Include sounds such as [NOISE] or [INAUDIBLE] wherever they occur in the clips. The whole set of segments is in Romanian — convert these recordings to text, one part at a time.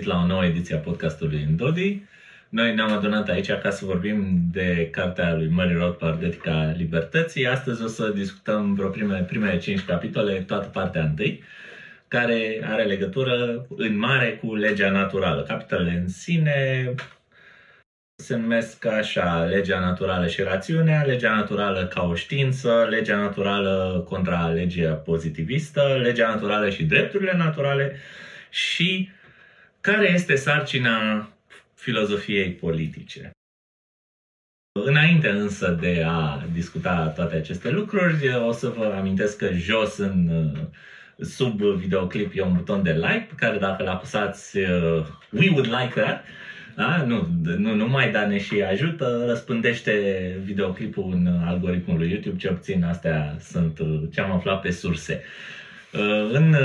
Bine v-am regăsit la o nouă ediție a podcastului Indodi. Noi ne-am adunat aici ca să vorbim de cartea lui Murray Rothbard, Etica Libertății. Astăzi o să discutăm vreo prime, primele cinci capitole, toată partea întâi, care are legătură în mare cu legea naturală. Capitolele în sine se numesc așa legea naturală și rațiunea, legea naturală ca o știință, legea naturală contra legea pozitivistă, legea naturală și drepturile naturale și care este sarcina filozofiei politice. Înainte însă de a discuta toate aceste lucruri, o să vă amintesc că jos în sub videoclip e un buton de like pe care dacă l apăsați we would like that, da? Nu, nu numai, dar ne și ajută, răspândește videoclipul în algoritmul lui YouTube, cel puțin astea sunt ce am aflat pe surse. În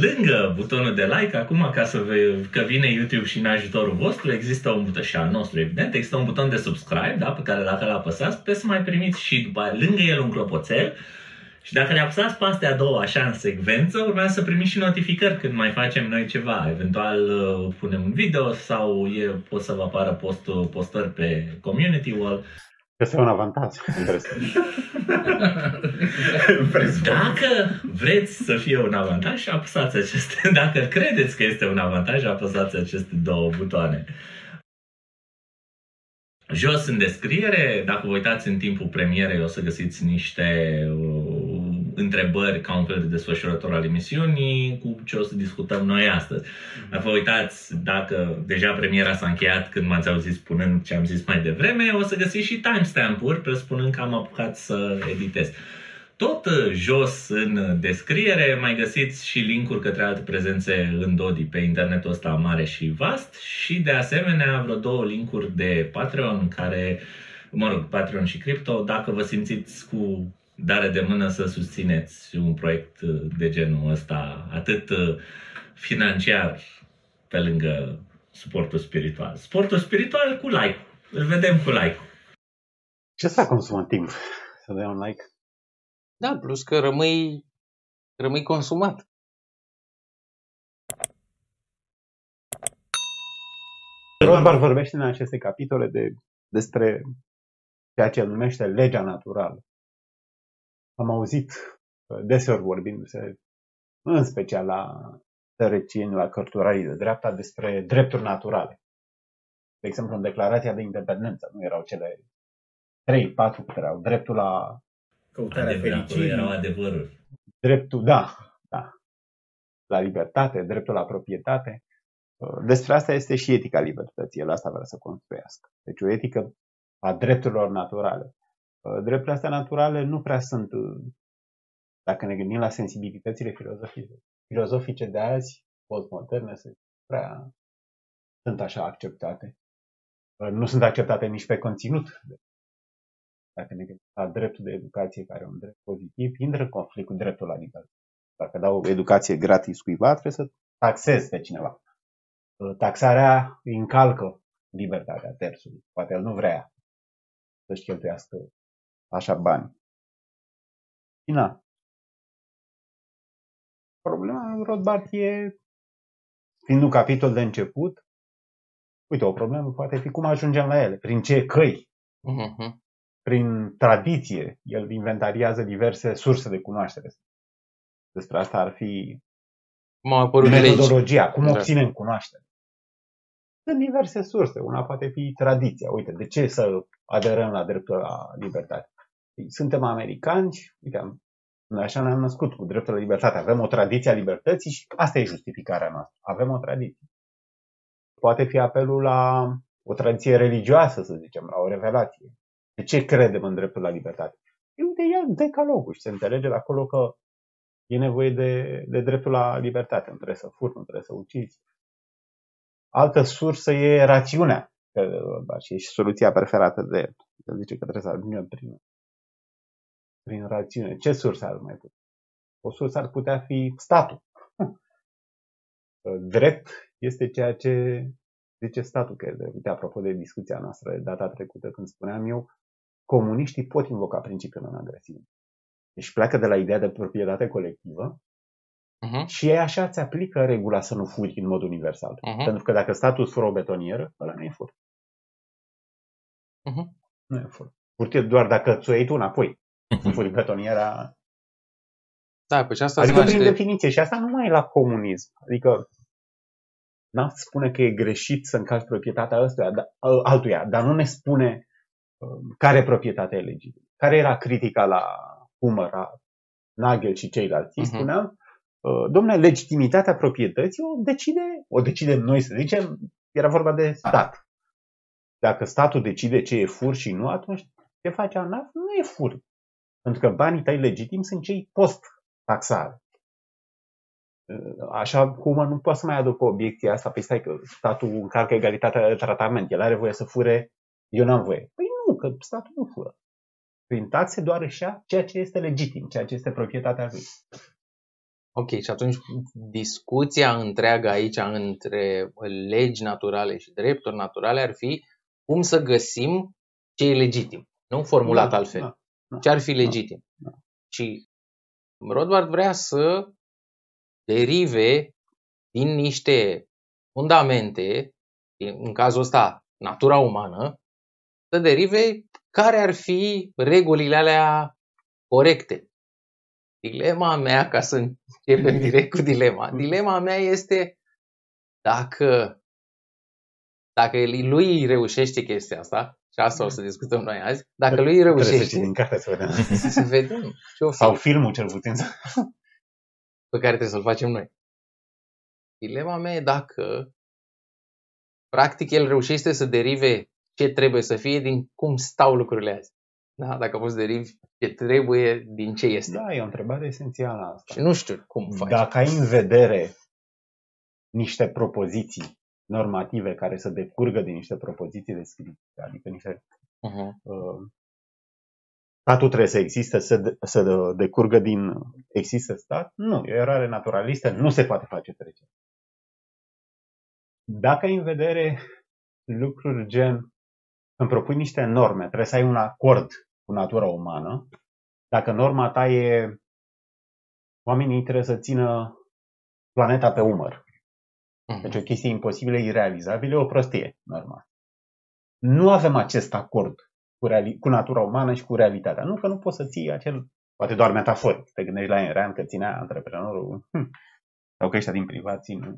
lângă butonul de like, acum ca să vă, că vine YouTube și în ajutorul vostru, există un buton și al nostru, evident, există un buton de subscribe, da, pe care dacă l apăsați, puteți să mai primiți și după lângă el un clopoțel și dacă ne apăsați pe astea două așa în secvență, urmează să primiți și notificări când mai facem noi ceva. Eventual uh, punem un video sau e, pot să vă apară post, postări pe community wall. Este un avantaj. [LAUGHS] Dacă vreți să fie un avantaj, apăsați aceste. Dacă credeți că este un avantaj, apăsați aceste două butoane. Jos în descriere, dacă vă uitați în timpul premierei, o să găsiți niște uh, întrebări ca un fel de desfășurător al emisiunii cu ce o să discutăm noi astăzi. Dacă vă uitați, dacă deja premiera s-a încheiat când m-ați auzit spunând ce am zis mai devreme, o să găsiți și timestamp-uri presupunând că am apucat să editez. Tot jos în descriere mai găsiți și linkuri către alte prezențe în Dodi pe internetul ăsta mare și vast și de asemenea vreo două linkuri de Patreon care, mă rog, Patreon și Crypto, dacă vă simțiți cu dare de mână să susțineți un proiect de genul ăsta, atât financiar pe lângă suportul spiritual. Suportul spiritual cu like Îl vedem cu like Ce să consumă timp să dai un like? Da, plus că rămâi, rămâi consumat. Rothbard vorbește în aceste capitole de, despre ceea ce el numește legea naturală. Am auzit uh, deseori vorbindu-se, în special la tărăcieni, la cărturarii de dreapta, despre drepturi naturale. De exemplu, în declarația de independență nu erau cele trei, patru care erau dreptul la Căutarea fericirii. erau adevăruri. Dreptul, da, da. La libertate, dreptul la proprietate. Uh, despre asta este și etica libertății. El asta vrea să construiască. Deci o etică a drepturilor naturale. Uh, drepturile astea naturale nu prea sunt, uh, dacă ne gândim la sensibilitățile filozofice, filozofice de azi, postmoderne, prea sunt așa acceptate. Nu sunt acceptate nici pe conținut dacă ne gândim la dreptul de educație, care e un drept pozitiv, intră în conflict cu dreptul la libertate. Dacă dau o educație gratis cuiva, trebuie să taxez pe cineva. Taxarea încalcă libertatea terțului. Poate el nu vrea să-și cheltuiască așa bani. Na. Problema Rothbard e, fiind un capitol de început, uite, o problemă poate fi cum ajungem la ele, prin ce căi. Uh-huh prin tradiție, el inventariază diverse surse de cunoaștere. Despre asta ar fi metodologia, cum da. obținem cunoaștere. Sunt diverse surse. Una poate fi tradiția. Uite, de ce să aderăm la dreptul la libertate? Suntem americani, uite, noi așa ne-am născut cu dreptul la libertate. Avem o tradiție a libertății și asta e justificarea noastră. Avem o tradiție. Poate fi apelul la o tradiție religioasă, să zicem, la o revelație. De ce credem în dreptul la libertate? E uite, ia decalogul și se înțelege de acolo că e nevoie de, de dreptul la libertate. Nu trebuie să furi, nu trebuie să ucizi. Altă sursă e rațiunea. Și e și soluția preferată de el. El zice că trebuie să ajungem prin, prin rațiune. Ce sursă ar mai putea? O sursă ar putea fi statul. [LAUGHS] Drept este ceea ce zice statul. Că, uite, apropo de discuția noastră de data trecută, când spuneam eu, comuniștii pot invoca principiul non-agresiunii. Deci pleacă de la ideea de proprietate colectivă Uh-huh. Și așa ți aplică regula să nu furi în mod universal. Uh-huh. Pentru că dacă statul fură o betonieră, ăla nu e fur. Uh-huh. Nu e fur. Furt e doar dacă ți-o iei tu înapoi. Să furi betoniera. Da, păi și asta Adică se prin naște... definiție. Și asta nu mai e la comunism. Adică n spune că e greșit să încalci proprietatea ăstuia, da, altuia, dar nu ne spune uh, care proprietate e legitimă. Care era critica la Hummer, la Nagel și ceilalți? Ei Mhm. spuneam, uh, domnule, legitimitatea proprietății o decide, o decidem noi să zicem, era vorba de stat. Dacă statul decide ce e fur și nu, atunci ce face ANAF nu e fur. Pentru că banii tăi legitimi sunt cei post-taxare. Așa cum nu poate să mai aducă obiecția asta, păi stai că statul încarcă egalitatea de tratament, el are voie să fure, eu n-am voie. Păi nu, că statul nu fură. Prin taxe doar își ia ceea ce este legitim, ceea ce este proprietatea lui. Ok, și atunci discuția întreagă aici între legi naturale și drepturi naturale ar fi cum să găsim ce e legitim. Nu formulat Da, altfel. da, da. Ce ar fi legitim. da. Și Rothbard vrea să derive din niște fundamente, din- în cazul ăsta natura umană, să derive care ar fi regulile alea corecte. Dilema mea, ca să începem [LAUGHS] direct cu dilema, dilema mea este dacă, dacă lui îi reușește chestia asta, și asta o să discutăm noi azi, dacă lui îi Trebuie să reușește, citim cartea să vedem. [LAUGHS] să vedem ce o fi Sau filmul cel puțin. pe care trebuie să-l facem noi. Dilema mea e dacă, practic, el reușește să derive ce trebuie să fie din cum stau lucrurile azi. Da? Dacă poți să derivi ce trebuie din ce este. Da, e o întrebare esențială asta. Și nu știu cum faci. Dacă ai în vedere niște propoziții normative care să decurgă din niște propoziții descriptive, adică niște Uh-huh. uh, statul trebuie să existe, să, de, să decurgă din există stat? Nu, e o eroare naturalistă, nu se poate face trecere. Dacă ai în vedere lucruri gen îmi propui niște norme, trebuie să ai un acord cu natura umană, dacă norma ta e oamenii trebuie să țină planeta pe umăr, deci o Uh-huh. chestie imposibilă, irealizabilă, o prostie, normal. Nu avem acest acord cu, reali- cu natura umană și cu realitatea. Nu că nu poți să ții acel, poate doar metaforic, te gândești la Enrean că ținea antreprenorul, [LAUGHS] hm, sau că ăștia din privat țin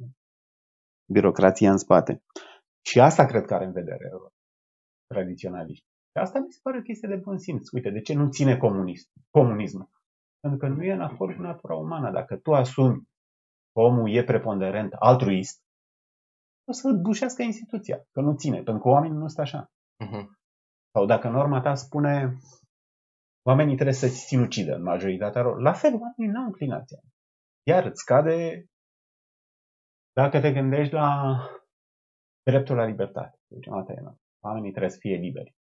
birocrația în spate. Și asta cred că are în vedere tradiționaliști. Și asta mi se pare o chestie de bun simț. Uite, de ce nu ține comunism, comunismul? Pentru că nu e în acord cu natura umană. Dacă tu asumi că omul e preponderent, altruist, o să dușească instituția, că nu ține, pentru că oamenii nu sunt așa. Uh-huh. Sau dacă norma ta spune oamenii trebuie să se sinucidă în majoritatea lor, la fel, oamenii nu au inclinația. Iar îți scade dacă te gândești la dreptul la libertate. Deci, asta e, nu. oamenii trebuie să fie liberi.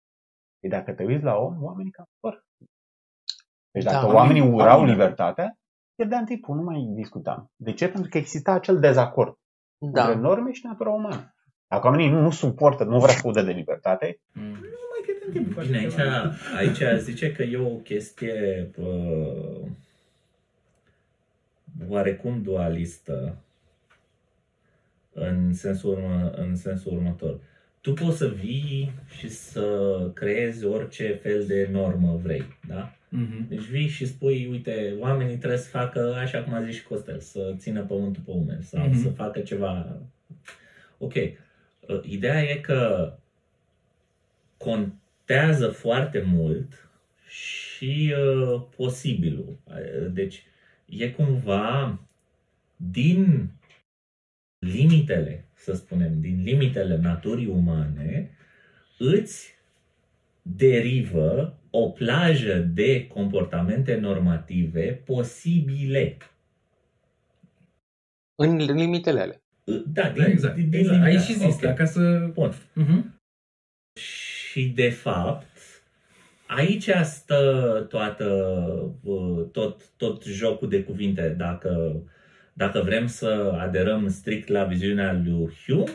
Și dacă te uiți la om, oamenii cam vor. Deci dacă Da, oamenii oamenii- urau oamenii- libertatea, pierdeam timpul, nu mai discutam. De ce? Pentru că exista acel dezacord Da. între norme și natura umană. Dacă oamenii nu, nu suportă, nu vor să audă de libertate, Mm. nu mai pierdem timpul. Bine, aici, aici zice că e o chestie uh, oarecum dualistă în sensul, urmă, în sensul următor. Tu poți să vii și să creezi orice fel de normă vrei, da? Mhm. Deci vii și spui, uite, oamenii trebuie să facă, așa cum a zis și Costel, să țină pământul pe umeri sau Mhm. să facă ceva. Ok. Uh, Ideea e că contează foarte mult și uh, posibilul. Uh, Deci e cumva din limitele, să spunem, din limitele naturii umane, îți derivă o plajă de comportamente normative posibile. În limitele alea. Da, din, Da, exact. din, din exact. Ai limita. și zis, Ok. da, ca să... Bun. Mhm. Și de fapt, aici stă toată, uh, tot, tot jocul de cuvinte. Dacă, dacă vrem să aderăm strict la viziunea lui Hume,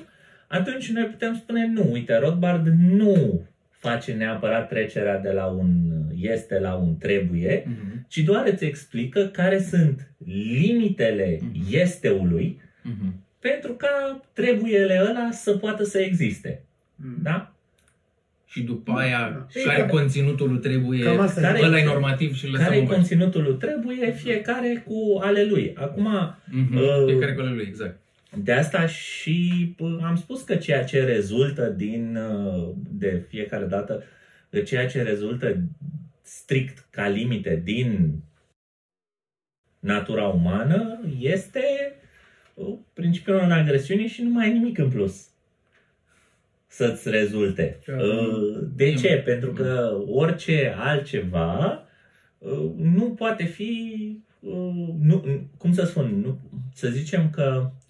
atunci noi putem spune nu. Uite, Rothbard nu face neapărat trecerea de la un este la un trebuie, Mhm. ci doar îți explică care sunt limitele Mhm. esteului Mhm. pentru ca trebuiele ăla să poată să existe. Da? Și după aia, Ei, care care- conținutul lui trebuie, Cam asta Care- ăla e normativ și lăsăm Care e în pace. conținutul lui trebuie, fiecare cu ale lui. Acum, Mhm. Uh, Fiecare cu ale lui, exact. De asta și pă, am spus că ceea ce rezultă din uh, de fiecare dată, de ceea ce rezultă strict ca limite din natura umană este uh, principiul non-agresiunii și nu mai e nimic în plus să-ți rezulte. Da. Uh, De ce? Pentru că orice altceva uh, nu poate fi, uh, nu, cum să spun, nu, să zicem că E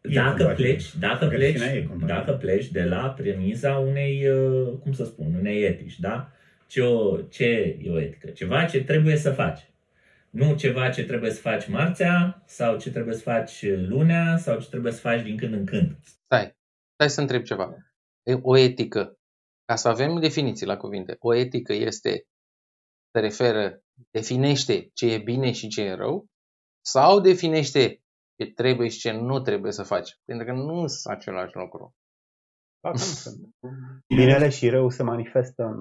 dacă compatibil. pleci, dacă pleci, Versiunea e compatibilă. dacă pleci de la premiza unei, uh, cum să spun, unei etici, da? Ce, o, ce e o etică? Ceva ce trebuie să faci. Nu ceva ce trebuie să faci marțea sau ce trebuie să faci lunea sau ce trebuie să faci din când în când. Stai, stai să întreb ceva. E O etică, ca să avem definiții la cuvinte, o etică este, se referă, definește ce e bine și ce e rău sau definește ce trebuie și ce nu trebuie să faci? Pentru că nu sunt același lucru. Da, cum sunt? Binele și rău se manifestă în,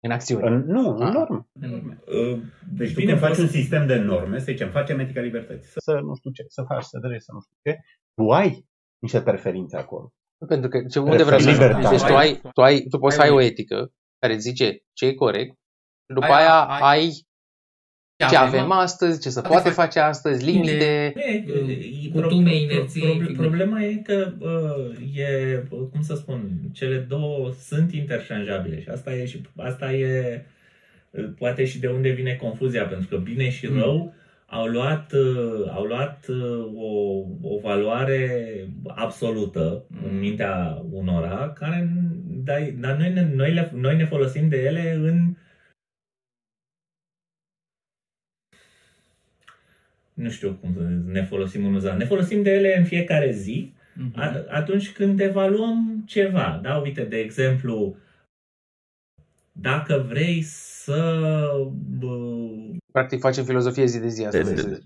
În acțiune. în nu, în Ah. normă. Uh, Deci tu Bine, când faci poți- un sistem de norme, să zicem, facem etica libertății. Să- Să nu știu ce, să faci, să dregi, să nu știu ce. Tu ai niște preferințe acolo. Pentru că ce, unde vreau să ajung? Libertate. Deci tu, ai, tu, ai, tu poți să ai o etică care zice ce e corect și după Aia- aia ai- ai ce avem astăzi, ce se Adică poate faci- face astăzi, limite. Nu, e- e- Cutume, pro- inerții, pro- figuri. Problema e că uh, e, uh, cum să spun, cele două sunt interșanjabile și asta e și asta e uh, poate și de unde vine confuzia, pentru că bine și Mm. rău au luat, uh, au luat uh, o, o valoare absolută Mm. în mintea unora, care, dar, dar noi, ne, noi, le, noi ne folosim de ele în nu știu cum să zic, ne folosim în uzat. Ne folosim de ele în fiecare zi Mhm. a- atunci când evaluăm ceva. Da, uite, de exemplu, dacă vrei să... bă, Practic facem filozofie zi de zi asta. De- vrei de- să de- zici.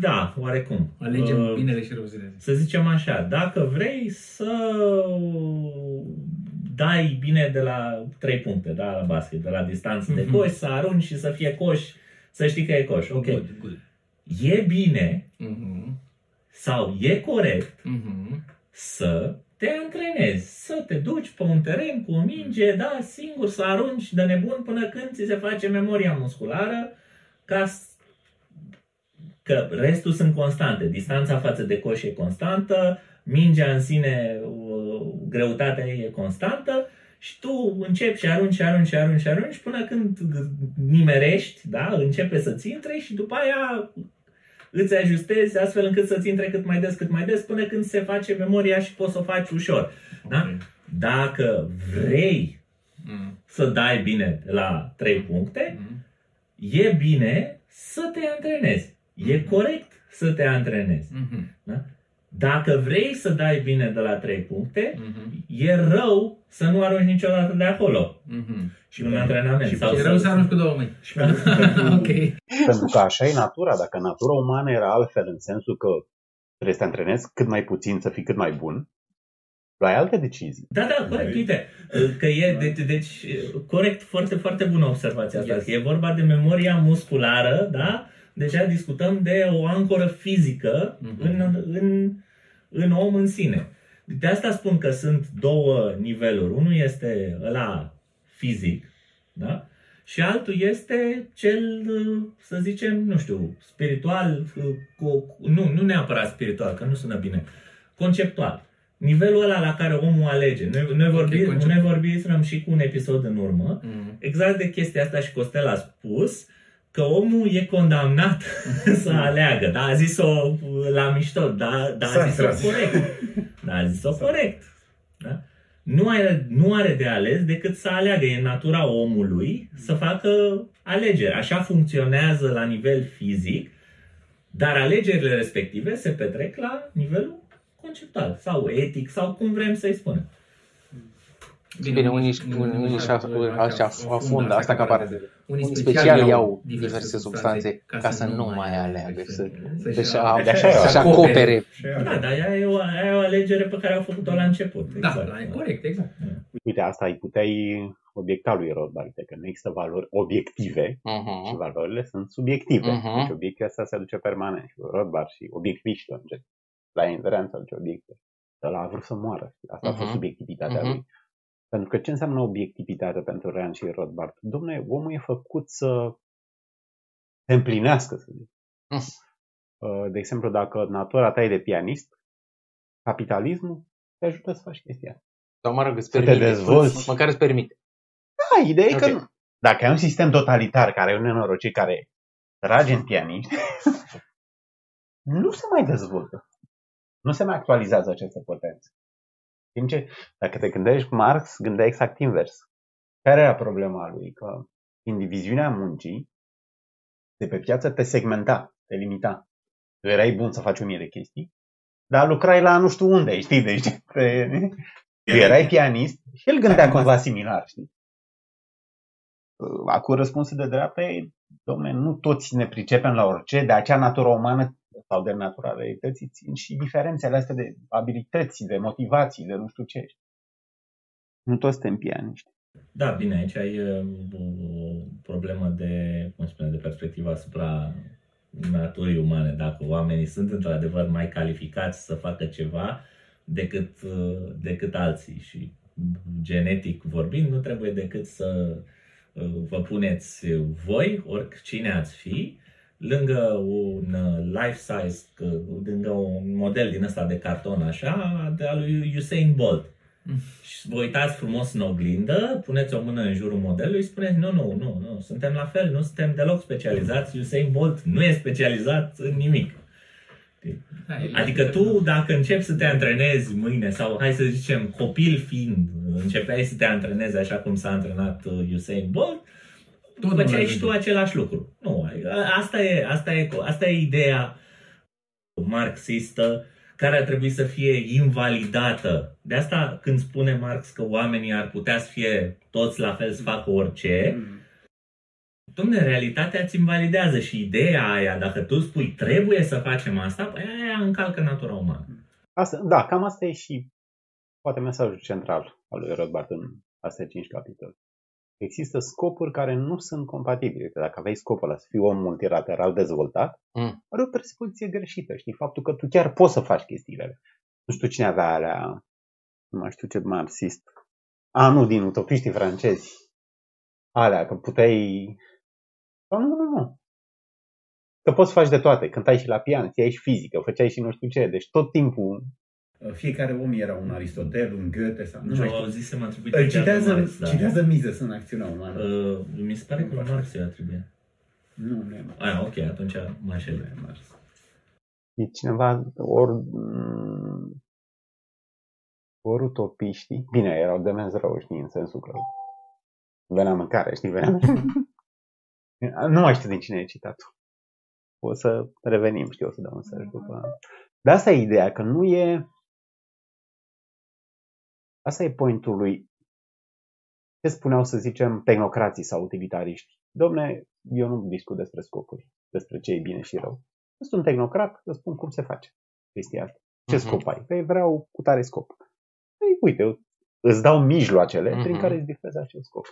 Da, oarecum. Alegem Uh, binele și rău zilele. Să zicem așa, dacă vrei să dai bine de la 3 puncte, da, la basket, de la distanță de Mhm. coș, să arunci și să fie coș, să știi că e coș. Ok. Good, good. E bine Mhm. sau e corect Mhm. să te antrenezi, să te duci pe un teren cu o minge, da, singur, să arunci de nebun până când ți se face memoria musculară, ca s- că restul sunt constante. Distanța față de coș e constantă, mingea în sine, uh, greutatea ei e constantă și tu începi și arunci, și arunci, și arunci, și arunci până când nimerești, da, începe să-ți intre și după aia îți ajustezi astfel încât să-ți intre cât mai des, cât mai des, până când se face memoria și poți să o faci ușor. Da? Ok. Dacă vrei Mhm. să dai bine la 3 puncte, Mhm. e bine să te antrenezi. E Mhm. corect să te antrenezi. Mhm. Dacă vrei să dai bine de la 3 puncte, Mhm. e rău să nu arunci niciodată de acolo. Mhm. Și un antrenament. și sau E să- rău să arunci cu două mâini. Și [LAUGHS] pentru, Ok. Pentru că așa e natura. Dacă natura umană era altfel, în sensul că trebuie să te antrenezi cât mai puțin, să fii cât mai bun, luai alte decizii. Da, da, corect, Right. uite, că e, deci, deci, corect, foarte, foarte bună observația asta, Yes. că e vorba de memoria musculară, da? Deja discutăm de o ancoră fizică Mhm. în, în, în om în sine. De asta spun că sunt două niveluri. Unul este ăla fizic, da? Și altul este cel, să zicem, nu știu, spiritual, cu, nu, nu neapărat spiritual, că nu sună bine, conceptual. Nivelul ăla la care omul alege. Noi, noi, vorbi, concept. noi vorbim și cu un episod în urmă, Mhm. exact de chestia asta și Costel a spus că omul e condamnat [LAUGHS] să aleagă. Da, a zis-o la mișto, da, da a S-a zis-o tras. corect. Da, a zis-o corect. Da? Nu, are, nu are de ales decât să aleagă. E în natura omului să facă alegeri. Așa funcționează la nivel fizic, dar alegerile respective se petrec la nivelul conceptual sau etic sau cum vrem să-i spunem. Bine, unii, unii, unii și afundă asta ca pare de Unii Unii special special iau iau diverse diverse substanțe substanțe ca să nu mai aleagă, să- să-și Deci, ia- a- Așa e, să-și așa acopere. Și aia- Da, dar aia e, o, aia e o alegere pe care au făcut-o la început. Da, exact. da, e corect, exact. Uite, asta îi puteai obiecta lui Rothbard, că nu există valori obiective Mhm. și valorile sunt subiective. Mhm. Deci obiecția asta se aduce permanent. Și Rothbard și obiectiviștii, în gen, la inverență se aduce obiecte. Ăla a vrut să moară. Asta a fost Mhm. subiectivitatea Mhm. lui. Pentru că ce înseamnă obiectivitate pentru Rand și Rothbard? Domnule, omul e făcut să se împlinească, să zic. Mm. Uh, De exemplu, dacă natura ta e de pianist, capitalismul te ajută să faci chestia asta. Sau mă rog, îți Să te permite. dezvolți. Măcar îți permite. Da, ideea e Ok. că nu. Dacă ai un sistem totalitar care e un nenorocit care trage în pianiști, [LAUGHS] nu se mai dezvoltă. Nu se mai actualizează această potență. În ce, dacă te gândești, Marx gândea exact invers. Care era problema lui? Că indiviziunea muncii de pe piață te segmenta, te limita. Tu erai bun să faci o mie de chestii, dar lucrai la nu știu unde, știi? Deci te, tu erai pianist și el gândea cumva similar, știi? Acum răspunsul de dreapta e, domne, nu toți ne pricepem la orice, de acea natură umană sau de natura realității țin și diferențele astea de abilități, de motivații, de nu știu ce. Nu toți suntem pianiști. Da, bine, aici e o problemă de, cum spune, de perspectivă asupra naturii umane. Dacă oamenii sunt într-adevăr mai calificați să facă ceva decât, decât alții și genetic vorbind, nu trebuie decât să uh, vă puneți voi, oricine ați fi, lângă un life size, lângă un model din ăsta de carton așa, de al lui Usain Bolt. Și vă uitați frumos în oglindă, puneți o mână în jurul modelului și spuneți nu, nu, nu, nu, suntem la fel, nu suntem deloc specializați, Usain Bolt nu e specializat în nimic. Da, e- Adică tu, dacă începi să te antrenezi mâine, sau hai să zicem, copil fiind, începeai să te antrenezi așa cum s-a antrenat uh, Usain Bolt, Tot făceai nu și tu ajunge. același lucru. Nu, a- asta e, asta e, asta e ideea marxistă care ar trebui să fie invalidată. De asta când spune Marx că oamenii ar putea să fie toți la fel să facă orice, Mm. Domne, realitatea îți invalidează și ideea aia, dacă tu spui trebuie să facem asta, păi aia încalcă natura umană. Asta, da, cam asta e și poate mesajul central al lui Rothbard în astea cinci capitole. Există scopuri care nu sunt compatibile. Că Dacă aveai scopul ăla să fii om multilateral dezvoltat, Mm. are o presupozție greșită. Știi? Faptul că tu chiar poți să faci chestiile alea. Nu știu cine avea alea, nu mai știu ce marxist. A, nu, din utopiștii francezi. Alea, că puteai... Ba, nu, nu, nu. Că poți să faci de toate. Cântai și la pian, știai și fizică, făceai și nu știu ce. Deci tot timpul Fiecare om era un Aristotel, un Goethe sau nu Nu mai știu, știu. zisem atribuit Îl aici citează, lui Marx, da. citează Mises în acțiunea umană. Uh, mi se pare că lui Marx îi atribuie. Nu, nu e Marx. Ah, ok, atunci mă Nu înșel. e Marx. E cineva, ori, mm, ori utopiștii, bine, erau demenți rău, știi, în sensul că venea mâncare, știi, venea... [LAUGHS] nu mai știu din cine e citat O să revenim, știu, o să dau un search după... Dar asta e ideea, că nu e... Asta e pointul lui ce spuneau, să zicem, tehnocrații sau utilitariști. Domne, eu nu discut despre scopuri, despre ce e bine și rău. Eu sunt un tehnocrat, îți spun cum se face chestia asta. Ce Mhm. scop ai? Păi vreau cu tare scop. Păi uite, eu îți dau mijloacele Mhm. prin care îți difezi acel scop.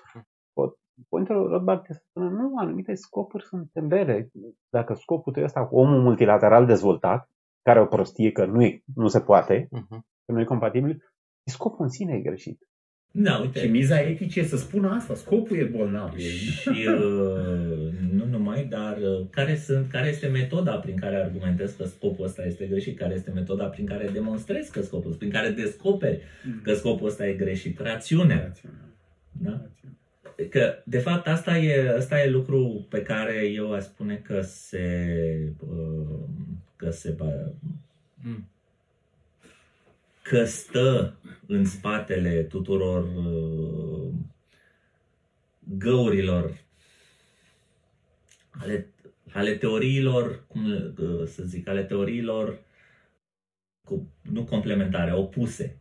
Pot- Pointul Rothbard este să spună, nu, anumite scopuri sunt tembele. Dacă scopul tău ăsta cu omul multilateral dezvoltat, care e o prostie că nu, e, nu se poate, Mhm. că nu e compatibil, scopul în sine e greșit. Da, Și uite. miza etică e să spună asta. Scopul e bolnav. E... Și uh, nu numai, dar uh, care, sunt, care este metoda prin care argumentezi că scopul ăsta este greșit? Care este metoda prin care demonstrezi că scopul, prin care descoperi că scopul ăsta e greșit? Rațiunea. Rațional. Da? Rațional. Că, de fapt, asta e, asta e lucru pe care eu aș spune că se, uh, că se ba- Mm. Că stă în spatele tuturor uh, găurilor ale, ale teoriilor, cum uh, să zic, ale teoriilor cu, nu complementare, opuse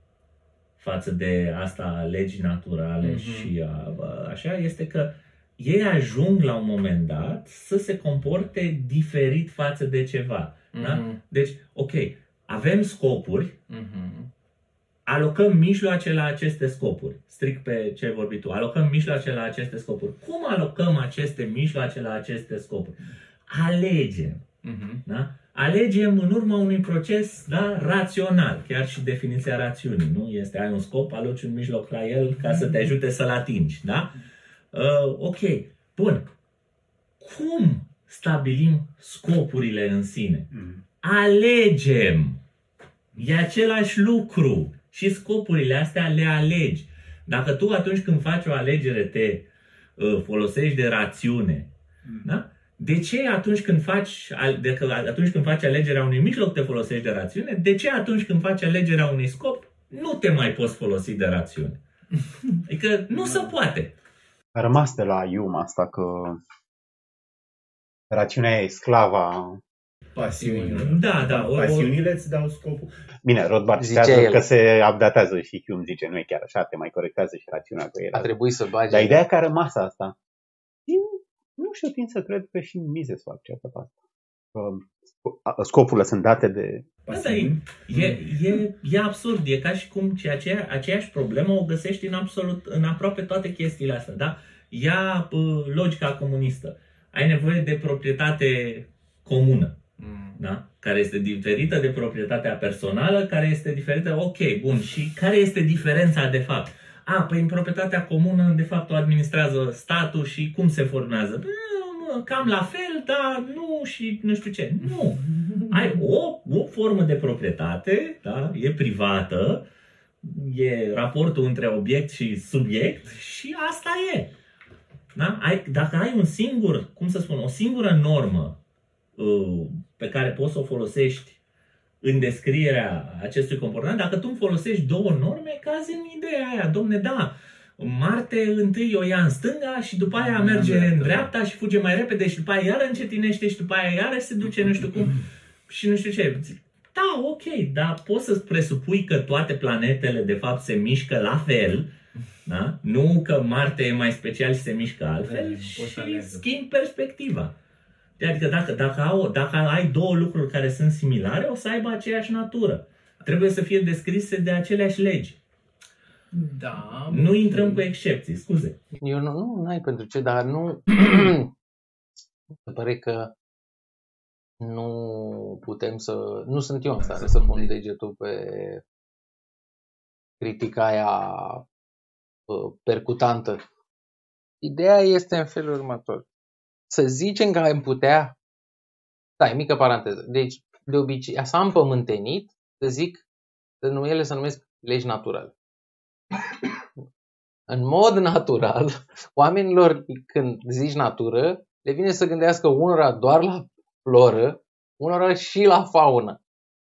față de asta a legii naturale Mhm. și a, a- așa, este că ei ajung la un moment dat să se comporte diferit față de ceva. Da? Mhm. Deci, ok, avem scopuri, Mhm. Alocăm mijloace la aceste scopuri. Strict pe ce ai vorbit tu. Alocăm mijloace la aceste scopuri. Cum alocăm aceste mijloace la aceste scopuri? Alegem. Mhm. Da? Alegem în urma unui proces da, rațional, chiar și definiția rațiunii. Nu? Este ai un scop, aloci un mijloc la el ca să te ajute să-l atingi. Da? Uh, ok, bun. Cum stabilim scopurile în sine? Mm. Alegem. E același lucru. Și scopurile astea le alegi. Dacă tu atunci când faci o alegere te uh, folosești de rațiune, da? De ce atunci când faci al- de, că atunci când faci alegerea unui mijloc te folosești de rațiune? De ce atunci când faci alegerea unui scop nu te mai poți folosi de rațiune? [LAUGHS] Adică nu se poate. A rămas de la Iuma asta că rațiunea e sclava. Pasiunile. Da, da. O, o, Pasiunile îți dau scopul. Bine, Rothbard Zicea citează el. că se updatează și Hume zice, nu e chiar așa, te mai corectează și rațiunea cu el. A trebuit să bage. Dar ideea că a rămas asta, eu nu știu, tind să cred că și Mises fac ceva pe asta. Că sco- Scopurile sunt date de... Pasiuni. E, e, e absurd, e ca și cum ce aceea, aceeași problemă o găsești în absolut, în aproape toate chestiile astea, da? Ia pă, logica comunistă. Ai nevoie de proprietate comună, Mm. da? Care este diferită de proprietatea personală, care este diferită, ok, bun, și care este diferența de fapt? A, păi în proprietatea comună, de fapt, o administrează statul și cum se formează? Bă, mă, Cam la fel, dar nu și nu știu ce. Nu. Ai o, o formă de proprietate, da? e privată, e raportul între obiect și subiect și asta e. Da? Ai, dacă ai un singur, cum să spun, o singură normă uh, pe care poți să o folosești în descrierea acestui comportament, dacă tu îmi folosești două norme, cazi în ideea aia, domne, da, Marte întâi o ia în stânga și după aia În merge dreapta, în dreapta și fuge mai repede și după aia iară încetinește și după aia iară se duce nu știu cum și nu știu ce. Da, ok, dar poți să presupui că toate planetele de fapt se mișcă la fel, da? nu că Marte e mai special și se mișcă altfel Da, poți să și alegi. schimbi perspectiva. Adică dacă, dacă, au, dacă ai două lucruri care sunt similare, o să aibă aceeași natură. Trebuie să fie descrise de aceleași legi. Da. Nu intrăm cu excepții, scuze. Eu nu, nu ai pentru ce, dar nu... [CLEARS THROAT] se pare că nu putem să... Nu sunt eu în stare să pun degetul pe critica aia uh, percutantă. Ideea este în felul următor. Să zicem că am putea... Stai, mică paranteză. Deci, de obicei, s-a împământenit să zic, să nu ele se numesc legi naturale. [COUGHS] În mod natural, oamenilor când zici natură, le vine să gândească unora doar la floră, unora și la faună.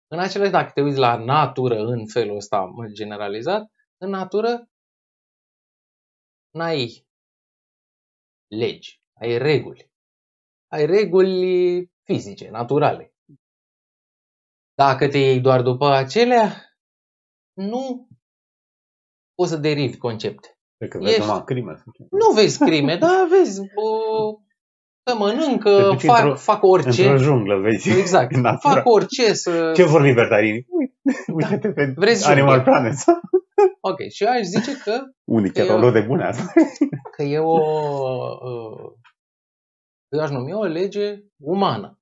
În același, dacă te uiți la natură în felul ăsta generalizat, în natură n-ai legi, ai reguli. Ai reguli fizice, naturale. Dacă te iei doar după acelea, nu poți să derivi concepte. Cred că vezi Ești- numai crime. Nu vezi crime, dar vezi, bă, să Te mănâncă, duci fac, într-o- fac orice. Într-o junglă, vezi. Exact, [LAUGHS] natura. fac orice să... Ce vor libertarii? Uite, uite-te pe Vreți Animal junglă. Planet. [LAUGHS] Ok, și eu aș zice că, Unii chiar Eu- au luat de bune asta. că e o... uh, [LAUGHS] Eu aș numi o lege umană.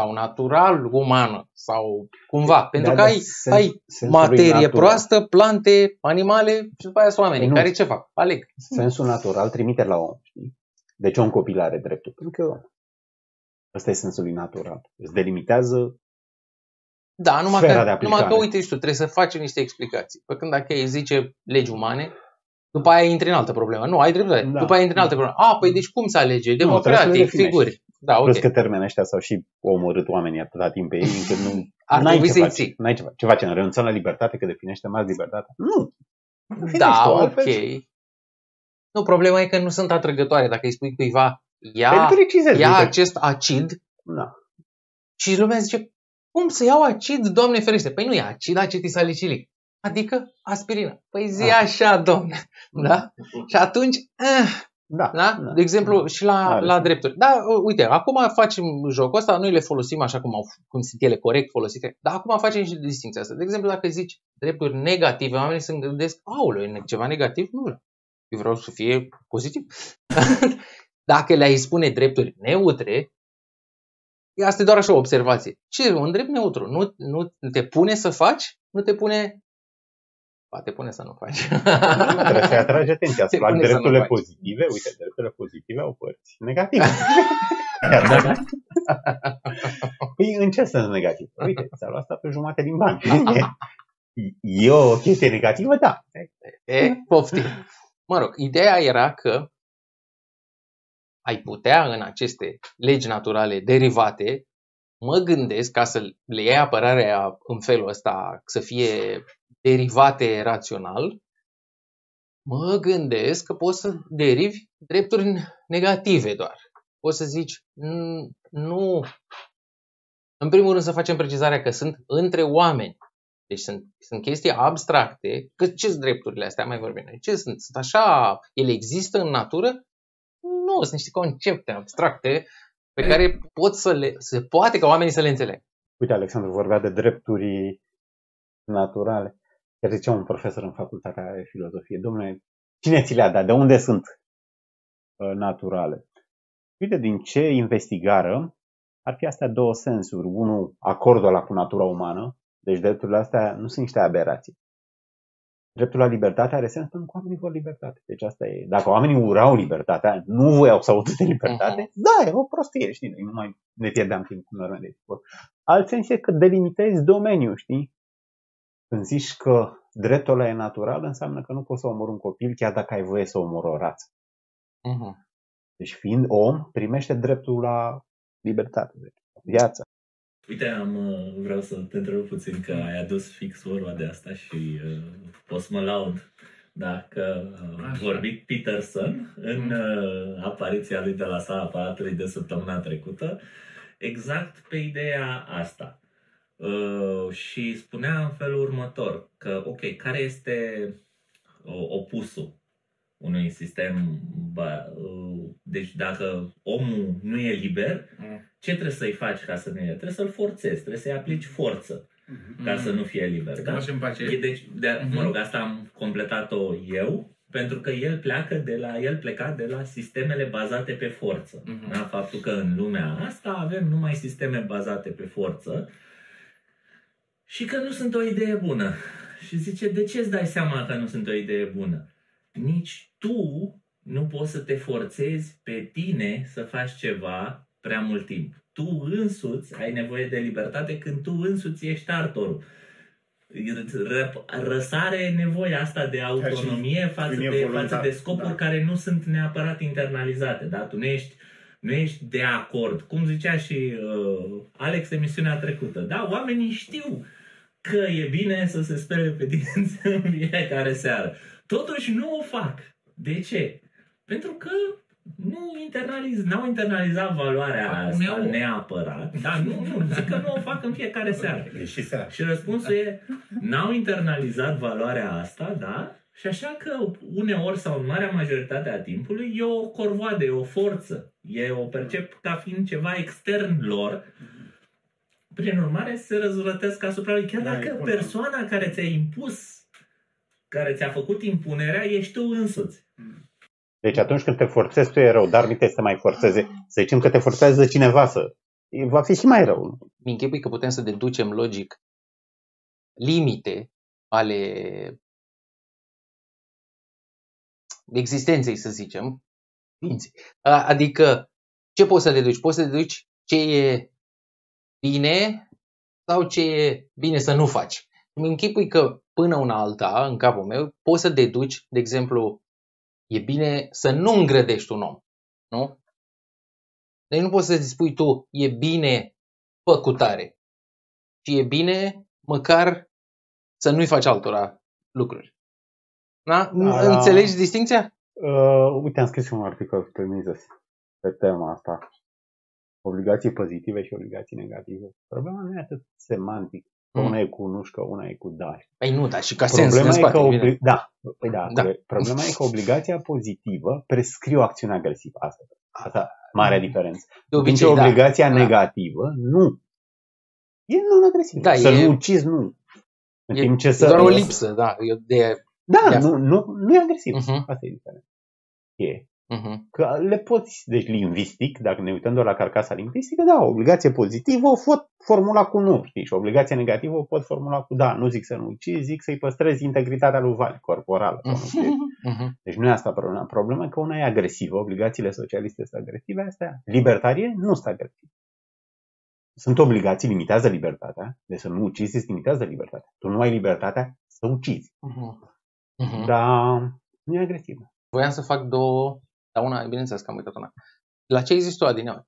Sau natural umană. Sau cumva. Pentru Da, că dar ai, sens- ai sensul lui materie natural- proastă, plante, animale și după aia sunt oamenii. Păi nu. Care ce fac? Aleg. Sensul natural trimite la om. Știi? Deci om copil are dreptul. Pentru că e om. Ăsta e sensul lui natural. Îți delimitează Da, numai Sfera că, de aplicare. numai că, uite și tu, trebuie să faci niște explicații. Pe când dacă ei zice legi umane, după aia intri în altă problemă. Nu, ai dreptate. Da. După aia intri în altă problemă. A, păi deci cum se alege? trebuie să le Democratic, definești. figuri. Da, ok. Plus că termenii ăștia s-au și omorât oamenii atâta timp pe ei, încât nu... Ar n-ai trebui ce să-i face. ții. N-ai ce face. Ce facem? Renunțăm la libertate că definește mai libertatea? Nu! Definește Da, o, ok. altfel. Nu, problema e că nu sunt atrăgătoare. Dacă îi spui cuiva, ia, Pentru precizez. ia uite. acest acid Da. și lumea zice, cum să iau acid, doamne ferește? Păi nu e acid acetisalicilic. Adică aspirină. Păi zi Ah. așa, domne. Da? Și atunci, eh, Da, Da? da. De exemplu, și la, Are la sens. drepturi. Da, uite, acum facem jocul ăsta, noi le folosim așa cum, au, cum sunt ele corect folosite, dar acum facem și distinția asta. De exemplu, dacă zici drepturi negative, oamenii se gândesc, aoleu, e ceva negativ? Nu vreau. Eu vreau să fie pozitiv. [LAUGHS] dacă le-ai spune drepturi neutre, asta e doar așa o observație. Ce un drept neutru? Nu, nu te pune să faci? Nu te pune... Ba, te pune să nu faci. Nu, trebuie să atragi atenția [LAUGHS] asupra pune să nu drepturile faci. pozitive. Uite, drepturile pozitive au părți negative. Da. [LAUGHS] Păi în ce sens negativ? [LAUGHS] Uite, ți-a luat asta pe jumate din bani. E o chestie negativă? Da. E, poftim. Mă rog, ideea era că ai putea în aceste legi naturale derivate, mă gândesc ca să le iei apărarea în felul ăsta, să fie derivate rațional, mă gândesc că poți să derivi drepturi negative doar. Poți să zici, "Mm, nu. În primul rând să facem precizarea că sunt între oameni. Deci sunt, sunt chestii abstracte. Că ce sunt drepturile astea? Mai vorbim noi. Ce sunt? Sunt așa? Ele există în natură? Nu, sunt niște concepte abstracte pe care pot să le, se poate ca oamenii să le înțeleagă. Uite, Alexandru vorbea de drepturi naturale. Chiar zicea un profesor în facultatea de filozofie, domnule, cine ți le-a dat? De unde sunt uh, naturale? Uite, din ce investigară, ar fi astea două sensuri. Unul, acordul ăla cu natura umană, deci drepturile astea nu sunt niște aberații. Dreptul la libertate are sens pentru că oamenii vor libertate. Deci asta e. Dacă oamenii urau libertatea, nu voiau să audă de libertate, da, e o prostie, știi? Noi nu mai ne pierdeam timp cu norme de sport. Alt sens e că delimitezi domeniul, știi? Când zici că dreptul ăla e natural, înseamnă că nu poți să omori un copil chiar dacă ai voie să omori o rață. Uh-huh. Deci fiind om, primește dreptul la libertate, deci, la viață. Uite, am, uh, vreau să te întreb puțin că ai adus fix vorba de asta și uh, pot să mă laud dacă a Așa. vorbit Peterson în uh, apariția lui de la sala aparatului de săptămâna trecută, exact pe ideea asta. Uh, și spunea în felul următor că, ok, care este uh, opusul unui sistem, ba, uh, deci dacă omul nu e liber, Mm. ce trebuie să-i faci ca să nu e? Trebuie să-l forțezi, trebuie să-i aplici forță ca să nu fie liber. Să Da? facem pace. E, Deci, de, mă Mhm. rog, asta am completat-o eu, pentru că el pleacă de la, el pleca de la sistemele bazate pe forță. Mhm. Da? Faptul că în lumea asta avem numai sisteme bazate pe forță și că nu sunt o idee bună. Și zice, de ce îți dai seama că nu sunt o idee bună? Nici tu nu poți să te forțezi pe tine să faci ceva prea mult timp. Tu însuți ai nevoie de libertate când tu însuți ești artorul. Ră- Răsare nevoia asta de autonomie față când e de, voluntar, față de scopuri da. care nu sunt neapărat internalizate. Da? Tu nu ești, nu ești de acord. Cum zicea și uh, Alex emisiunea trecută. Da? Oamenii știu că e bine să se spele pe dinți în fiecare seară. Totuși nu o fac. De ce? Pentru că nu internaliz, n-au internalizat valoarea Fac asta uneori. neapărat. Da, nu, nu, zic că nu o fac în fiecare seară. Deci și seara. Și răspunsul e, n-au internalizat valoarea asta, da? Și așa că uneori sau în marea majoritate a timpului e o corvoadă, e o forță. E o percep ca fiind ceva extern lor. Prin urmare se răzvrătesc asupra lui. Chiar Da, e dacă important. persoana care ți-a impus, care ți-a făcut impunerea, ești tu însuți. Deci atunci când te forțezi, tu e rău, dar nu te să mai forțeze. Să zicem că te forțează cineva să... Va fi și mai rău. Mi închipui că putem să deducem logic limite ale existenței, să zicem, ființei. A- Adică, ce poți să deduci? Poți să deduci ce e bine sau ce e bine să nu faci. Îmi închipui că până una alta, în capul meu, poți să deduci, de exemplu, e bine să nu îngrădești un om. Nu? Deci nu poți să spui tu, e bine făcutare. Și e bine măcar să nu-i faci altora lucruri. Da? Da. Înțelegi distinția? Uh, uite, am scris un articol pe Mises pe tema asta. Obligații pozitive și obligații negative. Problema nu e atât semantic. Că Mm. una e cu nușcă, una e cu dar. Păi nu, dar și ca sens Problema în e, că spate. obli- bine. da, păi da, Da. corect. Problema e că obligația pozitivă prescrie o acțiune agresivă. Asta, asta marea diferență. De În timp obicei, ce da. obligația Da. negativă, nu. E non-agresivă. Da, să e- nu ucizi, nu. În E, timp ce e să... doar o lipsă, da. E de... Da, de- nu, nu, nu e agresiv. Mhm. Asta e diferența. E. Mhm. Că le poți, deci lingvistic, dacă ne uităm doar la carcasa lingvistică, da, o obligație pozitivă o pot formula cu nu, știi, și o obligație negativă o pot formula cu da, nu zic să nu ucizi, zic să-i păstrezi integritatea lui Vali, corporală. Sau nu știu. [LAUGHS] Mhm. Deci nu e asta problema. Problema e că una e agresivă, obligațiile socialiste sunt agresive, astea libertarie nu sunt agresive. Sunt obligații, limitează libertatea, deci să nu ucizi îți limitează libertatea. Tu nu ai libertatea să ucizi, Mhm. Mhm. dar nu e agresivă. Voiam să fac două, dar una, bineînțeles că am uitat una. La ce există o adineauri?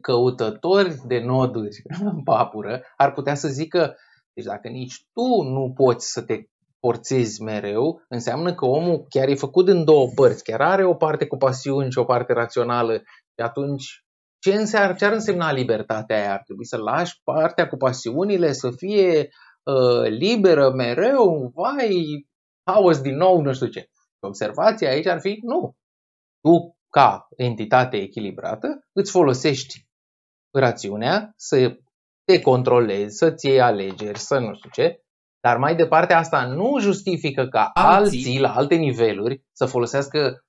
Căutători de noduri [LAUGHS] în papură ar putea să zică, deci dacă nici tu nu poți să te forțezi mereu, înseamnă că omul chiar e făcut în două părți, chiar are o parte cu pasiuni și o parte rațională și atunci ce, înseamnă, ce ar însemna libertatea aia? Ar trebui să lași partea cu pasiunile să fie uh, liberă mereu, vai, haos din nou, nu știu ce. Observația aici ar fi nu. Tu, ca entitate echilibrată, îți folosești rațiunea să te controlezi, să-ți iei alegeri, să nu știu ce, dar mai departe asta nu justifică ca alții, Alții. la alte niveluri, să folosească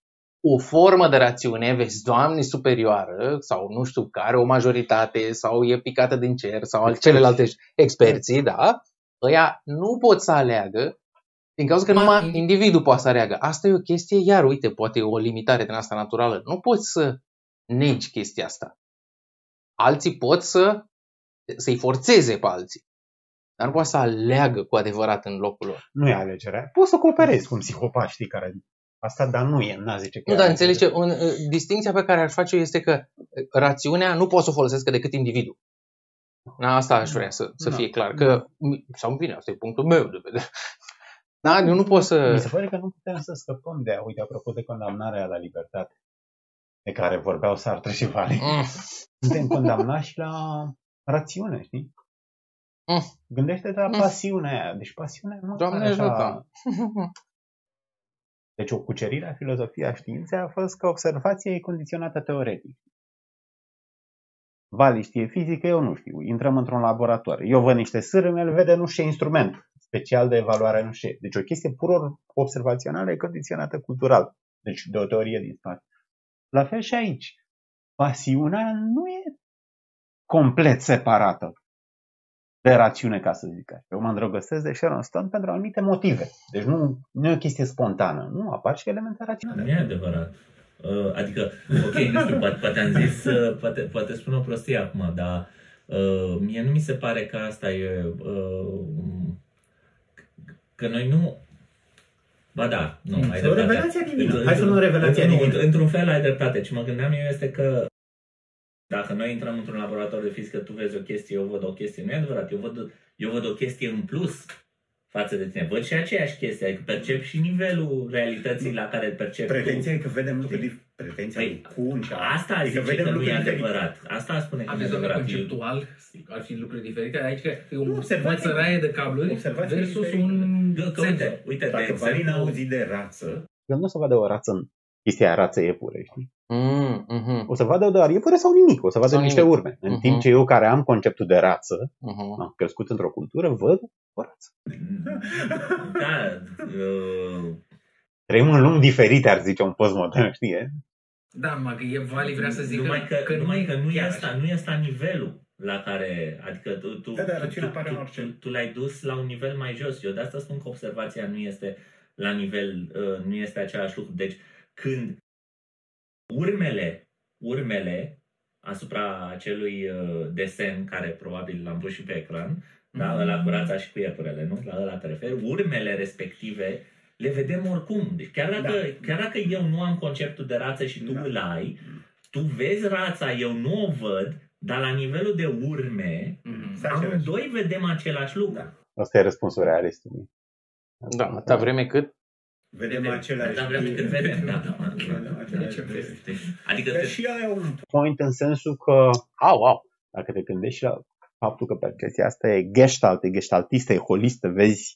o formă de rațiune, vezi, Doamne superioară, sau nu știu care, o majoritate, sau e picată din cer, sau al celelalte experții, da, ăia nu pot să aleagă din cauza că Ma- numai individul poate să aleagă. Asta e o chestie, iar uite, poate e o limitare din asta naturală. Nu poți să negi chestia asta. Alții pot să să-i forțeze pe alții. Dar nu poate să aleagă cu adevărat în locul lor. Nu e alegerea. Poți să cooperezi cu un psihopat, știi, care asta, dar nu e, n-a zice că Nu, e dar alegere. înțelege, un, uh, distinția pe care aș face eu este că uh, rațiunea nu poate să o folosesc decât individul. Da, asta aș vrea să, să Da. fie clar. Că, sau bine, asta e punctul meu de vedere. Da, eu nu pot să... Mi se pare că nu putem să scăpăm de, uite, apropo de condamnarea la libertate, de care vorbeau Sartre și Vale. Mm, Suntem condamnați și la rațiune, știi? Mm. Gândește-te la Mm. pasiunea aia. Deci pasiunea nu Doamne pare așa... ajută! Deci o cucerire a filozofiei a științei a fost că observația e condiționată teoretic. Vali știe fizică, eu nu știu. Intrăm într-un laborator. Eu văd niște sârme, el vede nu știu ce instrument special de evaluare nu știu ce. Deci o chestie pur observațională e condiționată cultural. Deci de o teorie din spate. La fel și aici. Pasiunea nu e complet separată de rațiune, ca să zic așa. Eu mă îndrăgostesc de Sharon Stone pentru anumite motive. Deci nu, nu e o chestie spontană. Nu, apar și elemente Nu raționale. e adevărat. Uh, Adică, ok, nu știu, poate, poate am zis, uh, poate, poate spun o prostie acum, dar uh, mie nu mi se pare că asta e, uh, că noi nu, ba da, nu, ai E o dreptate. revelație divină. Într- Hai să luăm revelația nu, divină. într- Într-un fel ai dreptate. Ce mă gândeam eu este că dacă noi intrăm într-un laborator de fizică, tu vezi o chestie, eu văd o chestie. Nu e adevărat, eu văd, eu văd o chestie în plus față de tine. Văd și aceeași chestie, adică percep și nivelul realității la care îl percep Pretenția tu. e că vedem lucruri Știi? dif- Pretenția Păi, lui Kuhn și a- Asta e zice vedem că nu e lucruri diferite. adevărat. Asta spune că Am nu e zis doamne, adevărat. conceptual, ar fi lucruri diferite. Aici că e o Nu, observații- mățăraie de cabluri observații versus diferite. un Eu, că, senzor. uite, uite, de Dacă Valin a exemplu, auzit de rață, El nu o să vadă o rață în chestia aia, rață iepure, știi? Mm, mhm, O să vadă doar iepure sau nimic, o să vadă Sau niște nimic. urme. În Mhm. timp ce eu care am conceptul de rață, mhm. am crescut într-o cultură, văd o rață. [LAUGHS] da, uh, Trăim în lumi diferite, ar zice un postmodern, știi? e? Da, numai că e Vali vrea să zică numai că, că numai că nu, e chiar asta, așa. nu e asta nivelul la care, adică tu, tu, Da, da, tu, rațiunea tu, apare în tu, orice. tu, tu l-ai dus la un nivel mai jos. Eu de asta spun că observația nu este la nivel, uh, nu este același lucru. Deci când urmele, urmele asupra acelui uh, desen care probabil l-am pus și pe ecran, da, Mhm. ăla cu rața și cu iepurele, nu? La ăla te referi, urmele respective le vedem oricum. Deci chiar dacă, Da. chiar dacă eu nu am conceptul de rață și tu Da. îl ai, tu vezi rața, eu nu o văd, dar la nivelul de urme, Mhm. Să același. amândoi vedem același lucru. Da. Asta e răspunsul realistului. Da, atâta vreme cât vedem Vedem. aceleași Da, vreme cât vedem, da. Vedem aceleași Ce chestii. vezi? Adică Dar te, și aia e un Point în sensul că, Au, au. dacă te gândești la faptul că percepția asta e gestalt, e gestaltistă, e holistă, vezi,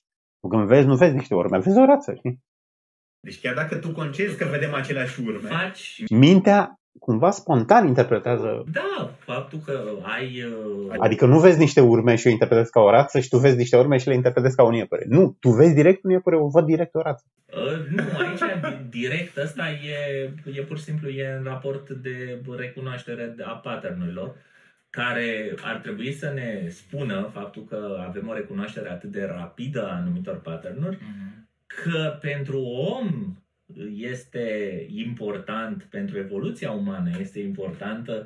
când vezi, nu vezi niște urme, vezi o rață, știi? Deci chiar dacă tu concezi că vedem aceleași urme, Faci, Mintea cumva spontan interpretează, da, faptul că ai... uh, adică nu vezi niște urme și o interpretezi ca o rață și tu vezi niște urme și le interpretezi ca un iepure. Nu, tu vezi direct un iepure, o văd direct o rață. Uh, nu, aici di- direct ăsta e, e pur și simplu e în raport de recunoaștere a paternurilor care ar trebui să ne spună faptul că avem o recunoaștere atât de rapidă a anumitor patternuri Mhm. că pentru om este important, pentru evoluția umană este importantă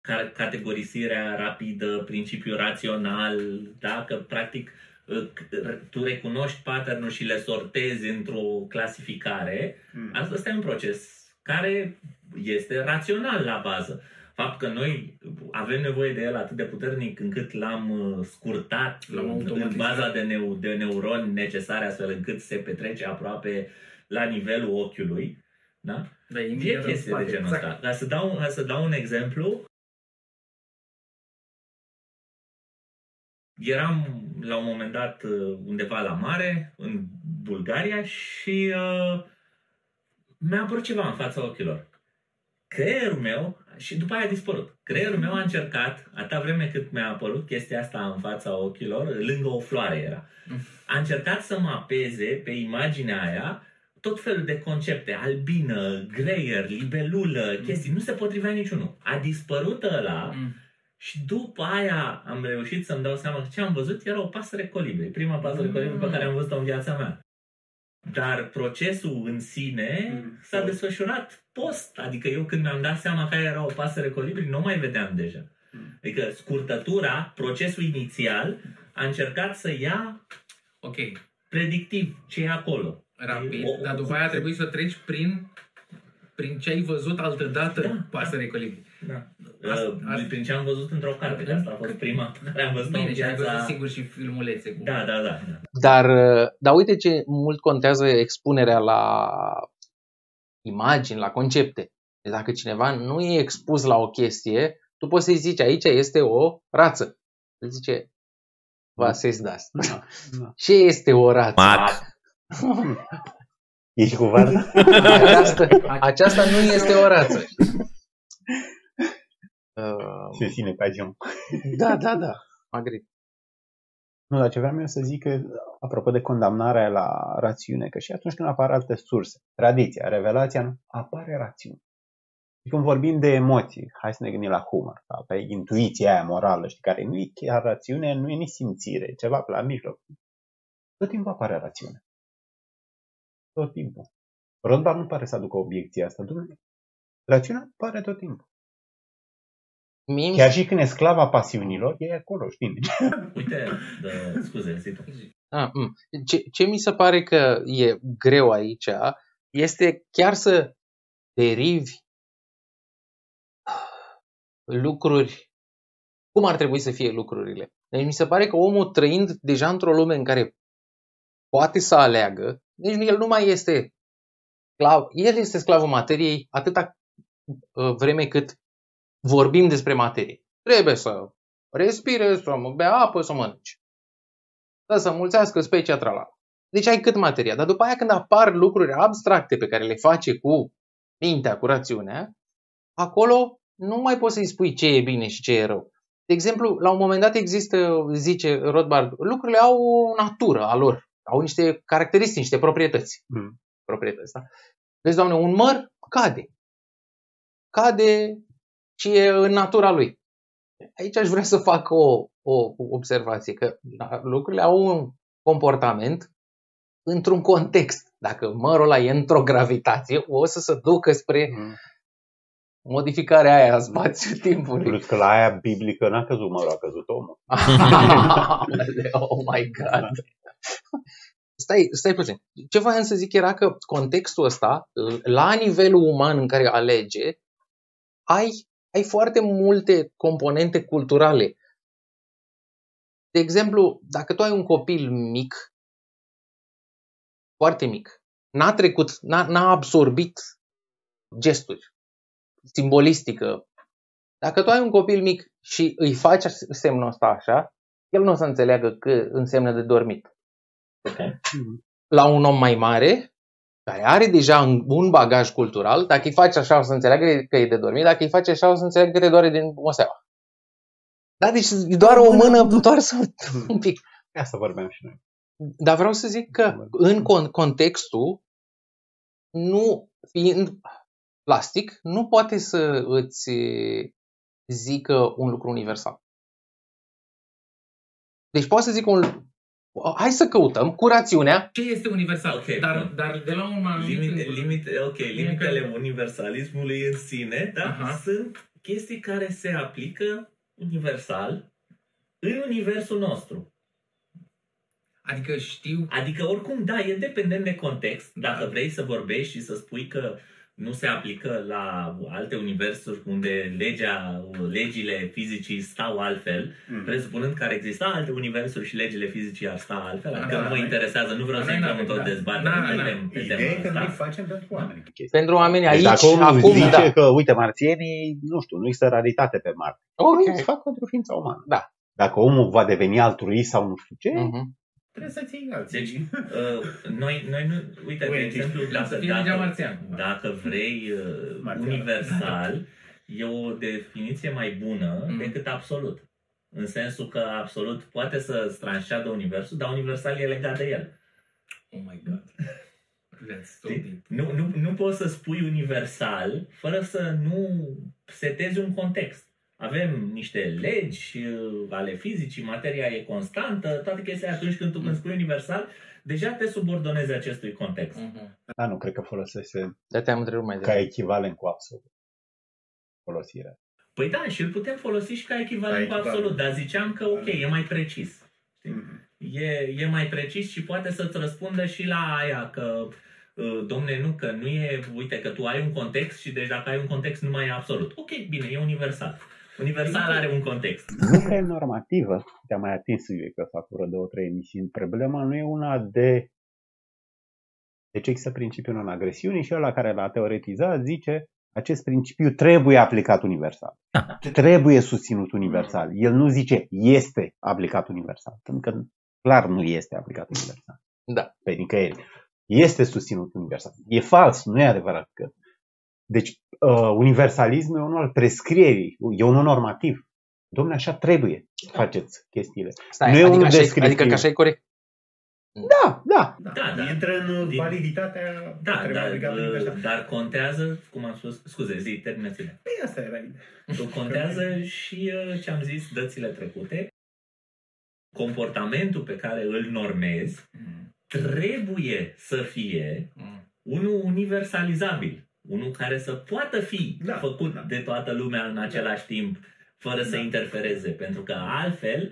ca- categorisirea rapidă, principiul rațional, da? că practic tu recunoști pattern și le sortezi într-o clasificare, Mm. asta ăsta e un proces care este rațional la bază. Faptul că noi avem nevoie de el atât de puternic încât l-am uh, scurtat L-am în, în automatizat. baza de, neu, de neuroni necesare astfel încât se petrece aproape la nivelul ochiului. Da? Da, e E imediat în chestii de spate, genul exact. ăsta. Ca să dau, ca să dau un exemplu, eram la un moment dat uh, undeva la mare, în Bulgaria, și uh, mi-a apărut ceva în fața ochilor. Creierul meu, și după aia a dispărut, creierul meu a încercat, atâta vreme cât mi-a apărut chestia asta în fața ochilor, lângă o floare era, a încercat să mă apeze pe imaginea aia tot felul de concepte, albină, greier, libelulă, chestii, nu se potrivea niciunul. A dispărut ăla Mm. și după aia am reușit să-mi dau seama că ce am văzut era o pasăre colibri, prima pasăre Mm. colibri pe care am văzut-o în viața mea. Dar procesul în sine Mm. s-a desfășurat post, adică eu când mi-am dat seama că aia era o pasăre colibri, nu mai vedeam deja. Mm. Adică scurtătura, procesul inițial, a încercat să ia Ok, predictiv ce e acolo. Rapid, O- dar după aia trebuie să treci prin prin ce ai văzut altă dată Da, pasăre colibri. Da. Asta- Uh, asta- Prin ce am văzut într-o carte, că asta a fost prima pe [LAUGHS] care am văzut-o în Bine, și ai văzut viața... sigur și filmulețe cu... Da, da, da. da. Dar, uh, dar uite ce mult contează expunerea la imagini, la concepte. Deci dacă cineva nu e expus la o chestie, tu poți să-i zici, aici este o rață. El zice, va says das. Da, da. [LAUGHS] Ce este o rață? Mac. [LAUGHS] Ești cu varza? Aceasta, aceasta nu este o rață. Uh, Se ține pe geam. da, da, da. Agri. Nu, dar ce vreau eu să zic că, apropo de condamnarea la rațiune, că și atunci când apar alte surse, tradiția, revelația, nu, apare rațiune. Și când vorbim de emoții, hai să ne gândim la humor, da? pe intuiția aia morală, știi, care nu e chiar rațiune, nu e nici simțire, e ceva pe la mijloc. Tot timpul apare rațiune. Tot timpul. Rothbard nu pare să aducă obiecția asta. Dumnezeu, rațiunea apare tot timpul. Mie mi Chiar și când e sclava pasiunilor, e acolo, știi? [LAUGHS] Uite, de, scuze, zi tu. A, mm. ce, ce mi se pare că e greu aici este chiar să derivi lucruri, cum ar trebui să fie lucrurile. Deci mi se pare că omul trăind deja într-o lume în care poate să aleagă, deci el nu mai este sclav, el este sclavul materiei atâta uh, vreme cât vorbim despre materie. Trebuie să respire, să bea apă, să mănânci. Da, să mulțească specia trala. Deci ai cât materia. Dar după aia când apar lucruri abstracte pe care le face cu mintea, cu rațiunea, acolo nu mai poți să-i spui ce e bine și ce e rău. De exemplu, la un moment dat există, zice Rothbard, lucrurile au o natură a lor, au niște caracteristici, niște proprietăți. Mm. Proprietăți, da? Vezi, doamne, un măr cade. Cade și e în natura lui. Aici aș vrea să fac o, o observație, că da, lucrurile au un comportament într-un context. Dacă mărul ăla e într-o gravitație, o să se ducă spre Mm. modificarea aia a spațiu-timpului. Plus că la aia biblică n-a căzut mărul, a căzut omul. [LAUGHS] [LAUGHS] oh my god. Stai, stai puțin. Ce voiam să zic era că contextul ăsta, la nivelul uman în care alege, ai, ai foarte multe componente culturale. De exemplu, dacă tu ai un copil mic, foarte mic, n-a trecut, n-a, n-a absorbit gesturi, simbolistică. Dacă tu ai un copil mic și îi faci semnul ăsta așa, el nu o să înțeleagă că înseamnă de dormit. Ok. La un om mai mare, care are deja un- un bagaj cultural, dacă îi faci așa o să înțeleagă că e de dormit, dacă îi faci așa o să înțeleagă că te doare din oseaua. Da, deci e doar o mână întoarsă un pic. De asta vorbeam și noi. Dar vreau să zic că în con- contextul, nu fiind plastic, nu poate să îți zică un lucru universal. Deci poate să zică un Hai să căutăm cu rațiunea. Ce este universal? Ok, dar, bun. dar de la un anumit... Limite, încolo- limite, ok, limitele universalismului în sine, da, Aha. sunt chestii care se aplică universal în universul nostru. Adică știu... Adică, oricum, da, e dependent de context. Dacă Da. vrei să vorbești și să spui că nu se aplică la alte universuri unde legea, legile fizicii stau altfel, Mm. presupunând că ar exista alte universuri și legile fizicii ar sta altfel, Da, adică da, nu mă da. interesează, nu vreau Da, să noi intrăm în n-avem, tot da. dezbaterea Da, pe da. tem- pe Ideea e tema că noi asta. facem pentru oameni. Pentru oamenii aici, Deci dacă omul acum, zice da. că, uite, marțienii, nu știu, nu există raritate pe Marte. Ok. Okay. fac pentru ființa umană. Da. Dacă omul va deveni altruist sau nu știu ce, Mhm. Trebuie să-ți iei alții. Deci, uh, noi, noi nu, uite, de Uite, exemplu, să dacă, fie legea dacă, marțiană. dacă vrei uh, Marțiană. universal, e o definiție mai bună Mm. decât absolut. În sensul că absolut poate să tranșeadă universul, dar universal e legat de el. Oh my god. That's so Știi? deep. Nu, nu, nu poți să spui universal fără să nu setezi un context. Avem niște legi uh, ale fizicii, materia e constantă, toate chestia atunci când tu când spui universal, deja te subordonezi acestui context. Mhm. da, nu cred că folosese Da, te-am întrerupt mai ca devreme. echivalent cu absolut. Folosirea. Păi da, și îl putem folosi și ca echivalent Ca cu echivalent. absolut, dar ziceam că ok, e mai precis. Mm. E, e mai precis și poate să-ți răspundă și la aia că uh, domne, nu, că nu e, uite, că tu ai un context și deci dacă ai un context nu mai e absolut. Ok, bine, e universal. Universal are un context. Nu că e normativă, te-am mai atins subiectul ăsta cu vreo două, trei emisiuni. Problema nu e una de... Deci există principiul non-agresiunii și ăla care l-a teoretizat zice acest principiu trebuie aplicat universal. Da. Trebuie susținut universal. El nu zice este aplicat universal, pentru că clar nu este aplicat universal. Da. Pe nicăieri. Este susținut universal. E fals, nu e adevărat că. Deci, uh, universalismul e unul al prescrierii, e unul normativ. Domnule, așa trebuie să faceți chestiile. Stai, Nu e adică, unul așa, e- descriptiv. adică că așa e corect. Da, da. Da, Da, da. Intră în Din- validitatea Da, trebuie dar, aplicată uh, universal. dar contează, cum am spus, scuze, zi, terminați-le. Păi asta era ideea. Tu [LAUGHS] contează și uh, ce am zis dățile trecute, comportamentul pe care îl normezi Mhm. trebuie să fie Mhm. unul universalizabil, unul care să poată fi Da, făcut da. de toată lumea în același timp, fără să Da. interfereze, pentru că altfel,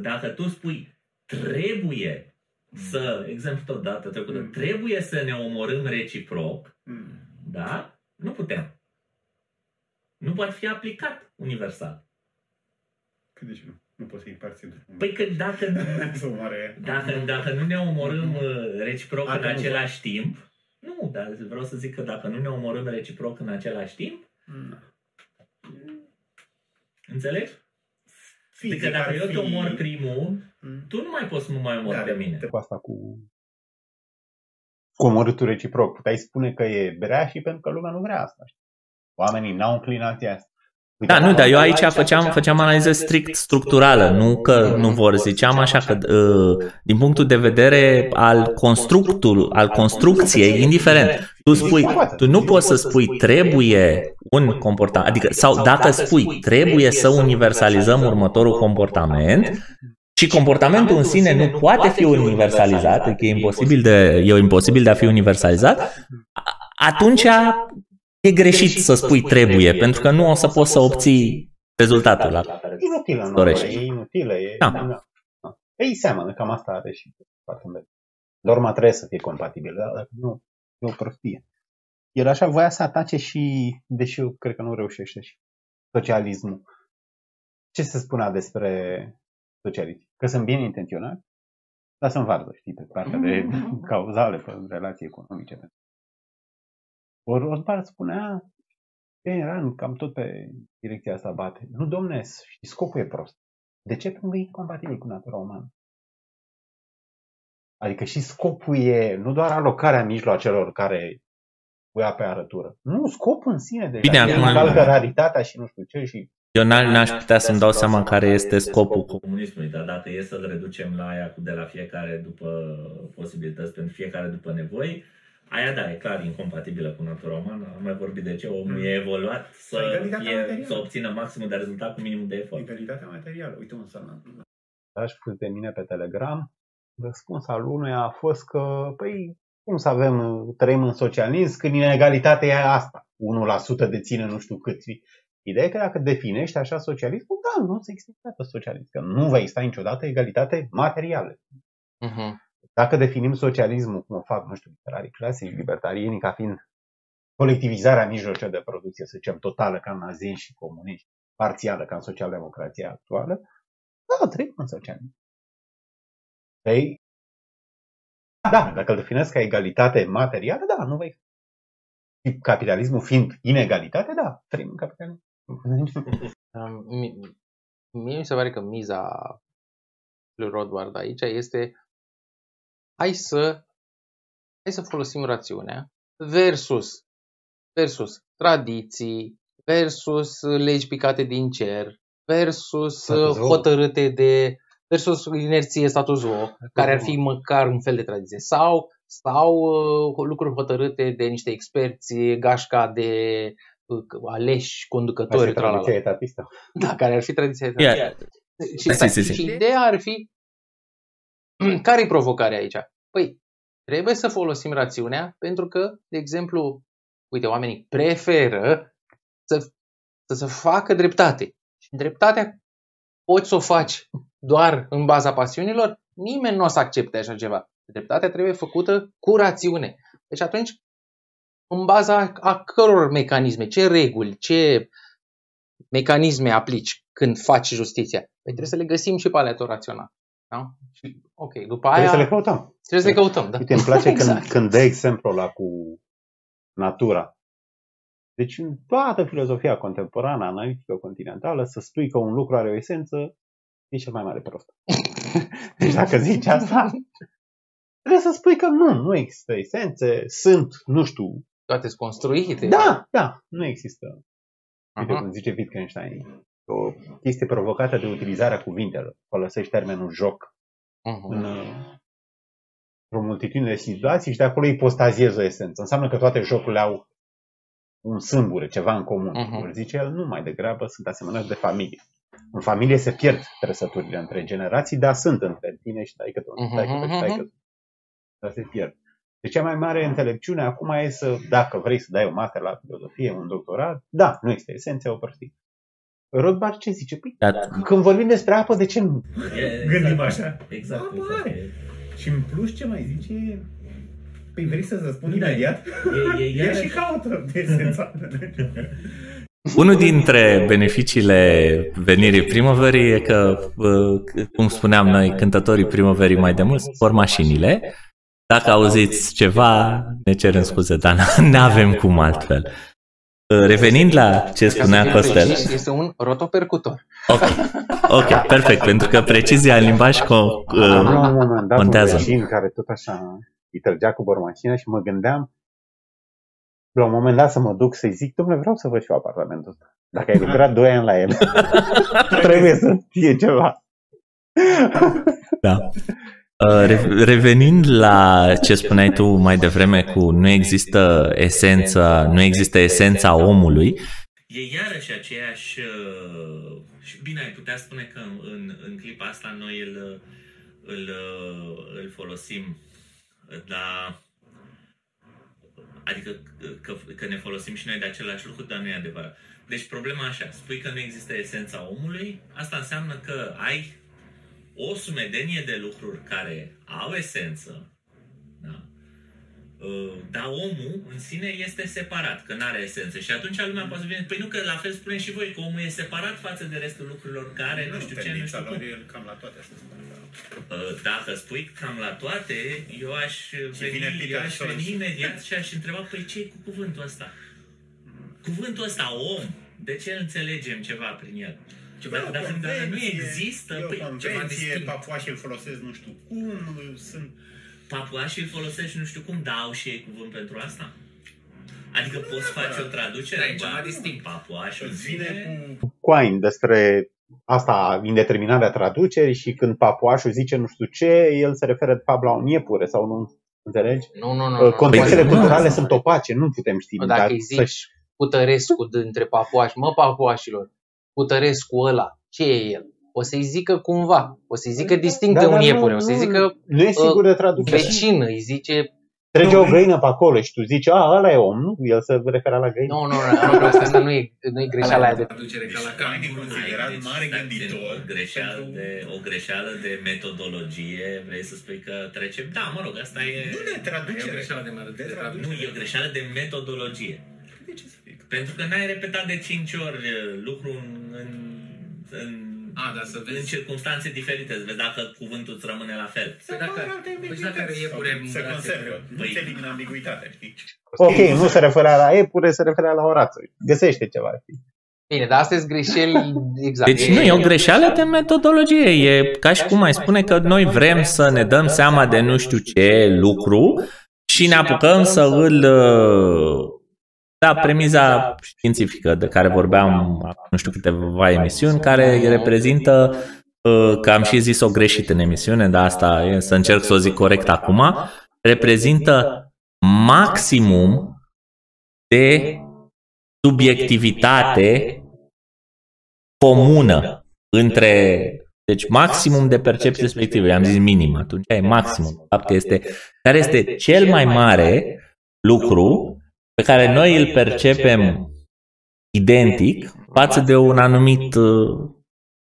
dacă tu spui trebuie să, exemplu tot data trecută, Mm. trebuie să ne omorâm reciproc, Mm. da? Nu putem. Nu poate fi aplicat universal. Că de ce nu? Nu poți să-i împarți într-un Păi că dacă, [LAUGHS] Să omoare... dacă, dacă nu ne omorâm uh, reciproc A, în că nu același timp, nu, dar vreau să zic că dacă nu ne omorâm reciproc în același timp, Mm. înțelegi? Fizic Adică dacă ar eu te fi- omor primul, Mm. tu nu mai poți să mă mai omori Da, pe mine. Cu asta cu cu omorâtul reciproc. Puteai spune că e berea și pentru că lumea nu vrea asta. știi? Oamenii n-au înclinația asta. Uite, Da, nu, dacă- dar eu aici făceam, făceam analiză strict structurală, nu că nu vor. Ziceam așa că uh, din punctul de vedere al constructul, al construcției, indiferent, tu spui, tu nu poți să spui trebuie un comportament, adică sau dacă spui trebuie să universalizăm următorul comportament, și comportamentul în sine nu poate fi universalizat, adică e imposibil de, e imposibil de a fi universalizat, a- atunci e greșit să spui trebuie, pentru că nu o să poți să obții rezultatul la care Inutilă, nu, dorești. e inutilă. E, Da. da. Ei seamănă, cam asta are și parteneriat. Norma trebuie să fie compatibilă, dar dacă nu, e o prostie. El așa voia să atace și, deși eu cred că nu reușește și socialismul. Ce se spunea despre socialiști? Că sunt bine intenționați? Dar sunt varză, știi, pe partea de cauzale, pe relații economice. Ori Rothbard spunea Iran cam tot pe direcția asta bate. Nu, domne, și scopul e prost. De ce? Pentru că e incompatibil cu natura umană. Adică și scopul e nu doar alocarea mijloacelor care voia pe arătură. Nu, scopul în sine deja. Bine, e acum- încalcă raritatea și nu știu ce și Eu n- n-aș putea să-mi dau seama care este scopul. comunismului, dar dacă e să-l reducem la aia cu de la fiecare după posibilități, pentru fiecare după nevoi, aia da, e clar incompatibilă cu natura umană. Am mai vorbit de ce omul e evoluat să, Egalitatea fie, materială. să obțină maximul de rezultat cu minimum de efort. Egalitatea materială. Uite un să aș pus de mine pe Telegram, răspuns al unuia a fost că, păi, cum să avem, trăim în socialism, când inegalitatea e asta. 1% deține nu știu cât. Ideea e că dacă definești așa socialismul, da, nu se există niciodată socialism. Că nu va exista niciodată egalitate materială. Mhm. Dacă definim socialismul, cum o fac, nu știu, literarii clasici, libertarienii, ca fiind colectivizarea mijloacelor de producție, să zicem, totală ca în naziști și comuniști, parțială ca în socialdemocrația actuală, da, trăim în socialism. Păi, da, dacă îl definesc ca egalitate materială, da, nu vei. Și capitalismul fiind inegalitate, da, trăim în capitalism. [LAUGHS] Um, mi- Mie mi se pare că miza lui Rodward aici este hai să, hai să folosim rațiunea versus, versus tradiții, versus legi picate din cer, versus Status quo. hotărâte de versus inerție status quo, care ar fi măcar un fel de tradiție sau sau uh, lucruri hotărâte de niște experți gașca de uh, aleși conducători Asta e tralala. tradiția etatistă. Da, care ar fi tradiția Ia. și, Si, si, si. și ideea ar fi care e provocarea aici? Păi, trebuie să folosim rațiunea pentru că, de exemplu, uite, oamenii preferă să, să se facă dreptate. Și dreptatea poți să o faci doar în baza pasiunilor, nimeni nu o să accepte așa ceva. Dreptatea trebuie făcută cu rațiune. Deci atunci, în baza a căror mecanisme, ce reguli, ce mecanisme aplici când faci justiția? Păi trebuie să le găsim și pe alea tot rațional. Da? Și, ok, după aia Trebuie să le căutăm. trebuie să le căutăm. Da? Uite, îmi place [LAUGHS] Exact. când, când dă exemplu ăla cu natura. Deci în toată filozofia contemporană, analitică continentală, să spui că un lucru are o esență, e cel mai mare prost. [LAUGHS] deci dacă zici asta, trebuie să spui că nu, nu există esențe, sunt, nu știu, Toate sunt construite. da, da, nu există. Uite Aha. cum zice Wittgenstein, o chestie provocată de utilizarea cuvintelor. Folosești termenul joc Mhm. în uh, o multitudine de situații și de acolo ipostaziezi o esență. Înseamnă că toate jocurile au un sâmbure, ceva în comun. Mhm. Uh-huh. Zice el, nu, mai degrabă sunt asemănări de familie. În familie se pierd trăsăturile între generații, dar sunt între tine și taică tu, Mhm, taică tu și taică tu. Dar se pierd. Deci cea mai mare înțelepciune acum e să, dacă vrei să dai o master la filozofie, un doctorat, da, nu este esența, o prostie. Rothbard ce zice? Păi, Dar când vorbim despre apă, de ce nu? E- Gândim așa. Exact, Apare. exact. E, Și în plus ce mai zice? Păi vrei să-ți răspund Bine. imediat? e, e, [LAUGHS] Ia iarăși- și caută de esența. Unul dintre beneficiile venirii primăverii e că, uh, cum spuneam noi, cântătorii primăverii mai de mult spor mașinile. Dacă auziți ceva, ne cerem scuze, dar nu avem cum altfel. Uh, Revenind la ce spunea Costel. Precis, Este un rotopercutor. Ok, ok, perfect, pentru că precizia în limbaj co- Am uh, la un moment dat contează. un vecin care tot așa îi trăgea cu bormașina și mă gândeam la un moment dat să mă duc să-i zic, domnule, vreau să văd și eu apartamentul ăsta. Dacă ai lucrat 2 ani la el, [LAUGHS] trebuie să fie ceva. Da. Uh, re- Revenind la ce spuneai tu mai devreme cu nu există esența, nu există esența omului, E iarăși aceeași... uh, Și bine, ai putea spune că în, în clipa asta noi îl, îl, uh, îl folosim, dar... Adică că, că ne folosim și noi de același lucru, dar nu e adevărat. Deci problema așa, spui că nu există esența omului, asta înseamnă că ai o sumedenie de lucruri care au esență, da? Uh, dar omul în sine este separat, că nu are esență. Și atunci lumea poate să vină, păi nu, că la fel spunem și voi, că omul e separat față de restul lucrurilor care, nu știu ce, nu tendința știu lor cum. e cam la toate astea. Uh, Dacă spui cam la toate, eu aș vine veni, Peter eu aș Stoll veni și- imediat și aș întreba, păi ce cu cuvântul ăsta? cuvântul ăsta om, de ce înțelegem ceva prin el? Ceva Dacă, dacă, dacă nu există, e o păi, ceva convenție, distinct. papuașii îl folosesc nu știu cum, sunt... papuașii îl folosești nu știu cum, dar au și ei cuvânt pentru asta? Adică poți face o traducere? Da, e ceva Ba, distinct. Papuașul Îți vine cu... Quine despre asta, indeterminarea traducerii și când papuașul zice nu știu ce, el se referă de fapt la un iepure sau nu înțelegi? Nu, nu, nu. nu. Contextele Păi, culturale nu. sunt opace, nu putem ști. Mă, dacă dar îi zici- să-și- Putărescu dintre papuași. Mă, papuașilor, Putărescu ăla, ce e el? O să-i zică cumva, o să-i zică distinct de Da, un dar iepure, nu- o să-i nu- zică Nu e sigur de traducere. vecin, îi zice... Trece o găină pe acolo și tu zici, a, ăla e om, nu? El se referea la găină. Nu, nu, nu, nu, nu asta nu e, nu e greșeala aia de... Traducere ca la Deci, mai canguru. considerat Ai, deci, mare stați, gânditor O greșeală, pentru- de, o greșeală de metodologie, vrei să spui că trece... Da, mă rog, asta e... Nu de E o traducere. greșeală de mare. De de traducere. Nu, e o greșeală de metodologie. De ce să fie? Pentru că n-ai repetat de 5 ori uh, lucru în, în, în, A, da, să în vezi. circunstanțe diferite, să vezi dacă cuvântul îți rămâne la fel. Păi dacă, păi dacă are iepure în Se brațe, conservă. Nu Păi- se elimină ambiguitatea, știi? Ok, nu se referea la epure, se referea la orață. Găsește ceva. știi? Bine, dar astea sunt greșeli, [LAUGHS] exact. Deci nu, e o greșeală de metodologie. E ca și cum ai spune că noi vrem să ne dăm seama de nu știu ce lucru și ne apucăm să îl... uh, Da, premiza științifică de care vorbeam acum nu știu câteva emisiuni, care reprezintă, uh, că am și zis-o greșit în emisiune, dar asta e să încerc să o zic corect acum, reprezintă maximum de subiectivitate comună între deci maximum de percepție respectivă, am zis minim, atunci e maximum. De fapt este care este cel mai mare lucru pe care noi îl percepem identic față de un anumit uh,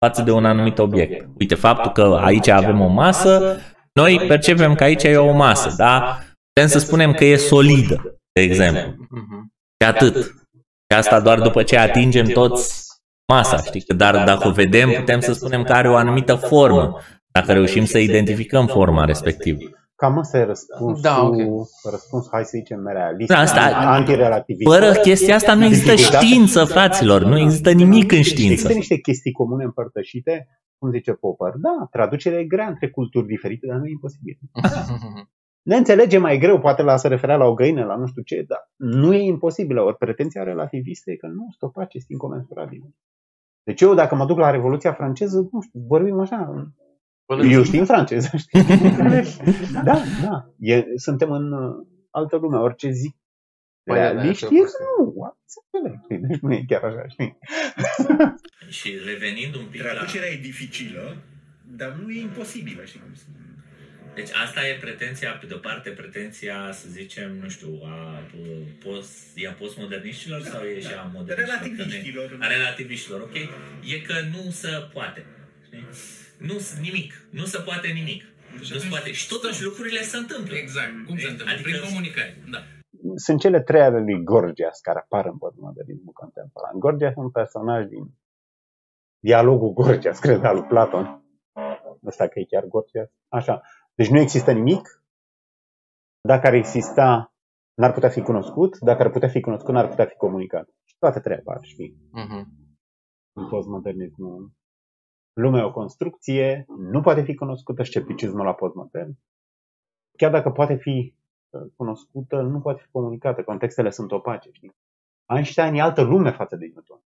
față de un anumit obiect. Uite, faptul că aici avem o masă, noi percepem că aici e o masă, da? Putem să spunem că e solidă, de exemplu. Mhm. Și atât. Și asta doar după ce atingem toți masa, știi? Că dar dacă o vedem, putem să spunem că are o anumită formă, dacă reușim să identificăm forma respectivă. Cam ăsta e răspunsul, Da, ok. răspunsul, hai să zicem, realist, Da, asta- antirelativist. Fără chestia asta nu există știință, fraților, nu există nimic în știință. Există niște chestii comune împărtășite, cum zice Popper. Da, traducerea e grea între culturi diferite, dar nu e imposibil. [LAUGHS] Ne înțelegem mai greu, poate la se referea la o găină, la nu știu ce, dar nu e imposibilă. Ori pretenția relativistă e că nu, stopace sunt incomensurabile. Deci eu, dacă mă duc la Revoluția franceză, nu știu, vorbim așa, eu știu în franceză, știi? [LAUGHS] da, da, e, suntem în uh, altă lume, orice zic. Păi, da, Realiști da, e da. că nu, se înțeleg, știi? deci nu e chiar așa, știi? [LAUGHS] Și revenind un pic la... Traducerea e dificilă, dar nu e imposibilă, știi cum spun. Deci asta e pretenția, pe de-o parte, pretenția, să zicem, nu știu, a, post, e a postmoderniștilor sau e și a moderniștilor? Relativiștilor. Că ne- A relativiștilor, ok? E că nu se poate. Știi? Nu nimic. Nu se poate nimic. Nu se atunci poate. Și totuși lucrurile se întâmplă. Exact. Cum se întâmplă? Adică- Prin comunicare. Da. Sunt cele trei ale lui Gorgias care apar în postmodernismul contemporan. Gorgias e un personaj din dialogul Gorgias, cred, al lui Platon. Ăsta că e chiar Gorgias. Așa. Deci nu există nimic. Dacă ar exista, n-ar putea fi cunoscut. Dacă ar putea fi cunoscut, n-ar putea fi comunicat. Și toate trei apar, știi? Mhm. în postmodernismul. Lumea e o construcție, nu poate fi cunoscută, scepticismul la postmodern. Chiar dacă poate fi uh, cunoscută, nu poate fi comunicată, contextele sunt opace. Știi? Einstein e altă lume față de Newton.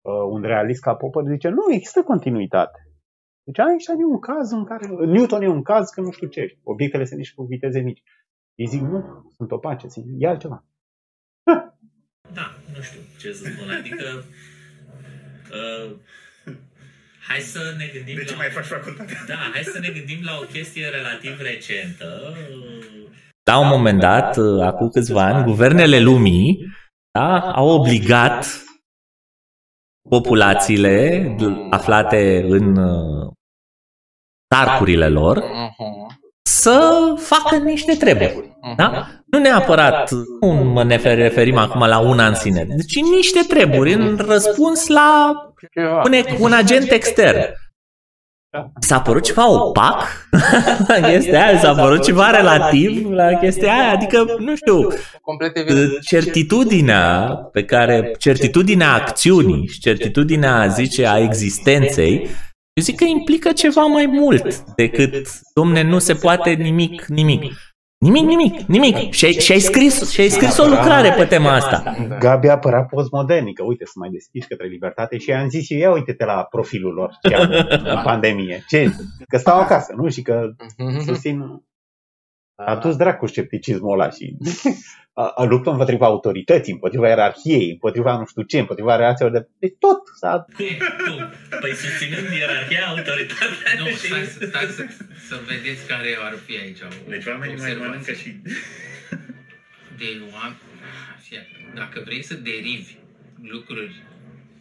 Uh, un realist ca Popper zice, nu, există continuitate. Deci Einstein e un caz în care, Newton e un caz că nu știu ce, obiectele se mișcă cu viteze mici. Ei zic, nu, sunt opace, zic, e altceva. Da, nu știu ce să spun. Adică... Uh, hai să ne gândim De ce la... mai faci facultatea? Da, hai să ne gândim la o chestie relativ recentă. La un moment dat, uh, acum câțiva ani, guvernele lumii da, au obligat populațiile aflate în uh, tarcurile lor Mhm. Să facă niște treburi. Da? Nu neapărat, nu mă ne referim acum la una în sine, deci niște treburi în răspuns la Ceva. un, un agent extern. S-a părut ceva opac [LAUGHS] chestia aia, s-a părut ceva relativ la chestia aia, adică, nu știu, Complet evident. certitudinea pe care, certitudinea acțiunii și certitudinea, zice, a existenței, eu zic că implică ceva mai mult decât, domne, nu se poate nimic, nimic. Nimic, nimic, nimic. Și ai, și ai, scris, și ai scris o lucrare pe tema asta. Gabi apăra postmodernică, uite, să mai deschiși către libertate și am zis și eu, ia uite-te la profilul lor ce au în pandemie. Ce? Că stau acasă, nu? Și că susțin a dus dracu scepticismul ăla și a, [LAUGHS] a luptă împotriva autorității, împotriva ierarhiei, împotriva nu știu ce, împotriva relațiilor de... Deci tot s-a... Cum? Tu? Păi susținând ierarhia, autoritatea Nu, și... stai, să- stai să, să vedeți care ar fi aici. o Deci oamenii mai observație. mănâncă și... de oameni, dacă vrei să derivi lucruri,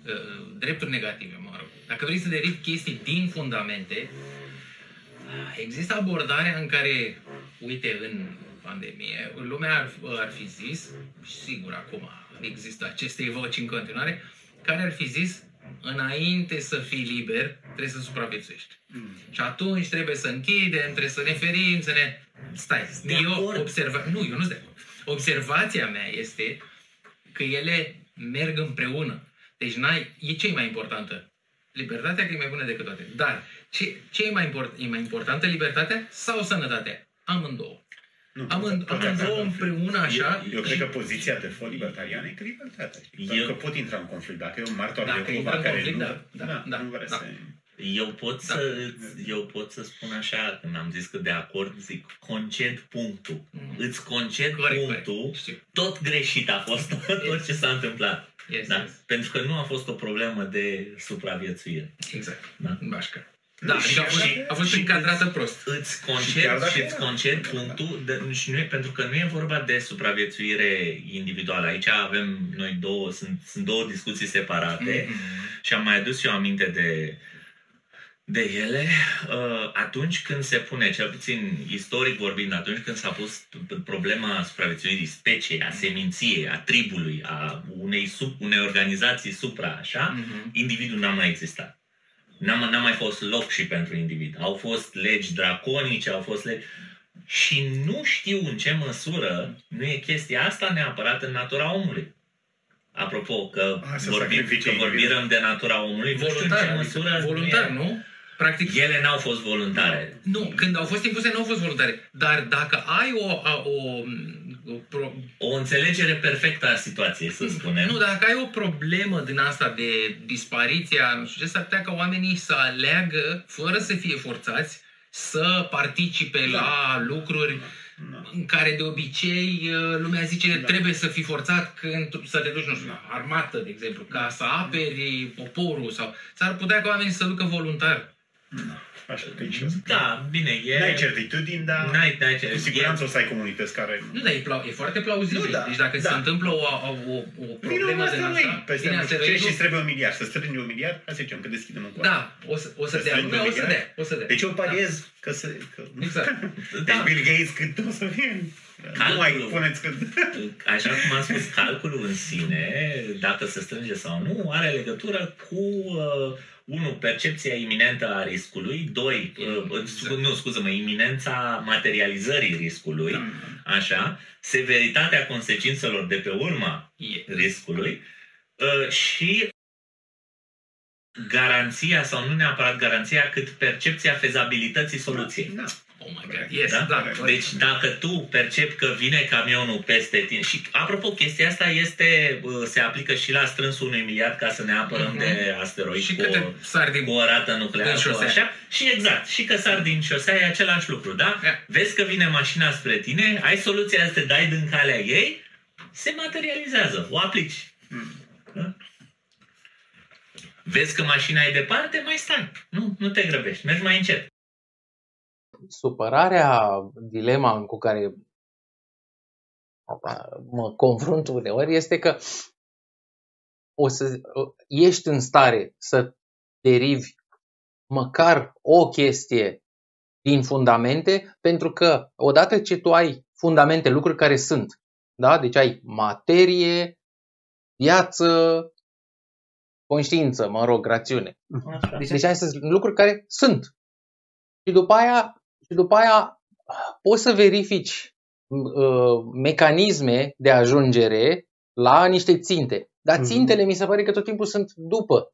uh, drepturi negative, mă rog, dacă vrei să derivi chestii din fundamente, există abordarea în care, uite, în pandemie, lumea ar, ar fi zis, și sigur acum există aceste voci în continuare, care ar fi zis, înainte să fii liber, trebuie să supraviețuiești. Și atunci trebuie să închidem, trebuie să ne ferim, să ne... Stai, De eu acord. observa... Nu, eu nu sunt de acord. Observația mea este că ele merg împreună. Deci n-ai... e ce e mai importantă? Libertatea că e mai bună decât toate. Dar ce, ce e, mai import, e mai importantă, libertatea sau sănătatea? Amândouă. Nu, Amând- poate avea amândouă conflict. împreună așa Eu, eu cred și- că poziția de fo libertariană e că libertatea. Eu- Eu... că pot intra în conflict. Dacă e un martor Dacă de intră Jehova în care conflict, nu, da, da, da, nu vrea da. să... Eu pot, Da. să, eu pot să spun așa, când am zis că de acord, zic conced punctul. Mhm. Îți conced Corect, punctul, corect. Știu. tot greșit a fost [LAUGHS] tot ce s-a întâmplat. Yes, Da? yes. Pentru că nu a fost o problemă de supraviețuire. Exact. Da. Bașca. Da, Și- adică a fost, și- a fost și- încadrată prost. Îți Și conced chiar dacă și îți era. conced punctul, de, și nu e, pentru că nu e vorba de supraviețuire individuală. Aici avem noi două, sunt, sunt două discuții separate. Mhm. și am mai adus eu aminte de, de ele uh, atunci când se pune, cel puțin istoric vorbind, atunci când s-a pus problema supraviețuirii speciei, a seminției, a tribului, a unei, sub, unei organizații supra, așa, Mhm. individul n-a mai existat. N-a, n-a mai fost loc și pentru individ. Au fost legi draconice, au fost legi... Și nu știu în ce măsură nu e chestia asta neapărat în natura omului. Apropo, că, A, să vorbim, sacrifice că vorbim individul. de natura omului, nu știu în Voluntar, ce adică măsură voluntar, e- nu? Practic, Ele n-au fost voluntare. nu, când au fost impuse, nu au fost voluntare. Dar dacă ai o, a- o, o pro, O înțelegere perfectă a situației, să spunem. Nu, dacă ai o problemă din asta de dispariția, nu știu ce, s-ar putea ca oamenii să aleagă, fără să fie forțați, să participe Da. la lucruri Da. în care de obicei uh, lumea zice Da. trebuie să fii forțat când să te duci, nu știu, la armată, de exemplu, ca să aperi poporul sau s-ar putea ca oamenii să ducă voluntar. Așa că e și asta. Da, bine, e... N-ai certitudini, dar N-ai, n-ai cu ce- siguranță o să ai comunități care... Nu, dar e, plau- e foarte plauzibil. Nu, da, deci dacă da. se întâmplă o, o, o, o Vino problemă în din asta, asta peste vine nu știu ce asteroidul, și îți trebuie un miliard. Să strângi un miliard, hai să zicem că deschidem un cont. Da, o să, o să Să dea, strângi lumea un o să miliard? dea, o să dea. Deci eu pariez că să... Că... Exact. [LAUGHS] Deci Da. Bill Gates cât o să fie... Nu Calculul. mai puneți că... [LAUGHS] Așa cum am spus, calculul în sine, dacă se strânge sau nu, are legătură cu uh, unu, percepția iminentă a riscului, doi, uh, scu- nu, scuză-mă, iminența materializării riscului, așa, severitatea consecințelor de pe urma E. riscului uh, și garanția, sau nu neapărat garanția, cât percepția fezabilității soluției. Da. Oh my god, yes, Da? da. Corect. Deci dacă tu percepi că vine camionul peste tine și apropo chestia asta este uh, se aplică și la strânsul unui miliard ca să ne apărăm Mhm. de asteroid Și cu, o, câte sari din cu o rată nucleară din sau șosea. așa și exact și că sar din șosea e același lucru, da? Da. Vezi că vine mașina spre tine, ai soluția să te dai din calea ei, se materializează, o aplici. Mm. Da? Vezi că mașina e departe, mai stai. Nu, nu te grăbești, mergi mai încet. Supărarea, dilema cu care mă confrunt uneori este că o să ești în stare să derivi măcar o chestie din fundamente, pentru că odată ce tu ai fundamente, lucruri care sunt, da? deci ai materie, viață, conștiință, mă rog, rațiune. Așa. Deci, deci astea sunt lucruri care sunt. Și după aia, și după aia poți să verifici uh, mecanisme de ajungere la niște ținte. Dar Mhm. țintele mi se pare că tot timpul sunt după.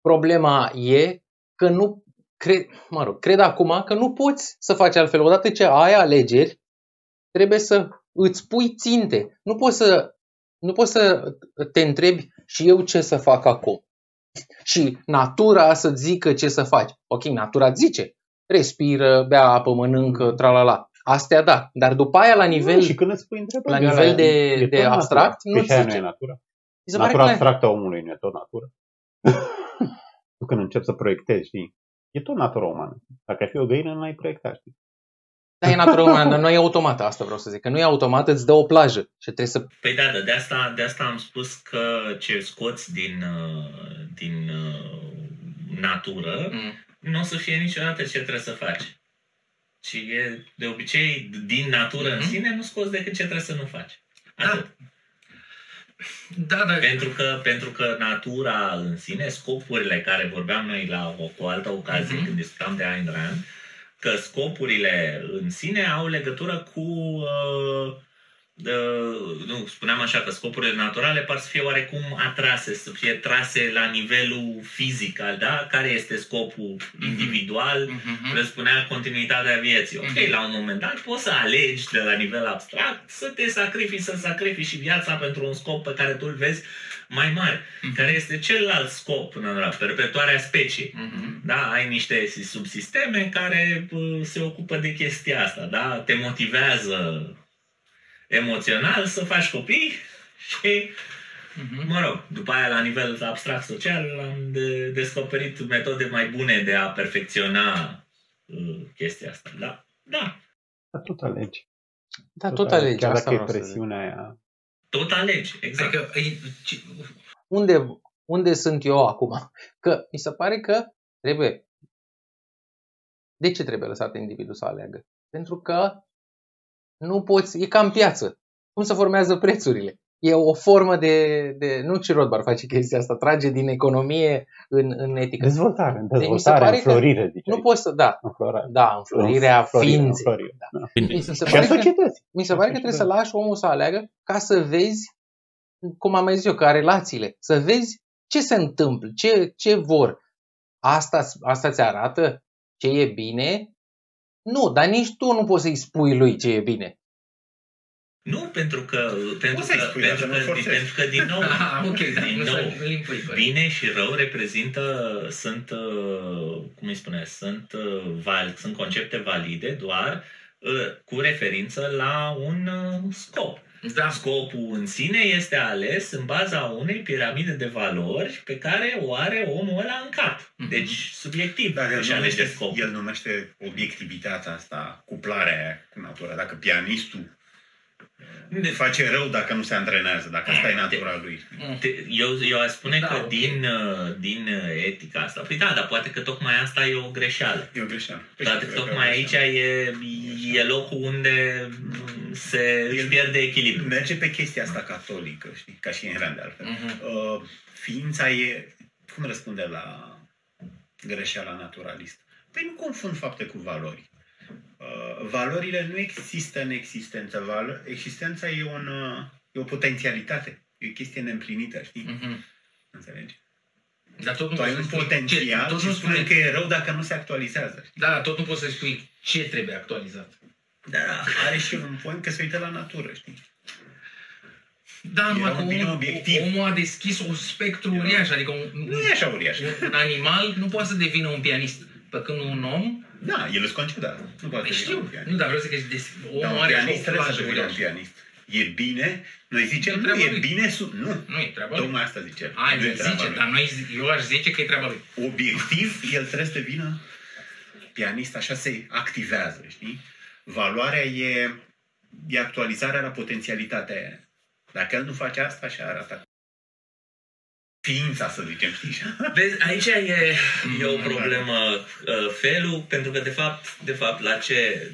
Problema e că nu cred, mă rog, cred acum că nu poți să faci altfel. Odată ce ai alegeri, trebuie să îți pui ținte. Nu poți să, nu poți să te întrebi și eu ce să fac acum. Și natura să zică ce să faci. Ok, natura îți zice. Respiră, bea apă, mănâncă, tralala. Astea da. Dar după aia, la nivel... și când îți pui întrebări, la ăla nivel e- de- e de tot natura. abstract, Păi nu-ți și aia zice. nu e natura. mi se pare Natura că- abstractă a omului nu e tot natură. [LAUGHS] tu când începi să proiectezi, știi, e tot natura umană. Dacă ai fi o găină, nu ai proiecta, știi? Da, e natura umană, dar nu e automată, asta vreau să zic. Că nu e automată, îți dă o plajă și trebuie să... Păi da, da, de asta, de asta am spus că ce scoți din, uh, din uh, natură Mm. Nu o să fie niciodată ce trebuie să faci. Și e, de obicei, din natură în Mhm. sine, nu scoți decât ce trebuie să nu faci. Da. Atât. Da, dar Pentru că, pentru că natura în sine, scopurile care vorbeam noi la o, cu o altă ocazie Mhm. când discutam de Ayn Rand, că scopurile în sine au legătură cu uh, uh, nu, spuneam așa că scopurile naturale par să fie oarecum atrase, să fie trase la nivelul fizic, al- da? Care este scopul Mhm. individual? Mhm. Presupunea continuitatea vieții. Ok, Mhm. la un moment dat poți să alegi de la nivel abstract să te sacrifici, să sacrifici și viața pentru un scop pe care tu îl vezi mai mare, Mhm. care este celălalt scop, în ăla, perpetuarea speciei. Mhm. Da, ai niște subsisteme care uh, se ocupă de chestia asta, da? Te motivează emoțional să faci copii și, Mhm. mă rog, după aia la nivel abstract social am de- descoperit metode mai bune de a perfecționa uh, chestia asta. Da, da, Dar tot alegi. Da, tot alegi, Chiar asta dacă e vreau să zic. presiunea aia. tot alegi, exact. Adică, e- ce- Unde, unde sunt eu acum? Că mi se pare că trebuie... De ce trebuie lăsat individul să aleagă? Pentru că nu poți... E ca în piață. Cum se formează prețurile? E o formă de... de nu ce Rothbard face chestia asta, trage din economie în, în etică. Dezvoltare, mi se dezvoltare, pare că înflorire, zice. Nu poți să... Da, Înflorare. da, înflorirea Înflorire, ființei. înflorire, Da. da. Bine. Mi se Și a pare că societății. Mi se pare că trebuie să lași omul să aleagă ca să vezi, cum am mai zis eu, ca relațiile, să vezi ce se întâmplă, ce, ce vor. Asta, asta ți arată ce e bine? Nu, dar nici tu nu poți să-i spui lui ce e bine. Nu, pentru că, pentru Poți să-i că, spui, pentru dar să că, nu forțezi. pentru că, din nou, [LAUGHS] Ah, ok, da, din nu nou, să limpui. corect. Bine și rău reprezintă, sunt, uh, cum îi spune, sunt, uh, val, sunt concepte valide doar uh, cu referință la un uh, scop. Da, Scopul în sine este ales în baza unei piramide de valori pe care o are omul ăla în cap. Mhm. Deci, subiectiv, Dar el își alege numește, scopul. el numește obiectivitatea asta, cuplarea aia cu natura. Dacă pianistul face rău dacă nu se antrenează, dacă asta e natura lui. Te- Eu, eu aș spune Da, că ok. din, uh, din uh, etica asta, păi da, dar poate că tocmai asta e o greșeală. E o greșeală. Păi Poate și că cred că tocmai e o aici greșeală. e, e locul unde mm, se își El- pierde echilibru. Merge pe chestia asta catolică, știi, ca și în rând de altfel. Mhm. Uh, ființa e, cum răspunde la greșeala naturalistă? Păi nu confund fapte cu valori. Uh, valorile nu există în existență. Val- existența e, un, uh, e o potențialitate. E o chestie neîmplinită, știi? Mhm. Înțelegi? Dar tot nu Tu ai poți un să spui potențial ce, tot și nu spune spune că e rău dacă nu se actualizează. știi? Da, tot nu poți să spui ce trebuie actualizat. Dar are și un point că se uită la natură, știi? Da, Era numai un că bine omul, obiectiv. omul a deschis un spectru Era- uriaș, adică un, Nu e așa uriaș. un, un animal nu poate să devină un pianist. Pe când un om, Da, el îți conceda. Nu poate păi să devină un știu, pianist. nu, dar vreau să zic că des, omul Dar un are pianist o trebuie să plajă devină un uriașă. pianist. E bine, noi zicem, E nu, treaba e lui. bine, sub... nu. Nu e treaba lui. Tocmai asta zice. Ai, nu nu e treaba zice, lui. dar noi, eu aș zice că e treaba lui. Obiectiv, el trebuie să devină pianist, așa se activează, știi? Valoarea e, e actualizarea la potențialitatea aia. Dacă el nu face asta, așa arată. Ființa, să zicem, știi? [LAUGHS] Vezi, aici e, e o Mm, problemă uh, felul, pentru că de fapt, de fapt la, ce,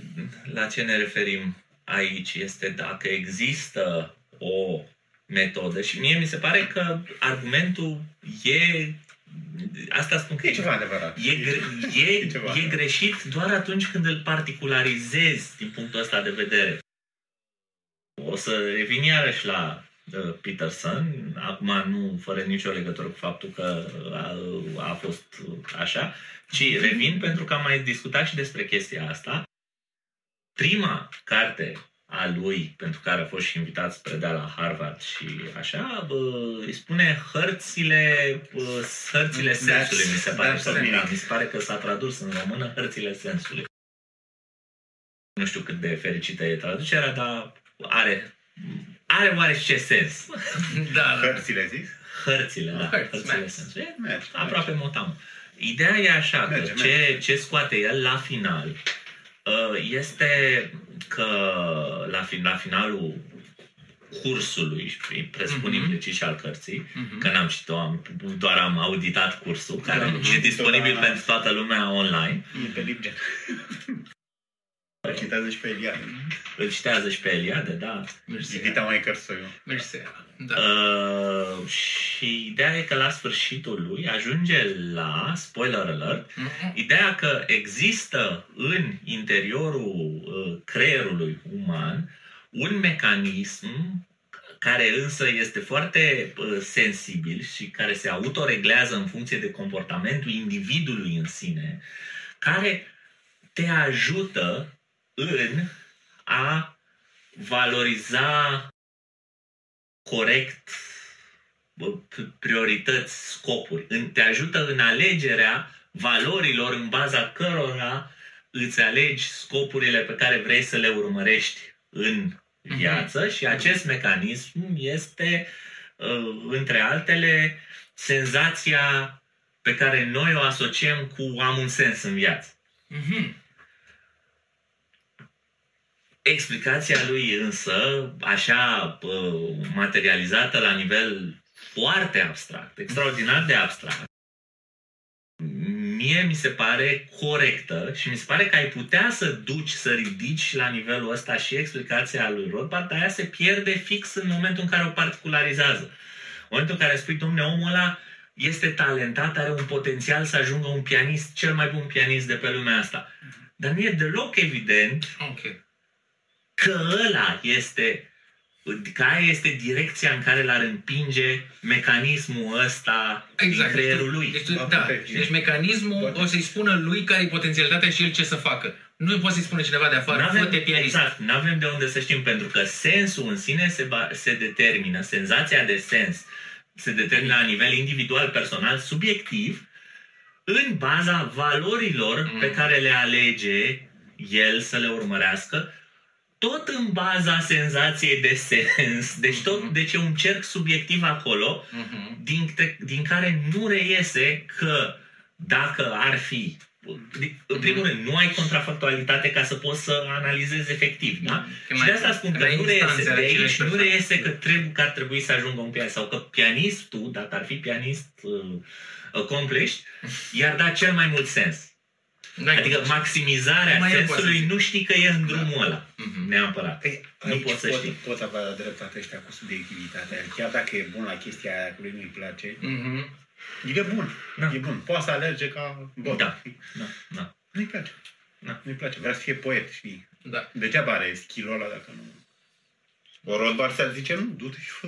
la ce ne referim aici este dacă există o metodă și mie mi se pare că argumentul e asta spun că E ceva adevărat. E, gre- e, E ceva. e greșit doar atunci când îl particularizezi din punctul ăsta de vedere. O să revin iarăși la uh, Peterson, acum nu fără nicio legătură cu faptul că a, a fost așa, ci revin pentru că am mai discutat și despre chestia asta. Prima carte a lui, pentru care a fost și invitat să predea la Harvard și așa, bă, îi spune hărțile, bă, hărțile That's- sensului, mi se pare. that's Sau, meaning. da, mi se pare că s-a tradus în română hărțile sensului. Nu știu cât de fericită e traducerea, dar are, are oarește sens. [LAUGHS] Da, da. Hărțile zis? Hărțile, da, Hărți, hărțile mergi. sensului. E Merge. aproape motam. Ideea e așa, că Merge, ce, ce scoate el la final uh, este că la, fin, la finalul cursului, și presupun Mhm. implicit și al cărții, Mhm. că n-am citit-o, am, doar am auditat cursul, care Mhm. e disponibil Da. pentru toată lumea online. E pe Libgen. Îl citează și pe Eliade. Îl citează și pe Eliade, da. Mersi. Invita mai cărțoiu. Mersi. Da. Uh, și ideea e că la sfârșitul lui ajunge la, spoiler alert, Mhm. Ideea că există în interiorul uh, creierului uman un mecanism care însă este foarte uh, sensibil și care se autoreglează în funcție de comportamentul individului în sine, care te ajută în a valoriza corect bă, p- priorități, scopuri. În- Te ajută în alegerea valorilor în baza cărora îți alegi scopurile pe care vrei să le urmărești în viață și acest mecanism este, uh, între altele, senzația pe care noi o asociem cu am un sens în viață. Mhm. Explicația lui însă, așa uh, materializată la nivel foarte abstract, extraordinar de abstract, mie mi se pare corectă și mi se pare că ai putea să duci, să ridici la nivelul ăsta și explicația lui Rothbard, dar aia se pierde fix în momentul în care o particularizează. În momentul în care spui, domne, omul ăla este talentat, are un potențial să ajungă un pianist, cel mai bun pianist de pe lumea asta. Dar nu e deloc evident Ok. Că ăla este că aia este direcția în care l-ar împinge mecanismul ăsta Exact. din creierul lui. Deci, tu- Da, da, perfect. deci mecanismul Poate. o să-i spună lui care e potențialitatea și el ce să facă. Nu poate să-i spună cineva de afară, N-avem, fă-te pianist. exact, nu avem de unde să știm, pentru că sensul în sine se, ba, se determină, senzația de sens se determină la nivel individual, personal, subiectiv, în baza valorilor Mm. pe care le alege el să le urmărească, tot în baza senzației de sens. Deci, tot, Mhm. deci e un cerc subiectiv acolo, Mhm. din, din care nu reiese că dacă ar fi în primul rând, nu ai contrafactualitate ca să poți să analizezi efectiv, da? Că Și mai de asta spun că ai nu reiese, instanțe de ale aici aceleași nu persoane. reiese că, trebuie, că ar trebui să ajungă un pianist sau că pianistul, dacă ar fi pianist uh, accomplished, [LAUGHS] i-ar da cel mai mult sens. N-ai Adică cum. maximizarea Mai eu pot să sensului zic. nu știi că e în drumul ăla, Mhm. neapărat. Păi, Nu aici poți să pot, știi. Poți avea dreptate ăștia cu subiectivitatea. Chiar dacă e bun la chestia aia, cu lui nu-i place, Mhm. e bun. Da. E bun. Poate să alerge ca bot. Da. Da, da. Nu-i place. Da. Nu-i place. Vrea să fie poet, știi? Da. Degeaba are skill-ul ăla dacă nu... O Rothbard să zice, nu, du-te și fă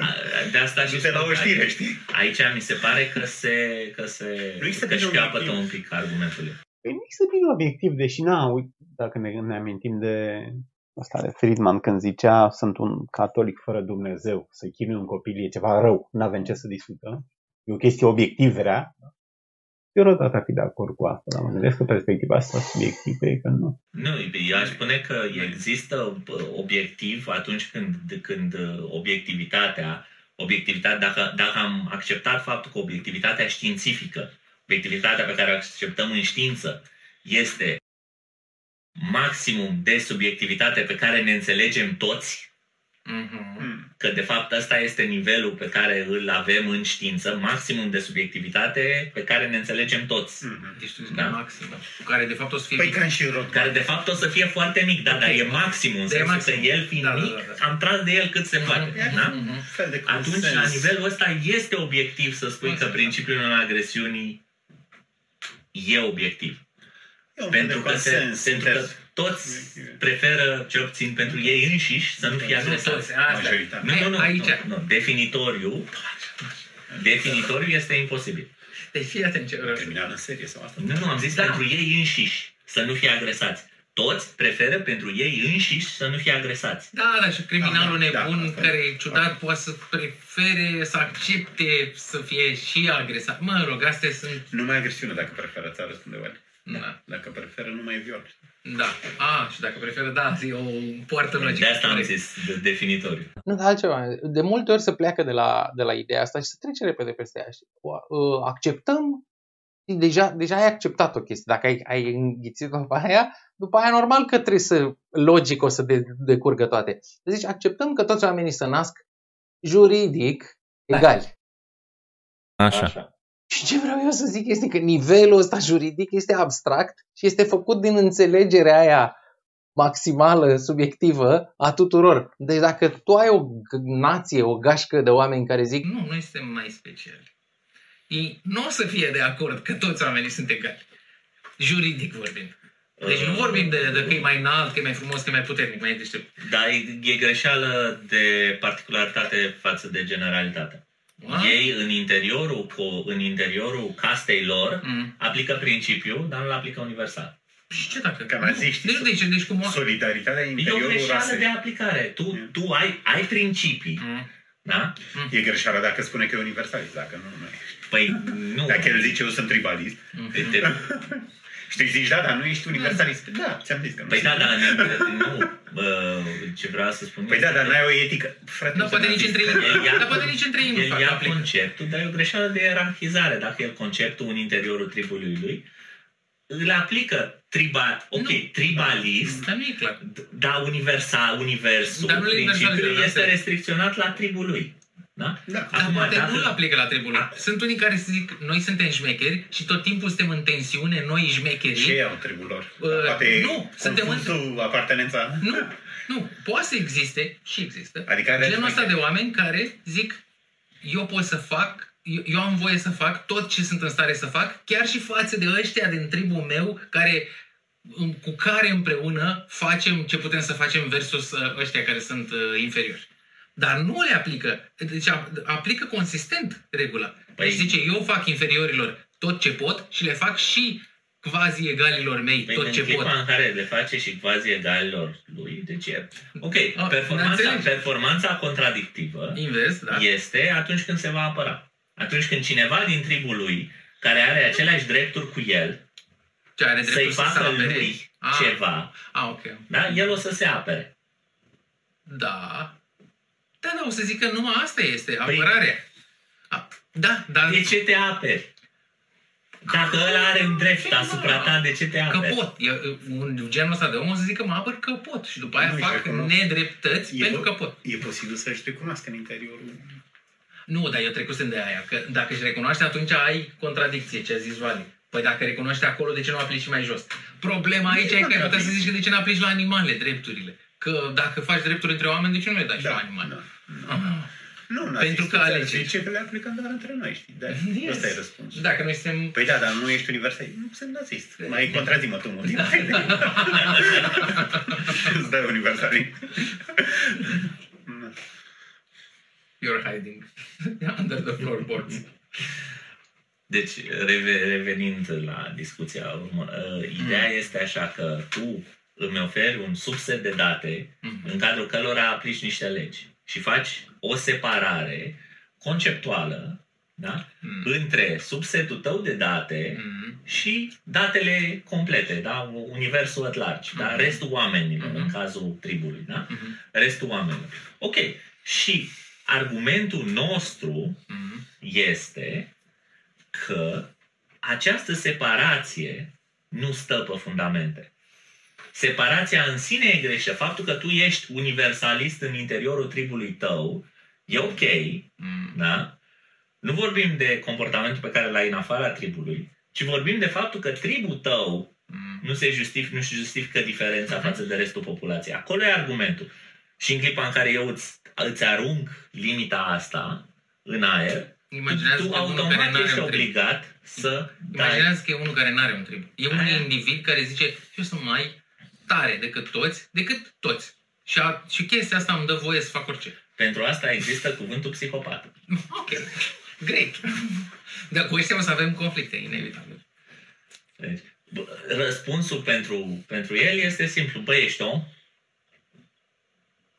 A- De asta și Du-te la spun o că știre, știi? Aici mi se pare că se, că se Nu există că bine șchiopătă obiectiv. un pic argumentul. Păi nu există bine obiectiv, deși na, uite, dacă ne, ne amintim de asta de Friedman când zicea sunt un catolic fără Dumnezeu, să chinui un copil e ceva rău, nu avem ce să discutăm. E o chestie obiectiv rea. Eu odată ar fi de acord cu asta, dar mă gândesc că perspectiva asta subiectivă e că nu. Nu, eu aș spune că există bă, obiectiv atunci când, de când uh, obiectivitatea, obiectivitatea dacă, dacă am acceptat faptul că obiectivitatea științifică, obiectivitatea pe care o acceptăm în știință, este maximum de subiectivitate pe care ne înțelegem toți, Mhm. Hmm. că de fapt ăsta este nivelul pe care îl avem în știință, maximum de subiectivitate pe care ne înțelegem toți. Mhm. Deci tu zici Da. da. maximă, cu care de fapt o să fie Păi mică. ca și rot. Care de fapt o să fie foarte mic, dar, dar e maximum, în Da, e sensul maximum. că el fiind Da, da, mic, da, da. am tras de el cât se poate. Mhm, Da? mhm. Un fel de Atunci, consens. la nivelul ăsta, este obiectiv să spui că Consens, da. principiul non-agresiunii e obiectiv. E un fel Pentru de că, se, consens. pentru că Sunteți- toți preferă, cel puțin pentru ei înșiși, să nu fie agresați. Toți, asta. Majoritatea. Nu, nu, nu, Aici. nu, nu. Definitoriu, definitoriu este imposibil. Deci fii atent ce vreau să Terminal în serie sau asta? Nu, nu, am zis Da. pentru ei înșiși să nu fie agresați. Toți preferă pentru ei înșiși să nu fie agresați. Da, da, și criminalul Da, da, nebun da, asta care e. e ciudat poate să prefere să accepte să fie și agresat. Mă rog, astea sunt... Numai agresiune dacă preferă, ți-a răspunde Oale. Da. Dacă preferă, nu mai viol. da. A, și dacă preferă, da, e o poartă logică. De asta am Corect. zis de definitoriu. Nu, dar altceva. De multe ori se pleacă de la, de la ideea asta și se trece repede peste ea. Știi? O, uh, acceptăm, și deja, deja ai acceptat o chestie. Dacă ai, ai înghițit-o după aia, după aia normal că trebuie să, logic o să de, decurgă toate. Deci acceptăm că toți oamenii să nasc juridic egali. Așa. Și ce vreau eu să zic este că nivelul ăsta juridic este abstract și este făcut din înțelegerea aia maximală, subiectivă a tuturor. Deci dacă tu ai o g- nație, o gașcă de oameni care zic Nu, noi suntem mai speciali. Ei nu o să fie de acord că toți oamenii sunt egali. Juridic vorbind. Deci nu vorbim de, de că e mai înalt, că e mai frumos, că e mai puternic, mai deștept. Dar e, e greșeală de particularitate față de generalitate. A? Ei, în interiorul, co- în interiorul castei lor, Mm. aplică principiul, dar nu-l aplică universal. Și ce dacă... Că mai zici, Deci, deci, deci cum... Solidaritatea în E o interiorul greșeală rasei. de aplicare. Tu, Mm. tu ai, ai principii, Mm. da? E greșeala dacă spune că e universalist, dacă nu, nu e. Păi nu. Dacă el zice eu sunt tribalist, Te, te, și tu îi zici, da, dar nu ești universalist. Da, ți-am zis că nu păi sunt. da, dar nu. Bă, ce vreau să spun Păi da, este dar că n-ai o etică. Frate, Da, nu poate se nici mai între zice. ei. El ia- Dar poate nici între ei nu El fac ia aplică. conceptul, dar e o greșeală de ierarhizare. Dacă el conceptul în interiorul tribului lui, îl aplică tribal, ok, Nu. tribalist, Dar nu e clar. d- dar universal, universul, Dar nu-l principiul universalizează, este asta e. restricționat la tribul lui. Da? Da. Dar Acum, poate dacă- nu-l aplică la tribul lui. Sunt unii care se zic, noi suntem șmecheri și tot timpul suntem în tensiune, noi Și șmecherii. ei au tribul lor. Uh, Poate nu, suntem în- în... apartenența. Nu, nu, poate să existe și există. Adică are Genul ăsta de șmecheri. oameni care zic, eu pot să fac, eu, eu am voie să fac tot ce sunt în stare să fac, chiar și față de ăștia din tribul meu care în- cu care împreună facem ce putem să facem versus uh, ăștia care sunt uh, inferiori. Dar nu le aplică. Deci ap- aplică consistent regula. Păi... Păi- Deci zice, eu fac inferiorilor tot ce pot și le fac și quasi egalilor mei Păi tot în ce clipa pot. în care le face și quasi egalilor lui, de ce? Ok, Ah, performanța, înțelegi. performanța contradictivă Invers, da? este atunci când se va apăra. Atunci când cineva din tribul lui, care are aceleași drepturi cu el, Ce are să-i dreptul să se facă apere. lui Ah, ceva, Ah, ok. da? el o să se apere. Da. Da, da, o să zic că numai asta este, Păi- apărarea. A, da, dar De ce te aperi? Dacă ăla are un drept asupra ta, de ce te că aperi? pot. E, un genul ăsta de om o să zic că mă apăr că pot. Și după aia Nu, fac și acolo- nedreptăți E pentru po- că pot. E posibil să-și recunoască în interiorul... Nu, dar eu trecusem de aia. Că dacă își recunoaște, atunci ai contradicție, ce a zis Vali. Păi dacă recunoște acolo, de ce nu aplici și mai jos? Problema aici e că ai putea să zici că de ce nu aplici la animale drepturile. Că dacă faci drepturi între oameni, de ce nu le dai și la Da, animale? da. Ah. Nu, n-a Pentru zis că să alegi. zice că le aplicăm doar între noi, știi? Da, Yes. ăsta e răspunsul. Dacă noi suntem... Păi da, dar nu ești universal. Nu sunt nazist. Mai contrazi-mă tu motiv. [LAUGHS] Îți dai universalist. [LAUGHS] You're hiding [LAUGHS] under the floorboards. Deci, reve- revenind la discuția urmă, uh, ideea Mm. este așa că tu îmi oferi un subset de date Mhm. în cadrul cărora aplici niște legi și faci o separare conceptuală da? Mm. între subsetul tău de date Mm. și datele complete, da? universul at large, da? Mhm. restul oamenilor, Mhm. în cazul tribului. Da? Mhm. Restul oamenilor. Ok. Și argumentul nostru Mm. este că această separație nu stă pe fundamente. Separația în sine e greșită. Faptul că tu ești universalist în interiorul tribului tău e ok, Mm. da? Nu vorbim de comportamentul pe care l-ai în afara tribului, ci vorbim de faptul că tribul tău Mm. nu se justifică, nu se justifică diferența față de restul populației. Acolo e argumentul. Și în clipa în care eu îți, îți arunc limita asta în aer, Imaginează tu că unul care automat n-are ești un trib. obligat să dai. Imaginează că e unul care n-are un trib. E un Aia. individ care zice, eu sunt mai tare decât toți, decât toți. Și, a, și chestia asta îmi dă voie să fac orice. Pentru asta există cuvântul psihopat. [LAUGHS] Ok, great. Dar cu ăștia o să avem conflicte, inevitabil. Deci, bă, răspunsul pentru, pentru el este simplu. Bă, ești om?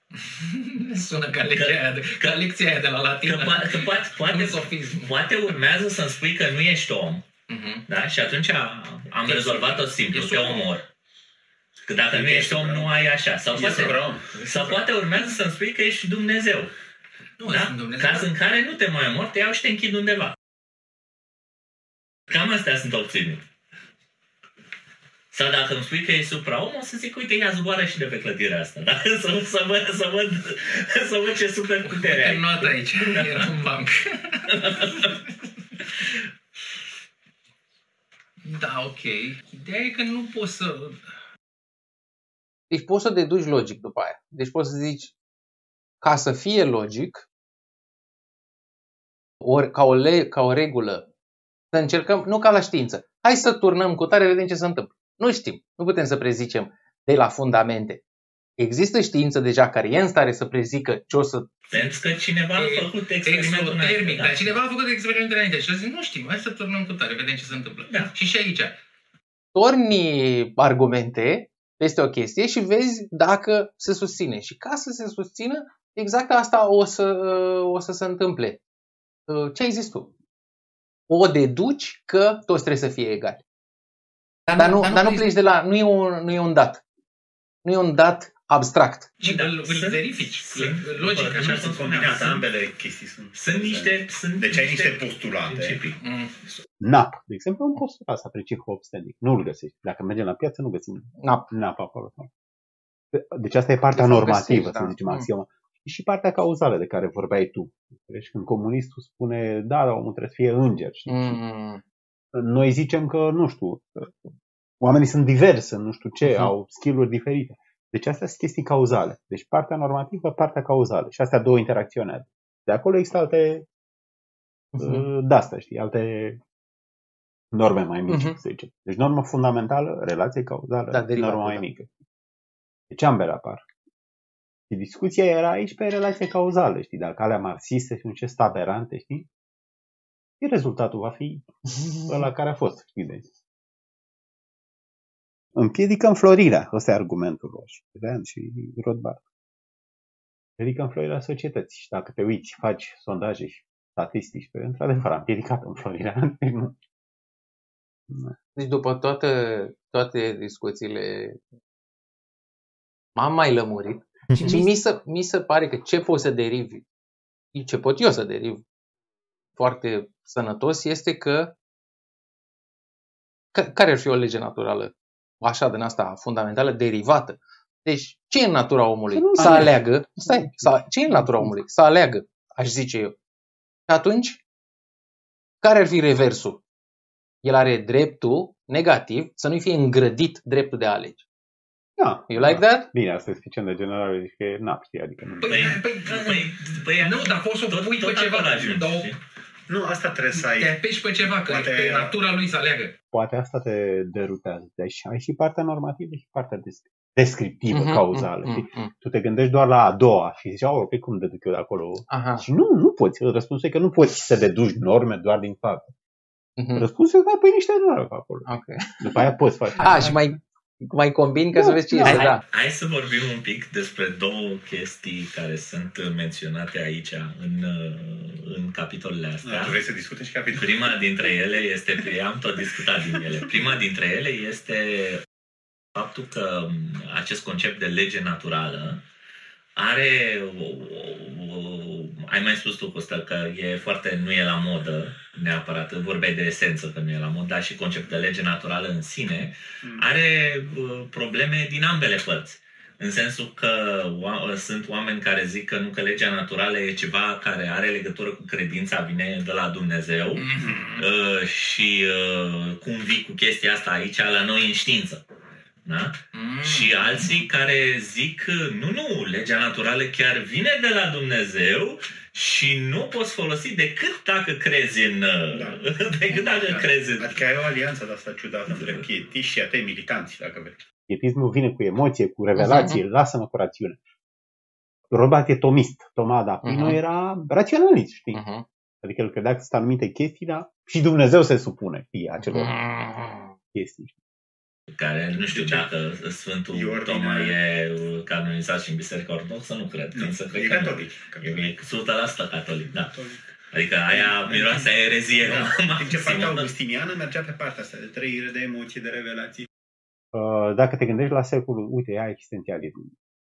[LAUGHS] Sună ca, lecția aia de, ca lecția aia de la Că, latină. po- că poate, Un poate, [LAUGHS] sofism. poate urmează să-mi spui că nu ești om. Mhm. Da? Și atunci am E rezolvat-o super- simplu, e te super. omor. Că dacă nu E ești om, super. nu ai așa. Sau E poate, supra-om. sau poate urmează să-mi spui că ești Dumnezeu. Nu, Da? sunt Dumnezeu. Caz în care nu te mai omor, te iau și te închid undeva. Cam astea sunt opțiuni. Sau dacă îmi spui că e supra-om, o să zic, uite, ia zboară și de pe clădirea asta. [LAUGHS] Da? Să, să, văd, să, văd, să văd ce super putere Uite ai. nota aici, era un banc. [LAUGHS] da, ok. Ideea e că nu poți să... Deci poți să deduci logic după aia. Deci poți să zici, ca să fie logic, ori ca o, le, ca o regulă, să încercăm, nu ca la știință, hai să turnăm cu tare, vedem ce se întâmplă. Nu știm, nu putem să prezicem de la fundamente. Există știință deja care e în stare să prezică ce o să... Pentru că cineva a E făcut experimentul Exotermic, înainte, dar cineva a făcut experimentul înainte și a zis, nu știm, hai să turnăm cu tare, vedem ce se întâmplă. Da. Și și aici. Torni argumente peste o chestie și vezi dacă se susține. Și ca să se susțină, exact asta o să, o să se întâmple. Ce ai zis tu? O deduci că toți trebuie să fie egali. Dar nu, dar nu pleci de la... Nu e, un, nu e un dat. Nu e un dat abstract. Și Da, îl, îl sunt- verifici. sunt- Logica. după- Așa cum sunt spuneam, combinate, sunt- ambele chestii sunt. Sunt niște... Sunt Deci ai niște postulate. principii. Mm. NAP, de exemplu, un postulat asta precihopstenic. Nu-l găsești. Dacă mergem la piață, nu găsim NAP. NAP acolo. Deci asta e partea Să normativă, găsești, să da. zicem, Mm. axioma. Și partea cauzală de care vorbeai tu. Deci când comunistul spune, da, dar omul trebuie să fie înger. știi? Mm. Noi zicem că, nu știu, oamenii sunt diversi, nu știu ce, Mhm. au skill-uri diferite. Deci astea sunt chestii cauzale. Deci partea normativă, partea cauzală. Și astea două interacționează. De acolo există alte Mhm. uh, de-astea, știi, alte norme mai mici, Mhm. să zicem. Deci normă fundamentală, relație cauzală, Da, derivată, normă mai da. mică. Deci ambele apar. Și discuția era aici pe relație cauzală, știi, dacă alea marxiste sunt ce aberante, știi? Și rezultatul va fi [LAUGHS] ăla care a fost, știi, deci. Împiedică înflorirea, ăsta e argumentul lor. și Rand și Rothbard. Împiedică înflorirea societății. Și dacă te uiți, faci sondaje și statistici, pe într-adevăr a împiedicat înflorirea. [LAUGHS] Deci după toate, toate discuțiile m-am mai lămurit și mi se, mi se pare că ce poți să derivi, ce pot eu să deriv foarte sănătos este că ca- care ar fi o lege naturală așa din asta fundamentală, derivată. Deci, ce e în natura omului? Să nu Să alegi. aleagă. Stai, să, ce e în natura omului? Să aleagă, aș zice eu. Și atunci, care ar fi reversul? El are dreptul negativ să nu-i fie îngrădit dreptul de a alege. Da. You like that? Bine, asta e suficient de general, deci că e nap, știi, adică nu. Păi, Păi, păi, păi, păi, nu, dar poți să tot- pui tot pe ceva. acolo ajungi, Dar o- știi? Nu, asta trebuie să ai. te apeși pe ceva, că Poate- e natura lui să aleagă. Poate asta te derutează. Deci ai și partea normativă și partea des- descriptivă, Mhm, cauzală. mhm, știi? mhm. Tu te gândești doar la a doua și zici, oh, pe cum deduc eu de acolo? Aha. Și nu, nu poți. Răspunsul e că nu poți să deduci norme doar din fapt. mhm. Răspunsul e că pui niște norme pe acolo. Ok. După aia poți face. A, și mai, mai combin ca Da, să vezi ce da. este, Hai, da. hai să vorbim un pic despre două chestii care sunt menționate aici în, în capitolele Da, astea. tu vrei să discute și capitolul? Prima dintre ele este, am tot discutat din ele, prima dintre ele este faptul că acest concept de lege naturală are, ai mai spus tu, Costel, că e foarte, nu e la modă neapărat, vorbeai de esență că nu e la modă, dar și conceptul de lege naturală în sine Mm. are uh, probleme din ambele părți. În sensul că oa- sunt oameni care zic că nu că legea naturală e ceva care are legătură cu credința, vine de la Dumnezeu Mhm. uh, și uh, cum vii cu chestia asta aici la noi în știință. Da? Mm. Și alții care zic, nu, nu, legea naturală chiar vine de la Dumnezeu și nu poți folosi decât dacă crezi în... Da. [LAUGHS] decât dacă Da. crezi în... Adică ai o alianță de asta ciudată între pietiști și atei militanți, dacă vrei. Pietismul vine cu emoție, cu revelație, lasă-mă cu rațiune. Robert e tomist. Toma d'Aquino Mhm. era raționalist, știi? Mhm. Adică el credea că sunt anumite chestii, dar și Dumnezeu se supune știi, acelor Mhm. chestii. Știi? care nu știu dacă Sfântul E ordine- Toma e canonizat și în Biserica Ortodoxă, nu cred. Nu, Însă cred e că nu. catolic. E 100% catolic, da. Catolic. Adică aia miroase a erezie Da. În ce partea maximă. augustiniană mergea pe partea asta de trăire, de emoție, de revelație. Uh, Dacă te gândești la secolul, uite, ia existențialism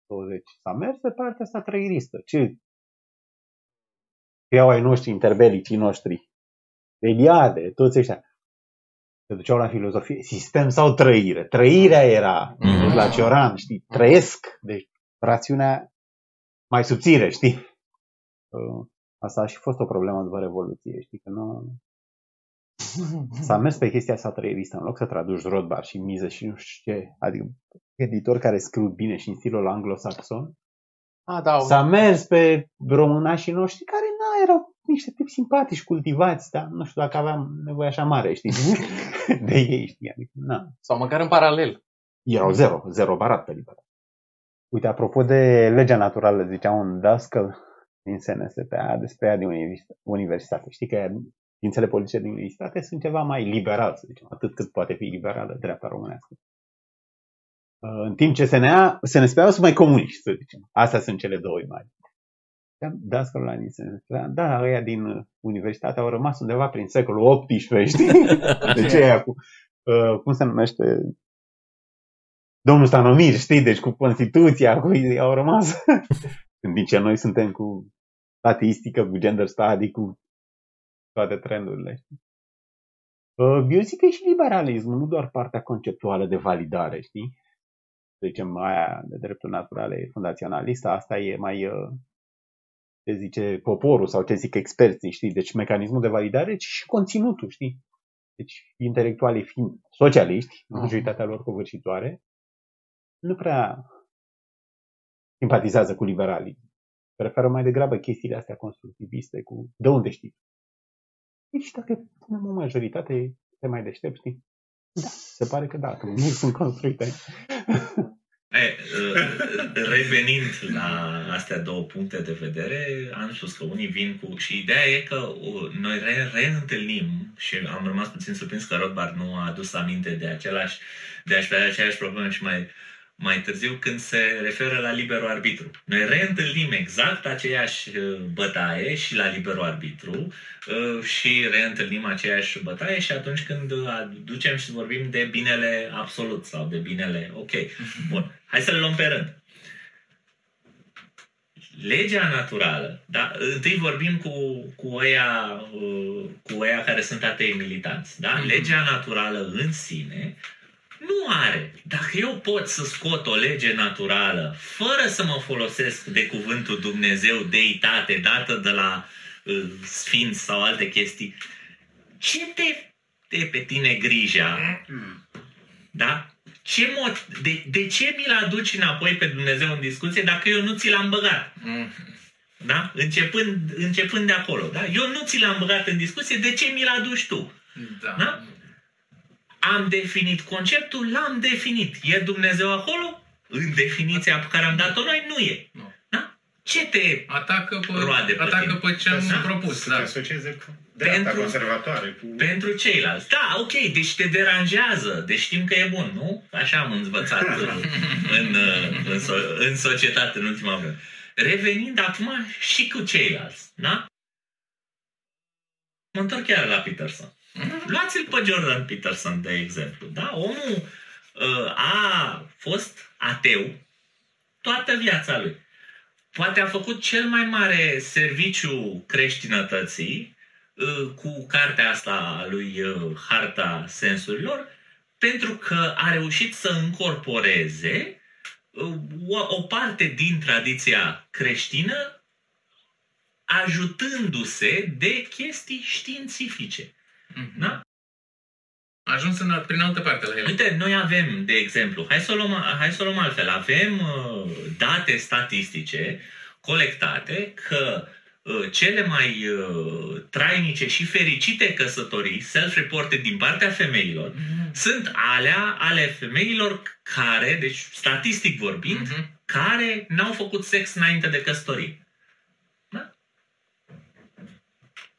20, s-a mers pe partea asta trăiristă. Ce scriau ai noștri, interbelicii noștri, Eliade, toți ăștia. Se duceau la filozofie, sistem sau trăire. Trăirea era, Mhm. mm-hmm. la Cioran, știi, trăiesc. Deci, rațiunea mai subțire, știi? Uh, Asta a și fost o problemă după Revoluție, știi, că nu... S-a mers pe chestia asta trăieristă, în loc să traduci Rothbard și Mize și nu știu ce, adică editori care scriu bine și în stilul anglosaxon, A, da, S-a mers pe românașii noștri care nu erau niște tipi simpatici, cultivați, dar nu știu dacă aveam nevoie așa mare, știi, [LAUGHS] de ei, știi, adică, na. sau măcar în paralel. Erau zero, zero barat pe liberă. Uite, apropo de legea naturală, zicea un dascăl din SNSPA despre ea din univers- universitate. Știi că științele politice din universitate sunt ceva mai liberal, să zicem, atât cât poate fi liberală dreapta românească. În timp ce SNA, SNSPA sunt mai comuniști, să zicem. Astea sunt cele două imagini. Dascălul la din SNSPA, da, ăia din universitate au rămas undeva prin secolul XVIII, știi? De ce e cu, uh, cum se numește, domnul Stanomir, știi, deci cu Constituția, cu au rămas. [LAUGHS] În timp ce noi suntem cu statistică, cu gender study, cu toate trendurile. știi? Uh, Eu zic că e și liberalismul, nu doar partea conceptuală de validare, știi? Să zicem, aia de drepturi naturale fundaționalistă, asta e mai, uh, ce zice poporul sau ce zic experții, știi? Deci mecanismul de validare, ci și conținutul, știi? Deci intelectualii fiind socialiști, majoritatea lor covârșitoare, nu prea simpatizează cu liberalii. Preferă mai degrabă chestiile astea constructiviste cu de unde știi. Deci dacă punem o majoritate, te mai deștept, știi? Da, se pare că da, că nu sunt construite. [LAUGHS] E, uh, revenind la astea două puncte de vedere, am spus că unii vin cu... Și ideea e că uh, noi re- reîntâlnim și am rămas puțin surprins că Rothbard nu a adus aminte de același, de aceeași problemă și mai, mai târziu când se referă la liberul arbitru. Noi reîntâlnim exact aceeași uh, bătaie și la liberul arbitru uh, și reîntâlnim aceeași bătaie și atunci când aducem și vorbim de binele absolut sau de binele ok. Bun, hai să le luăm pe rând. Legea naturală, da? întâi vorbim cu, cu, ăia, uh, cu ăia care sunt atei militanți. Da? Legea naturală în sine nu are. Dacă eu pot să scot o lege naturală fără să mă folosesc de cuvântul Dumnezeu, deitate, dată de la uh, sfinți sau alte chestii, ce te, te pe tine grija? Hmm. Da? Ce mod, de, de ce mi-l aduci înapoi pe Dumnezeu în discuție dacă eu nu ți l-am băgat? Mm. Da? Începând, începând de acolo. Da? Eu nu ți l-am băgat în discuție, de ce mi-l aduci tu? Da. Da? Am definit conceptul, l-am definit. E Dumnezeu acolo? În definiția pe care am dat-o noi, nu e. Nu. Da? Ce te... Atacă pe, Roade pe atacă tine. pe ce am Da. propus. Să Da. te asocieze cu dreapta Pentru- conservatoare. Cu... Pentru ceilalți. Da, ok, deci te deranjează. Deci știm că e bun, nu? Așa am învățat uh, [LAUGHS] în, uh, în, so- în societate în ultima vreme. Revenind acum și cu ceilalți, da? Mă întorc chiar la Peterson. Luați-l pe Jordan Peterson, de exemplu. Da? Omul uh, a fost ateu toată viața lui. Poate a făcut cel mai mare serviciu creștinătății uh, cu cartea asta a lui uh, Harta Sensurilor, pentru că a reușit să încorporeze o, o parte din tradiția creștină ajutându-se de chestii științifice. Mhm. Da? A ajuns în, prin altă parte la el. Uite, noi avem, de exemplu, hai să o luăm, hai să o luăm altfel, avem uh, date statistice colectate că uh, cele mai uh, trainice și fericite căsătorii, self-reported din partea femeilor, Mhm. sunt alea ale femeilor care, deci statistic vorbind, Mhm. care n-au făcut sex înainte de căsătorie. Da?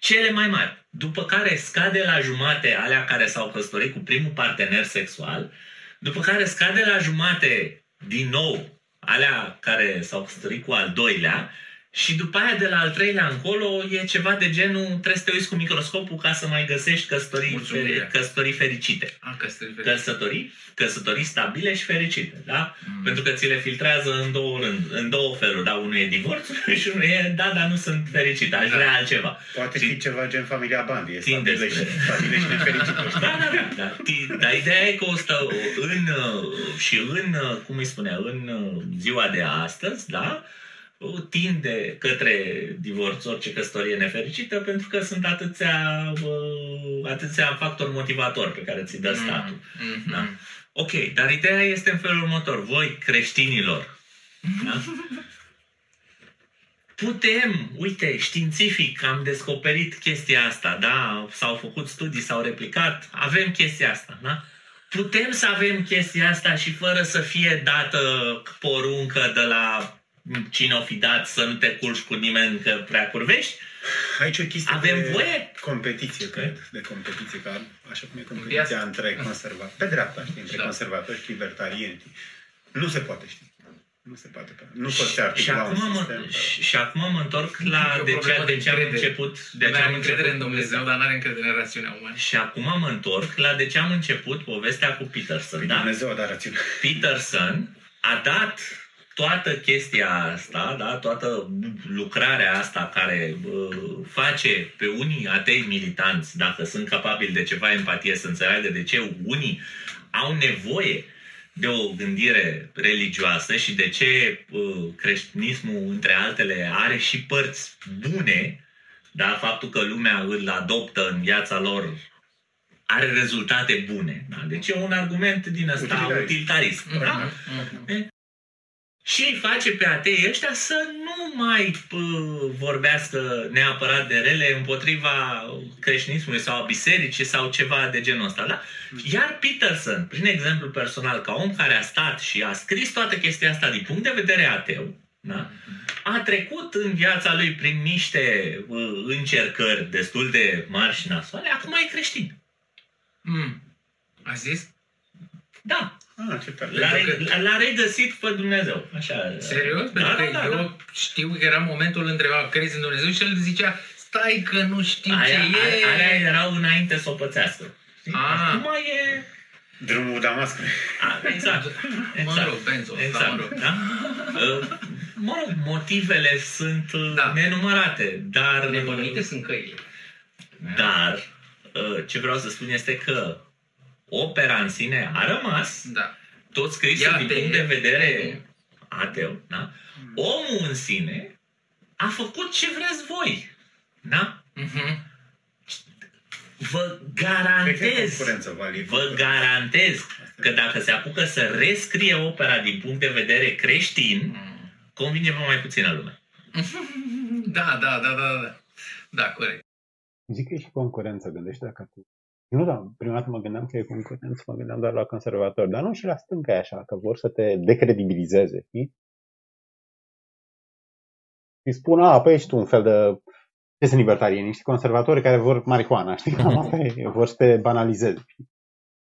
Cele mai mari. După care scade la jumate alea care s-au căsătorit cu primul partener sexual, după care scade la jumate din nou alea care s-au căsătorit cu al doilea și după aia de la al treilea încolo e ceva de genul trebuie să te uiți cu microscopul ca să mai găsești căsătorii, Mulțumire. feri, căsătorii fericite. A, că stai Căsătorii, căsătorii stabile și fericite, da? Mm. Pentru că ți le filtrează în două, rând, în două feluri, da? Unul e divorțul [LAUGHS] și unul e, da, dar nu sunt fericite, aș vrea altceva. Poate Și- fi ceva gen familia Bandi. E Țin stabilă și, despre- stabilă și nefericită. [LAUGHS] Da, da, da. da. Ti- Dar ideea e că o stă în, uh, și în, uh, cum îi spune, în uh, ziua de astăzi, da, uh, tinde către divorț orice căsătorie nefericită pentru că sunt atâția, uh, atâția factori motivatori pe care ți-i dă statul. Mhm. Da. Ok, dar ideea este în felul următor. Voi, creștinilor, da? putem, uite, științific am descoperit chestia asta, da? S-au făcut studii, s-au replicat, avem chestia asta, da? Putem să avem chestia asta și fără să fie dată poruncă de la cine o fi dat să nu te culci cu nimeni că prea curvești? Aici e o chestie Avem de voie? competiție, cred, de competiție, ca, așa cum e viață. competiția între [LAUGHS] conservatori, pe dreapta, știi, între Da. conservatori și libertarieni. Nu se poate, știi. Nu se poate. Nu poți Și articula un acum, mă, sistem. fără- și, și acum mă întorc la E o de ce, problemă de de ce am încredere. început. De De ce am am încredere în început Dumnezeu, dar n-are încredere în rațiunea umană. Și acum mă întorc la de ce am început povestea cu Peterson. Păi Da? Dumnezeu a dat rațiune. Peterson a dat toată chestia asta, da? toată lucrarea asta care uh, face pe unii atei militanți, dacă sunt capabili de ceva empatie, să înțeleagă de ce unii au nevoie de o gândire religioasă și de ce uh, creștinismul, între altele, are și părți bune, da? faptul că lumea îl adoptă în viața lor are rezultate bune. Da? Deci e un argument din ăsta Utilitarist. utilitarist. Da? Mhm. Și îi face pe atei ăștia să nu mai pă, vorbească neapărat de rele împotriva creștinismului sau a bisericii sau ceva de genul ăsta. Da? Iar Peterson, prin exemplu personal, ca om care a stat și a scris toată chestia asta din punct de vedere ateu, da? a trecut în viața lui prin niște uh, încercări destul de mari și nasoale, acum e creștin. Mm. A zis? Da, Ah, ce tare. l-a, Pentru re- l-a regăsit pe Dumnezeu. Așa, Serios? Da, Pentru că da, da, eu da. știu că era momentul întreba, crezi în Dumnezeu? Și el zicea, stai că nu știu Aia, ce e. aia, aia erau înainte să o pățească. Știi? Ah. Acum e... Drumul Damascului. A, exact. [LAUGHS] Mă rog, Benzo, da, exact. mă rog. Da? Uh, Mă rog, motivele sunt uh, Da. nenumărate, dar... Nebănuite sunt căile. Dar uh, ce vreau să spun este că opera în sine a rămas Da. tot scrisă E din ateu. punct de vedere ateu. Da? Omul în sine a făcut ce vreți voi. Da? Mhm. Vă Cred că e garantez concurență validă. Vă garantez că dacă se apucă să rescrie opera din punct de vedere creștin, Mm. convinge pe mai puțină lume. [LAUGHS] Da, da, da, da, da. Da, corect. Zic că e și concurență, gândește dacă tu... Nu, da, prima dată mă gândeam că e concurență, mă gândeam doar la conservatori, dar nu și la stânga e așa, că vor să te decredibilizeze, știi? Și spun, a, păi ești tu un fel de... Ce sunt libertarieni? Niște conservatori care vor marihuana, știi? Cam [LAUGHS] asta e, vor să te banalizeze, știi?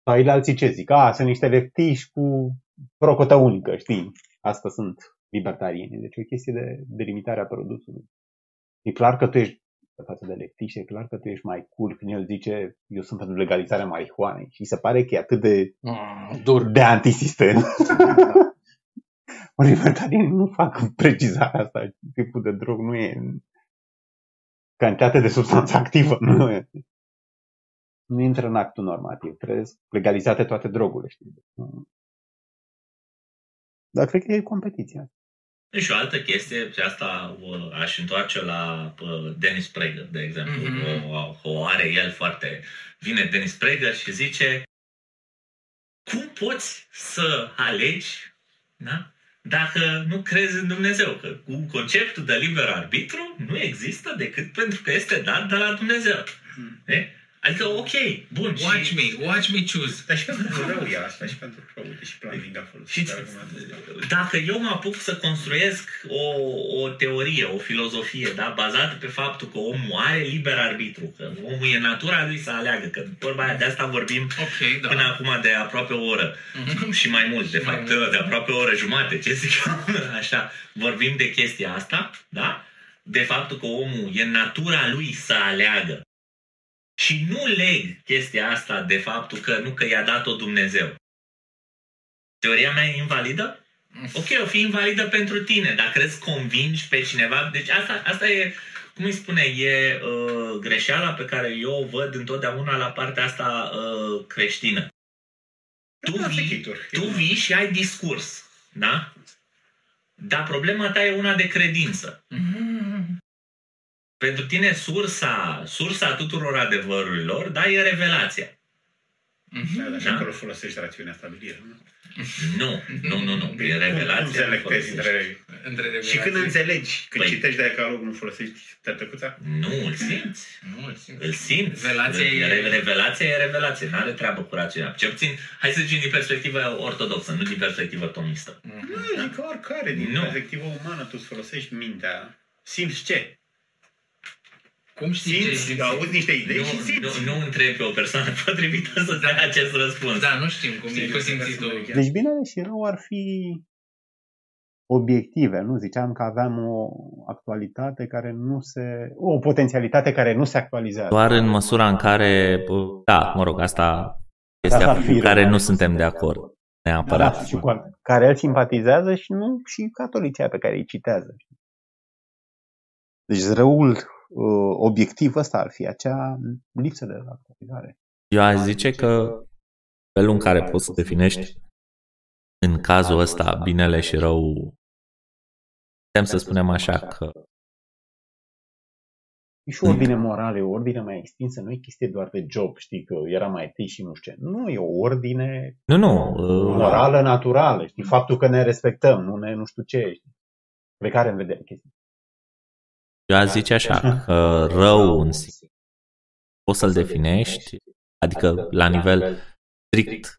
Sau ei alții ce zic? A, sunt niște leptiși cu procotă unică, știi? Asta sunt libertarieni. Deci e o chestie de, de limitare a produsului. E clar că tu ești față de leptiș, e clar că tu ești mai cool când el zice eu sunt pentru legalizarea marihuanei și se pare că e atât de, Mm, dur. de antisistem. [LAUGHS] Libertarienii nu fac precizarea asta. Tipul de drog nu e în cantitate de substanță activă. Nu, e. nu intră în actul normativ. Trebuie legalizate toate drogurile. Știi? Dar cred că e competiția. Și o altă chestie, și asta o, aș întoarce la uh, Dennis Prager, de exemplu. Mhm. O, o are el foarte... Vine Dennis Prager și zice cum poți să alegi da? dacă nu crezi în Dumnezeu? Că cu conceptul de liber arbitru nu există decât pentru că este dat de la Dumnezeu. E? Adică, ok, bun. Watch și, me, watch me choose. Dar și pentru [LAUGHS] rău e asta, și pentru rău. Uite, și planning a folosit Și argumentul ăsta. dacă eu mă apuc să construiesc o, o teorie, o filozofie, da, bazată pe faptul că omul are liber arbitru, că omul e natura lui să aleagă, că vorba aia, de asta vorbim Ok, da. până acum de aproape o oră Mhm. și mai mult, de Și mai fapt, mult. de aproape o oră jumate, ce zic eu, [LAUGHS] așa, vorbim de chestia asta, da? De faptul că omul e natura lui să aleagă. Și nu leg chestia asta de faptul că nu că i-a dat-o Dumnezeu. Teoria mea e invalidă? Ok, o fi invalidă pentru tine, dar crezi convingi pe cineva? Deci asta, asta e, cum îi spune, e uh, greșeala pe care eu o văd întotdeauna la partea asta uh, creștină. Tu Da, vii, sechituri. tu vii și ai discurs, da? Dar problema ta e una de credință. Mhm. Pentru tine sursa, sursa tuturor adevărurilor, da, e revelația. Mhm. Da, dar și Da? acolo folosești rațiunea stabilire. nu? Nu, nu, nu, nu. E Cum- revelația. Cum selectezi folosești. între... Între Și când revelații. înțelegi, când Păi- citești de decalog, nu folosești tătăcuța? Nu, îl simți. Nu, îl simți. Îl simți. Revelația e- Re- Revelația e revelație. Nu are treabă cu rațiunea. Ce puțin, hai să zicem din perspectivă ortodoxă, nu din perspectivă tomistă. Mhm. Nu, zic că oricare, din Nu. perspectivă umană, tu îți folosești mintea. Simți ce? Cum știi ce Simți, simți? auzi niște idei Nu, și simți. nu, nu întrebi pe o persoană [LAUGHS] potrivită să dea acest răspuns. Da, nu știm cum e Știi, cu eu simțitul. trebuie să Deci binele și rău ar fi obiective, nu? Ziceam că aveam o actualitate care nu se... o potențialitate care nu se actualizează. Doar în măsura în care, bă, da, mă rog, asta este Asta ar cu fi care rău. nu suntem de acord neapărat. Da, și cu al- care el simpatizează și nu și catolicii pe care îi citează. Deci răul uh, obiectiv ăsta ar fi acea lipsă de actualizare. Eu aș zice că felul în care poți să definești în cazul ăsta binele și rău, putem să spunem așa că E și o ordine morală, e o ordine mai extinsă, nu e chestie doar de job, știi, că era mai întâi și nu știu ce. Nu, e o ordine nu, nu, uh, morală naturală, știi, faptul că ne respectăm, nu ne nu știu ce, știi. Pe care în vedere chestia. Eu aș zice așa că rău în sine poți să-l definești, adică la nivel strict.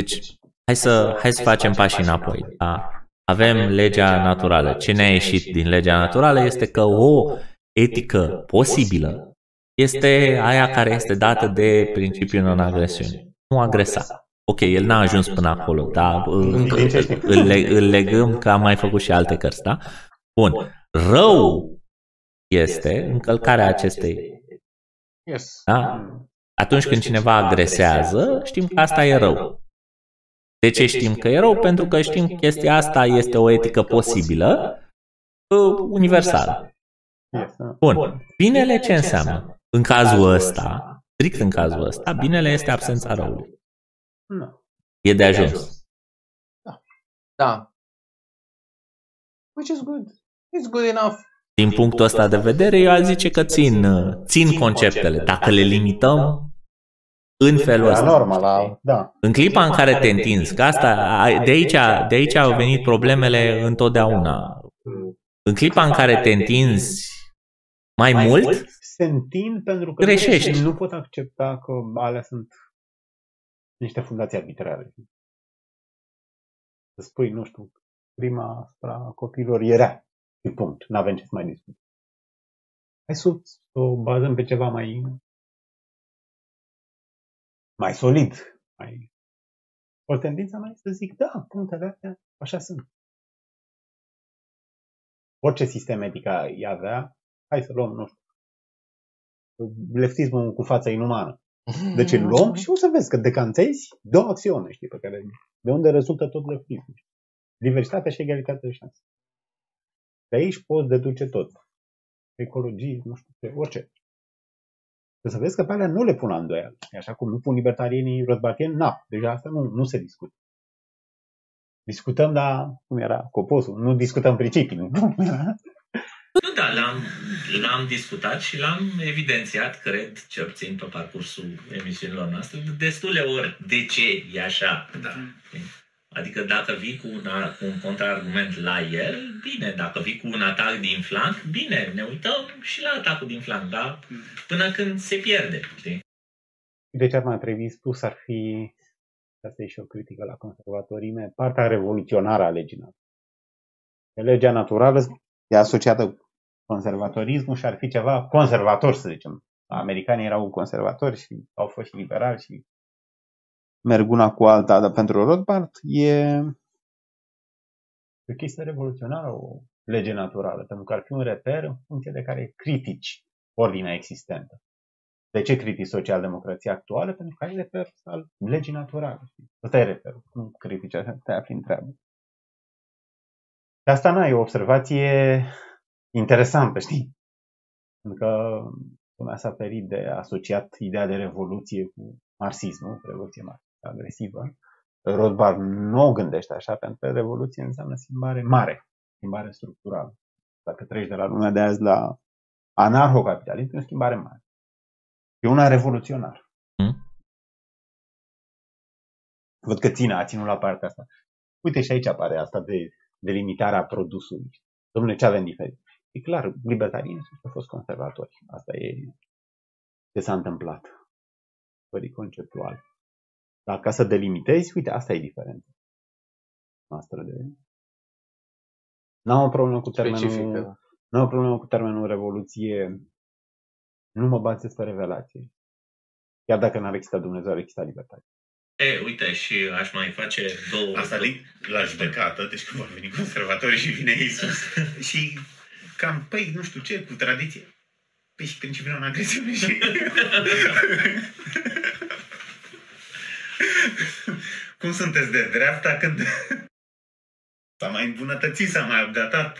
Deci, hai să, hai să facem pași înapoi. Da? Avem legea naturală. Ce ne-a ieșit din legea naturală este că o etică posibilă este aia care este dată de principiul non-agresiunii. Nu agresa. Ok, el n-a ajuns până acolo, dar îl, îl, le- îl legăm că am mai făcut și alte cărți, da? Bun. Rău este încălcarea acestei. Yes. Da? Atunci când cineva agresează, știm că asta e rău. De ce știm că e rău? Pentru că știm că chestia asta este o etică posibilă, uh, universală. Yes, da. Bun. Binele ce înseamnă? În cazul ăsta, strict în cazul ăsta, binele este absența răului. Nu. E de ajuns. Da. Which is good. It's good enough. Din punctul ăsta de vedere, eu aș zice că țin, uh, țin conceptele. Dacă le limităm în felul La ăsta. norma, la, da. În clipa în care te întinzi, că asta, ai- de aici, de aici au venit problemele întotdeauna. În clipa în care te întinzi mai mult, Se întind pentru că Greșești. nu pot accepta că alea sunt niște fundații arbitrare. Să spui, nu știu, prima asupra copiilor era. Și punct. Nu avem ce să mai discutăm. Hai să o- să o bazăm pe ceva mai mai solid. Mai... O tendință mai să zic, da, punctele astea așa sunt. Orice sistem etic ai avea, hai să luăm, nu știu, leftismul cu fața inumană. Deci îl luăm și o să vezi că decanțezi două axiome, știi, pe care, de unde rezultă tot leftismul. Diversitatea și egalitatea de șanse. De aici poți deduce tot. Ecologie, nu știu ce, orice. Să să vezi că pe alea nu le pun la îndoială. E Așa cum nu pun libertarienii răzbatieni, na, deja asta nu, nu se discută. Discutăm, dar cum era coposul? Nu discutăm principii, nu? Nu, da, l-am, l-am discutat și l-am evidențiat, cred, cel puțin pe parcursul emisiunilor noastre, de destule ori de ce e așa. Da. Adică dacă vii cu un, cu un contraargument la el, bine, dacă vii cu un atac din flanc, bine, ne uităm și la atacul din flanc, da? Până când se pierde, știi? De ce ar mai trebui spus ar fi, asta e și o critică la conservatorime, partea revoluționară a legii naturale. Legea naturală e asociată cu conservatorismul și ar fi ceva conservator, să zicem. Americanii erau conservatori și au fost și liberali și merg una cu alta, dar pentru Rothbard e o chestie revoluționară, o lege naturală, pentru că ar fi un reper în funcție de care critici ordinea existentă. De ce critici social-democrația actuală? Pentru că ai reper al legii naturale. Ăsta e reperul. Nu critici, te afli în treabă. De asta n-ai o observație interesantă, știi? Pentru că lumea s-a ferit de asociat ideea de revoluție cu marxismul, revoluție agresivă. Rothbard nu o gândește așa, pentru că revoluție înseamnă schimbare mare, schimbare structurală. Dacă treci de la lumea de azi la anarhocapitalism, e o schimbare mare. E una revoluționară. Mm. Văd că ține, a ținut la partea asta. Uite și aici apare asta de delimitarea produsului. Domnule, ce avem diferit? E clar, libertarienii au fost conservatori. Asta e ce s-a întâmplat. Pării conceptual. Dar ca să delimitezi, uite, asta e diferența noastră de... N-am o problemă cu termenul... Da. N-am o problemă cu termenul revoluție. Nu mă bazez pe revelație. Chiar dacă n-ar exista Dumnezeu, ar exista libertate. E, uite, și aș mai face două... Asta din la judecată, deci când vor veni conservatorii și vine Iisus [LAUGHS] și cam, păi, nu știu ce, cu tradiție. Păi și principiul în agresiune și... [LAUGHS] [LAUGHS] Cum sunteți de dreapta când [LAUGHS] s-a mai îmbunătățit, s-a mai updatat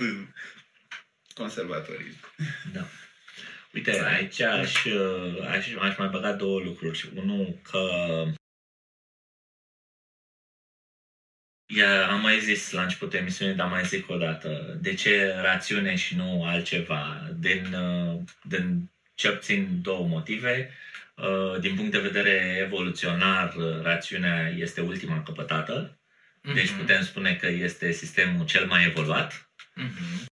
conservatorii? Da. Uite, aici aș, aș, aș mai băga două lucruri. Unul, că Ia, am mai zis la începutul emisiunii, dar mai zic o dată. De ce rațiune și nu altceva? Din, din ce puțin două motive. Uh, din punct de vedere evoluționar, rațiunea este ultima căpătată. Uh-huh. Deci putem spune că este sistemul cel mai evoluat. Uh-huh.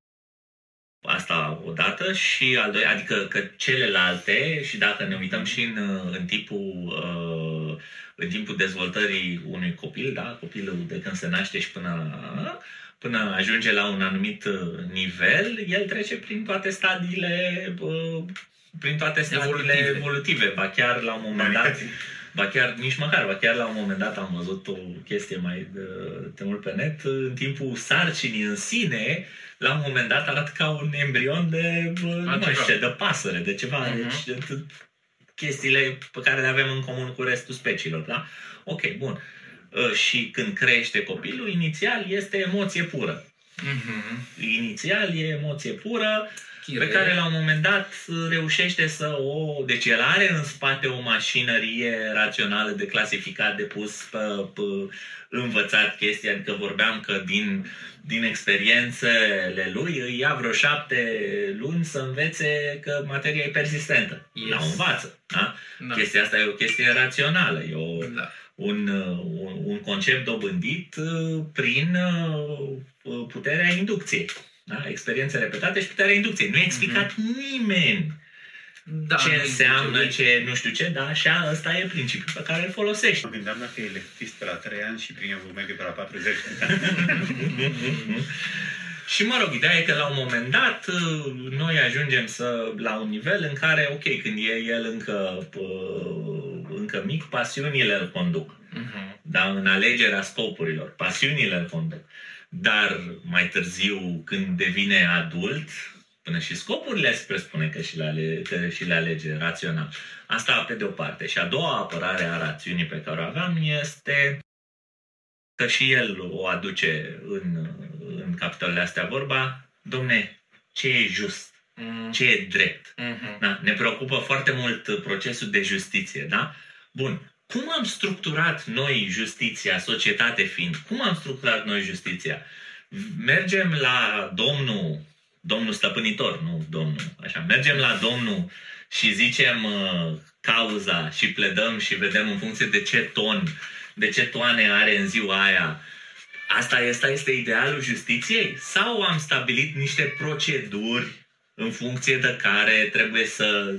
Asta odată și al doilea, adică că celelalte, și dacă ne uităm și în, în tipul uh, în timpul dezvoltării unui copil, da, copilul de când se naște și până, până ajunge la un anumit nivel, el trece prin toate stadiile uh, prin toate stadiile evolutive. evolutive, ba chiar la un moment dat, [LAUGHS] ba chiar nici măcar, ba chiar la un moment dat am văzut o chestie mai de, de mult pe net, în timpul sarcinii în sine, la un moment dat arată ca un embrion de, nu mai știu, de pasăre, de ceva, uh-huh. deci de, chestiile pe care le avem în comun cu restul speciilor, da? Ok, bun. Ă, și când crește copilul, inițial este emoție pură. Uh-huh. Inițial e emoție pură, Chire. pe care la un moment dat reușește să o... Deci el are în spate o mașinărie rațională de clasificat, de pus pe, pe învățat chestia, adică vorbeam că din, din experiențele lui îi ia vreo șapte luni să învețe că materia e persistentă. Yes. La învață. Da? Da. Chestia asta e o chestie rațională, e o, da. un, un, un concept dobândit uh, prin uh, puterea inducției. Da? Experiențe repetate și puterea inducției. Nu e explicat mm-hmm. nimeni da, ce înseamnă, ce nu știu ce, da, așa, ăsta e principiul pe care îl folosești. Mă gândeam dacă e leftist pe la 3 ani și prin el merge pe la 40 [LAUGHS] Și mă rog, ideea e că la un moment dat noi ajungem să, la un nivel în care, ok, când e el încă, încă mic, pasiunile îl conduc. Uh-huh. Dar în alegerea scopurilor, pasiunile îl conduc. Dar mai târziu, când devine adult, până și scopurile se presupune că și le, ale, că și le alege rațional. Asta pe de o parte. Și a doua apărare a rațiunii pe care o aveam este că și el o aduce în, în capitolele astea vorba, domne, ce e just, mm. ce e drept. Mm-hmm. Da? Ne preocupă foarte mult procesul de justiție, da? Bun, cum am structurat noi justiția, societate fiind? Cum am structurat noi justiția? Mergem la domnul, domnul stăpânitor, nu domnul, așa, mergem la domnul și zicem uh, cauza și pledăm și vedem în funcție de ce ton, de ce toane are în ziua aia. Asta este, asta este idealul justiției? Sau am stabilit niște proceduri în funcție de care trebuie să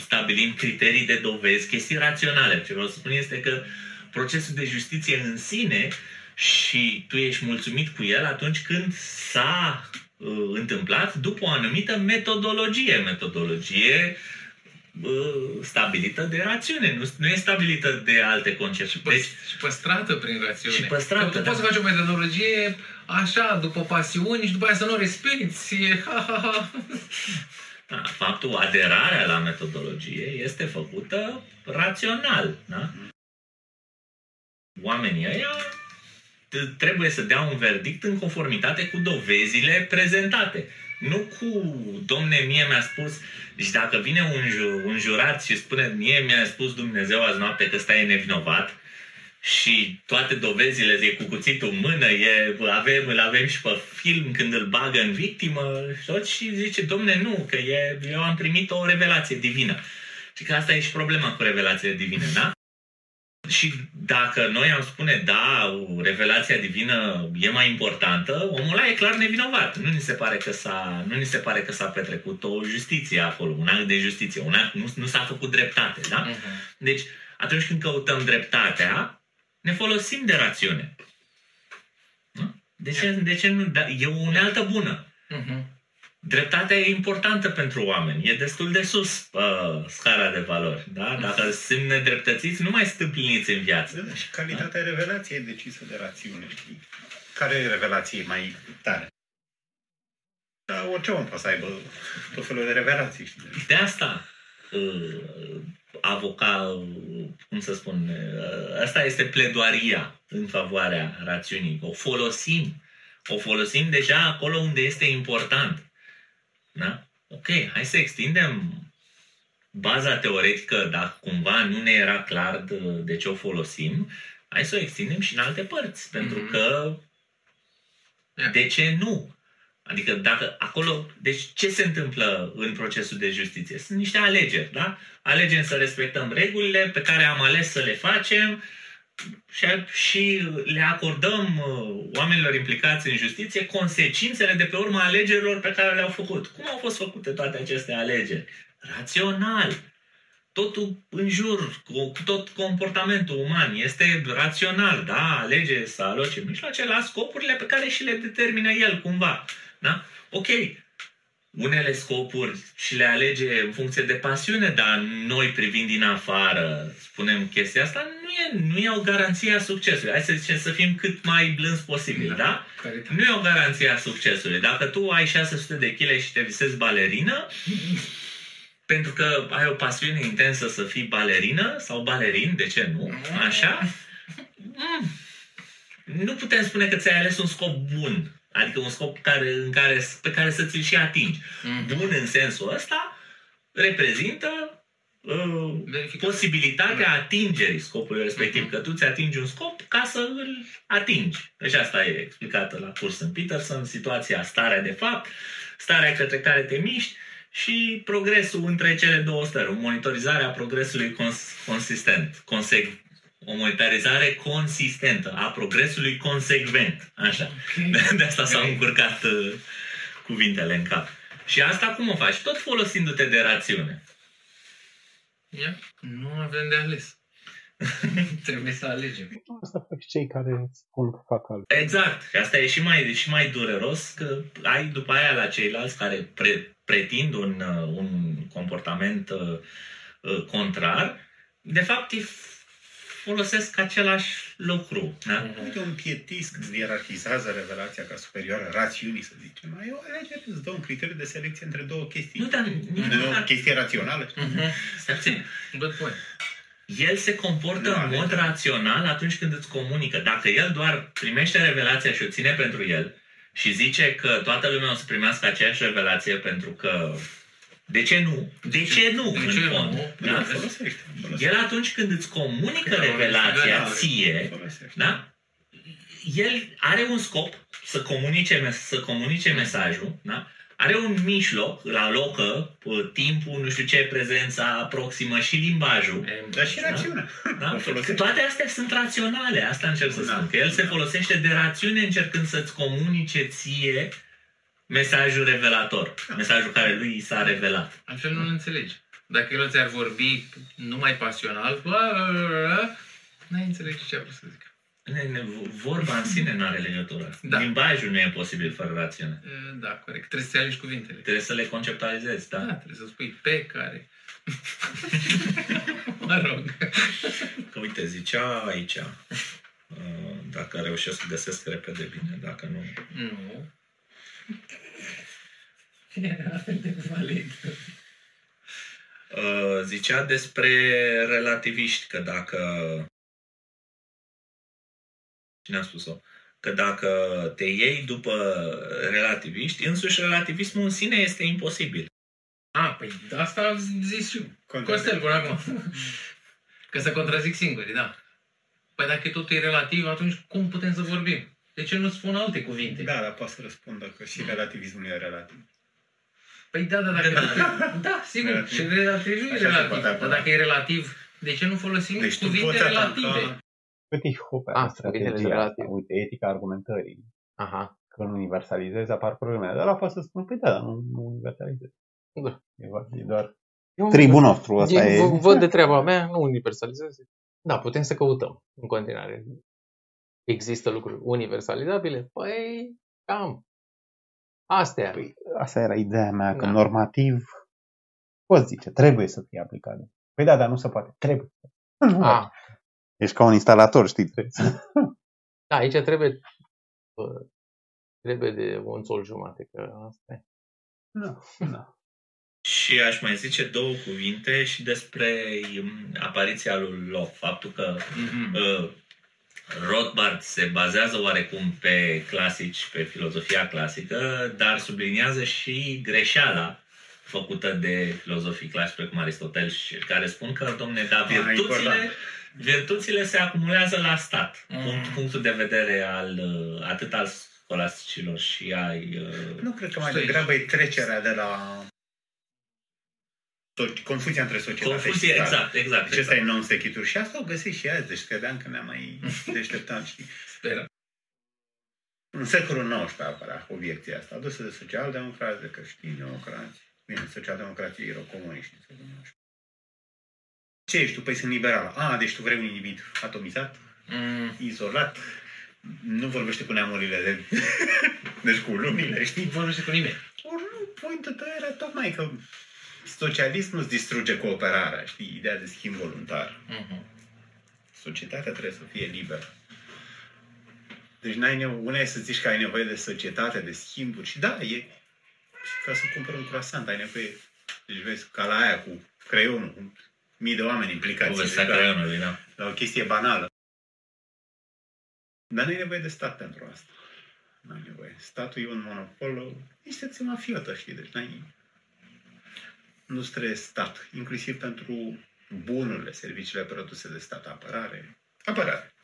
stabilim criterii de dovezi, chestii raționale. Ce vreau să spun este că procesul de justiție în sine și tu ești mulțumit cu el atunci când s-a uh, întâmplat după o anumită metodologie. Metodologie uh, stabilită de rațiune, nu, nu e stabilită de alte concepte. Și, păs- deci, și păstrată prin rațiune. Și păstrată, că tu da. poți să faci o metodologie așa, după pasiuni și după aia să nu o respecti. Ha, ha, ha. Da, faptul, aderarea la metodologie este făcută rațional. Da? Oamenii ăia t- trebuie să dea un verdict în conformitate cu dovezile prezentate. Nu cu, domne, mie mi-a spus, și dacă vine un, ju- un jurat și spune, mie mi-a spus Dumnezeu azi noapte că ăsta e nevinovat, și toate dovezile e cu cuțitul în mână, e, avem, îl avem și pe film când îl bagă în victimă și tot și zice, domne, nu, că e, eu am primit o revelație divină. Și că asta e și problema cu revelațiile divine, da? Și dacă noi am spune, da, revelația divină e mai importantă, omul ăla e clar nevinovat. Nu ni se pare că s-a, nu ni se pare că s-a petrecut o justiție acolo, un act de justiție, un act, nu, nu s-a făcut dreptate, da? Uh-huh. Deci, atunci când căutăm dreptatea, ne folosim de rațiune. Nu? De ce, de ce nu? Da, e o unealtă bună. Uh-huh. Dreptatea e importantă pentru oameni. E destul de sus uh, scara de valori. Da? Dacă sunt nedreptățiți, nu mai sunt împliniți în viață. Da, și calitatea revelației e decisă de rațiune. Care revelație e mai tare? Da, orice om poate să aibă tot felul de revelații. Știi? De asta uh, avoca, cum să spun, uh, asta este pledoaria în favoarea rațiunii. O folosim. O folosim deja acolo unde este important. Da? Ok, hai să extindem baza teoretică, dacă cumva nu ne era clar de, de ce o folosim, hai să o extindem și în alte părți. Pentru Mhm. că Yeah. de ce nu? Adică dacă acolo, deci ce se întâmplă în procesul de justiție? Sunt niște alegeri, da? Alegem să respectăm regulile pe care am ales să le facem și, și le acordăm uh, oamenilor implicați în justiție consecințele de pe urma alegerilor pe care le-au făcut. Cum au fost făcute toate aceste alegeri? Rațional. Totul în jur, cu tot comportamentul uman este rațional, da? Alege să aloce mijloace la scopurile pe care și le determină el cumva. Da? Ok, unele scopuri și le alege în funcție de pasiune, dar noi privind din afară spunem chestia asta, nu e, nu e o garanție a succesului. Hai să zicem să fim cât mai blânzi posibil, da? Caritate. Nu e o garanție a succesului. Dacă tu ai 600 de kg și te visezi balerină, [LAUGHS] pentru că ai o pasiune intensă să fii balerină sau balerin, de ce nu? Așa? [LAUGHS] Mm. Nu putem spune că ți-ai ales un scop bun. Adică un scop care, în care, pe care să ți-l și atingi. Mhm. Bun în sensul ăsta reprezintă uh, Verificat. posibilitatea atingerii scopului respectiv. Mhm. Că tu ți atingi un scop ca să îl atingi. Deci asta e explicată la curs în Peterson, situația, starea de fapt, starea către care te miști și progresul între cele două stări. O monitorizare a progresului cons- consistent, consec- o monitorizare consistentă a progresului consecvent. Așa. Ok. [LAUGHS] De asta s-au Ok. încurcat uh, cuvintele în cap. Și asta cum o faci? Tot folosindu-te de rațiune. Ia, Nu avem de ales. [LAUGHS] Trebuie să alegem. Asta fac și cei care spun că fac altceva. Exact. Și asta e și mai, e și mai dureros că ai după aia la ceilalți care pre, pretind un, uh, un comportament uh, uh, contrar, de fapt îi folosesc același lucru. Da? Uite, un pietist când ierarhizează revelația ca superioară rațiunii, să zicem, mai e o alegere, îți dă un criteriu de selecție între două chestii. Nu, dar Nu nici e o măcar- chestie rațională. Mhm. Stai puțin. Good point. El se comportă Nu în alege. mod rațional atunci când îți comunică. Dacă el doar primește revelația și o ține pentru el și zice că toată lumea o să primească aceeași revelație pentru că De ce nu? De ce nu? De în ce fond? nu? Da? Da, folosește. folosește. El atunci când îți comunică Da, revelația da, ție, Folosește. da? El are un scop să comunice, mes- să comunice mesajul, da? Are un mijloc, îl alocă uh, timpul, nu știu ce, prezența proximă și limbajul. Dar și rațiunea. Da? [LAUGHS] O folosește. Toate astea sunt raționale, asta încerc să Da. spun. Că el se folosește de rațiune încercând să-ți comunice ție mesajul revelator, mesajul care lui i s-a revelat. Altfel nu-l înțelegi. Dacă el ți-ar vorbi numai pasional, bla, bla, bla, bla, n-ai înțelege ce a vrut să zic. Ne- ne- Vorba în sine nu are legătură. Da. Limbajul nu e posibil fără rațiune. E, Da, corect. Trebuie să alegi cuvintele. Trebuie să le conceptualizezi, da? Da, trebuie să spui pe care. [LAUGHS] mă rog. Că uite, zicea aici, uh, dacă reușesc să găsesc repede bine, dacă nu... Nu. [LAUGHS] Era la fel de valid. Uh, Zicea despre relativiști, că dacă... Cine a spus-o? Că dacă te iei după relativiști, însuși relativismul în sine este imposibil. A, păi asta a zis și Contra- Costel până acum. Că să contrazic singuri, da. Păi dacă totul e relativ, atunci cum putem să vorbim? De ce nu spun alte cuvinte? Da, dar poate să răspundă că și relativismul e relativ. Păi da, da, dacă... da, sigur, Relativ. și relativ nu e Așa se relativ. poate Dar apăra. dacă e relativ, de ce nu folosim Deci tu cuvinte poți relative? ataca... Petit Hopper, Ah, ah, strategia cuvintele asta, relative. uite, etica argumentării. Aha. Când universalizezi apar problemele. Dar la poate să spun, păi da, dar nu, nu universalizezi. Da. E, va- e doar Eu- tribul nostru. Asta Eu e. v- văd de treaba mea, nu universalizez. Da, putem să căutăm în continuare. Există lucruri universalizabile? Păi, cam. Astea. Păi, asta era ideea mea, că Da. normativ, poți zice, trebuie să fie aplicat. Păi da, dar nu se poate. Trebuie. Nu. A, Ești ca un instalator, știi, trebuie [LAUGHS] să... da, aici trebuie bă, trebuie de un sol jumate, că asta e. Nu, nu. Și aș mai zice două cuvinte și despre um, apariția lui Locke. Faptul că Mhm. uh, Rothbard se bazează oarecum pe clasici, pe filozofia clasică, dar subliniază și greșeala făcută de filozofii clasici precum Aristotel, și care spun că, domne, da, virtuțile, important. virtuțile se acumulează la stat. Mm. Punct, punctul de vedere al uh, atât al scolasticilor și ai... Uh, Nu cred că mai Stoici. degrabă e trecerea de la so- confuzia între societate confuzie, și stat. exact, exact. Deci ăsta e non sechitur. Și asta o găsești și azi, deci credeam că ne-am mai [LAUGHS] deșteptat, știi? Speră. În secolul XIX apărea obiecția asta, adusă de social-democrați, de creștini-democrați. Bine, social-democrații erau comuniști în secolul XIX. Ce ești tu? Păi sunt liberal. A, deci tu vrei un individ atomizat, Mm. izolat, nu vorbește cu neamurile, de... [LAUGHS] deci cu lumile, știi? Nu vorbește cu nimeni. Ori nu, pointul tău era tocmai că socialismul îți distruge cooperarea, știi? Ideea de schimb voluntar. Mhm. Societatea trebuie să fie liberă. Deci n-ai nevo- una e să zici că ai nevoie de societate, de schimburi. Și da, e și ca să cumpăr un croissant, ai nevoie. Deci vezi, ca la aia cu creionul, cu mii de oameni implicați. Povestea Deci, la, creionului, da. la o chestie banală. Dar nu ai nevoie de stat pentru asta. Nu ai nevoie. Statul e un monopol, o instituție mafiotă, știi? Deci n-ai... Nu trebuie stat, inclusiv pentru bunurile, serviciile produse de stat, apărare. Apărare.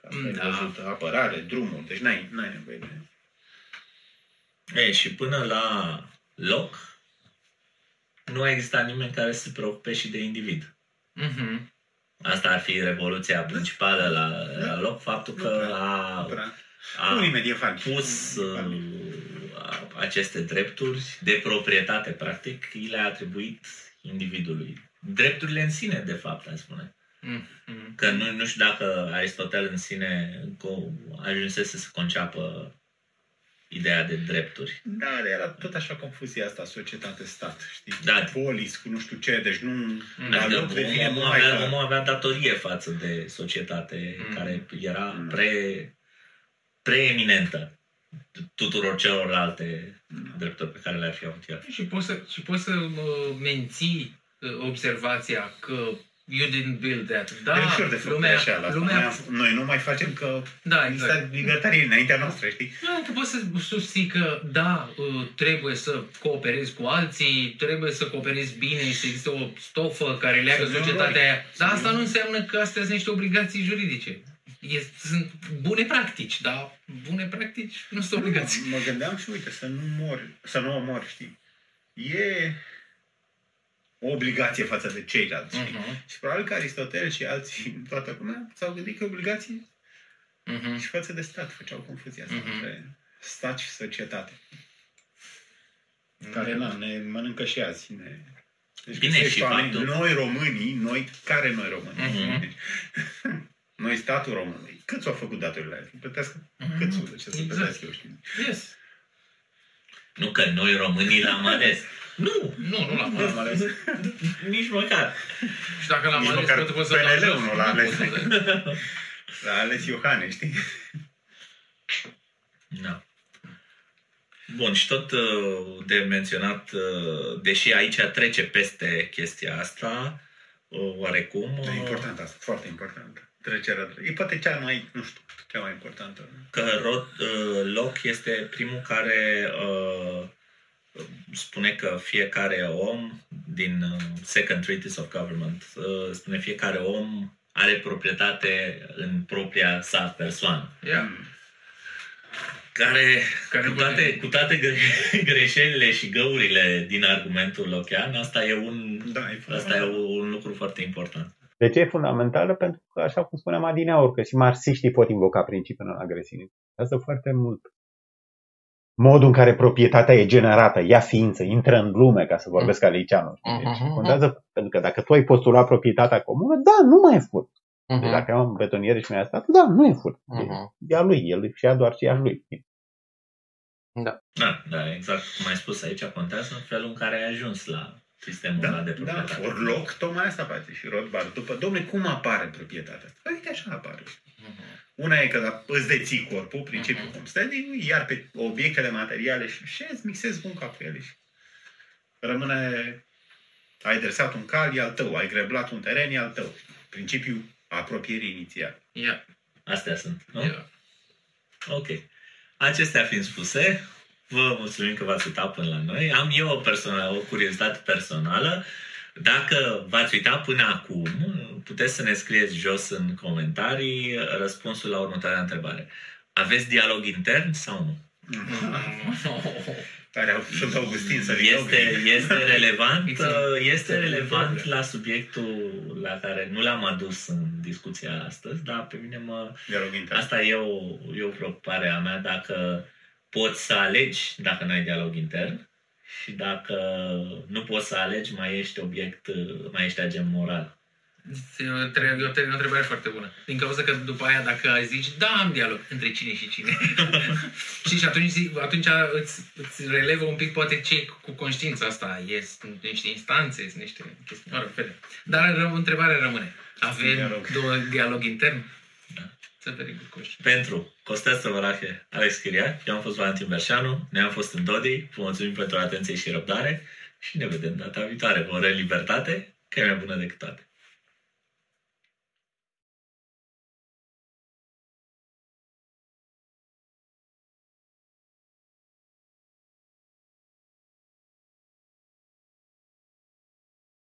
Ca Asta Da. da. văzut, apărare, drumul, deci n-ai, n-ai nevoie de... E, și până la loc, nu a existat nimeni care să se preocupe și de individ. Mhm. Asta ar fi revoluția principală la, la loc, faptul Nu că prea, a, Nu prea. a Unii medievali. pus Unii uh, medievali. a- aceste drepturi de proprietate, practic, i le-a atribuit individului. Drepturile în sine, de fapt, aș spune. Mhm. Că nu, nu știu dacă Aristotel în sine co- ajunsese să conceapă ideea de drepturi. Da, dar era tot așa confuzia asta, societate-stat, știi? Da. Polis cu nu știu ce, deci nu... La Adică loc devine omul, numai avea, că... omul avea datorie față de societate Mm. care era Mm. pre, preeminentă tuturor celorlalte Mm. drepturi pe care le-ar fi avut el. Și poți să, și poți să uh, menții uh, observația că you didn't build that. Da, e ușor de făcut lumea, greșeala asta. lumea, Noi, am- noi nu mai facem că da, exact. exact. libertarii înaintea noastră, știi? Da, tu poți să susții că, da, uh, trebuie să cooperezi cu alții, trebuie să cooperezi bine și să există o stofă care leagă Să nu societatea înroli. aia. Dar Să asta nu- nu înseamnă că astea sunt niște obligații juridice. E, sunt bune practici, dar bune practici nu sunt obligații. Mă gândeam și uite, să nu mori, să nu omori, știi? E o obligație față de ceilalți, știi? Mhm, Și probabil că Aristotel și alții în toată lumea s-au gândit că e obligație mhm. și față de stat făceau confuzia asta Mhm. între stat și societate. Care na, ne mănâncă și azi. Ne... Deci Bine, găsești și oameni, faptul- Noi românii, noi, care noi români? Mhm. [LAUGHS] Deci, noi statul românului. Cât s-au făcut datorile alea? Să plătească Mhm. cât de ce să Exact. plătesc eu, știi? Yes. Nu că noi românii l-am [LAUGHS] ales. Nu, Nu, nu l-am Nu am ales. nici măcar. Și dacă l-am Nici ales, măcar poate poți să PNL-ul dau jos. nu l-a ales. pot să- L-a ales Iohane, știi? Da. Bun, și tot uh, de menționat, uh, deși aici trece peste chestia asta, uh, oarecum, E uh, important asta, foarte important. Trecerea. E poate cea mai, nu știu, cea mai importantă. că Rod uh, Locke este primul care uh, spune că fiecare om din uh, Second Treatise of Government uh, spune fiecare om are proprietate în propria sa persoană. Ia. Mm. Care, Care cu, toate, poate- cu toate gre- [LAUGHS] greșelile și găurile din argumentul lochean, asta e un, Da, e asta e un lucru foarte important. De ce e fundamentală? Pentru că, așa cum spuneam adineauri, că și marxiștii pot invoca principiul în agresiune. Asta foarte mult. Modul în care proprietatea e generată, ia ființă, intră în lume, ca să vorbesc ca liceanul. știi? Deci, Mhm. contează, pentru că dacă tu ai postula proprietatea comună, da, nu mai e furt. Deci Mhm. dacă am betoniere și mi-a stat, da, nu e furt. Mhm. E a lui, el și ia doar ce e a lui. Da. Da, da, exact cum ai spus aici, contează în felul în care ai ajuns la sistemul Da, ăla de da, proprietate. ori loc, tocmai asta face și Rothbard. După, domne, cum apare proprietatea asta? Păi, uite așa apare. Una e că da, îți deții corpul, principiul Mhm. homesteading, iar pe obiectele materiale și șezi, mixezi un cap cu ele și rămâne, ai dresat un cal, e al tău, ai greblat un teren, e al tău. Principiul apropierii inițiale. Ia. Astea sunt, nu? Ia. Ok. Acestea fiind spuse, vă mulțumim că v-ați uitat până la noi. Am eu o, personală, o curiozitate personală. Dacă v-ați uitat până acum, puteți să ne scrieți jos în comentarii răspunsul la următoarea întrebare. Aveți dialog intern sau nu? [LAUGHS] Care au sunt Augustin să Este, este relevant, It's a- este it's a relevant problem. la subiectul la care nu l-am adus în discuția astăzi, dar pe mine mă, dialog intern. Asta e o, e o preocupare a mea dacă poți să alegi dacă nu ai dialog intern și dacă nu poți să alegi, mai ești obiect, mai ești agent moral. E o între- e o între- o întrebare foarte bună. Din cauza că după aia dacă ai zici, da, am dialog între cine și cine. [LAUGHS] Știi, și atunci, zi- atunci îți, îți relevă un pic poate ce cu conștiința asta. E, sunt niște instanțe, sunt niște chestii. Mă rog, vedem. Dar ră- întrebarea rămâne. Avem Dialog. două dialog intern? Da. Să very good question. Pentru Costel Săvărache, Alex Chiriac, eu am fost Valentin Berșanu, ne-am fost în Dodi, vă mulțumim pentru atenție și răbdare și ne vedem data viitoare. Vă urez libertate, că e mai bună decât toate.